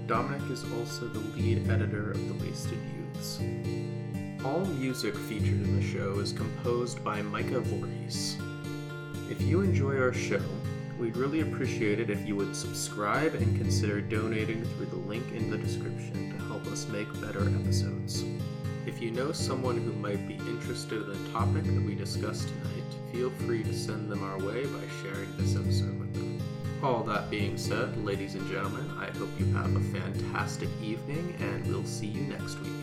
Dominic is also the lead editor of The Wasted Youths. All music featured in the show is composed by Micah Voorhees. If you enjoy our show, we'd really appreciate it if you would subscribe and consider donating through the link in the description to help us make better episodes. If you know someone who might be interested in the topic that we discussed tonight, feel free to send them our way by sharing this episode with them. All that being said, ladies and gentlemen, I hope you have a fantastic evening and we'll see you next week.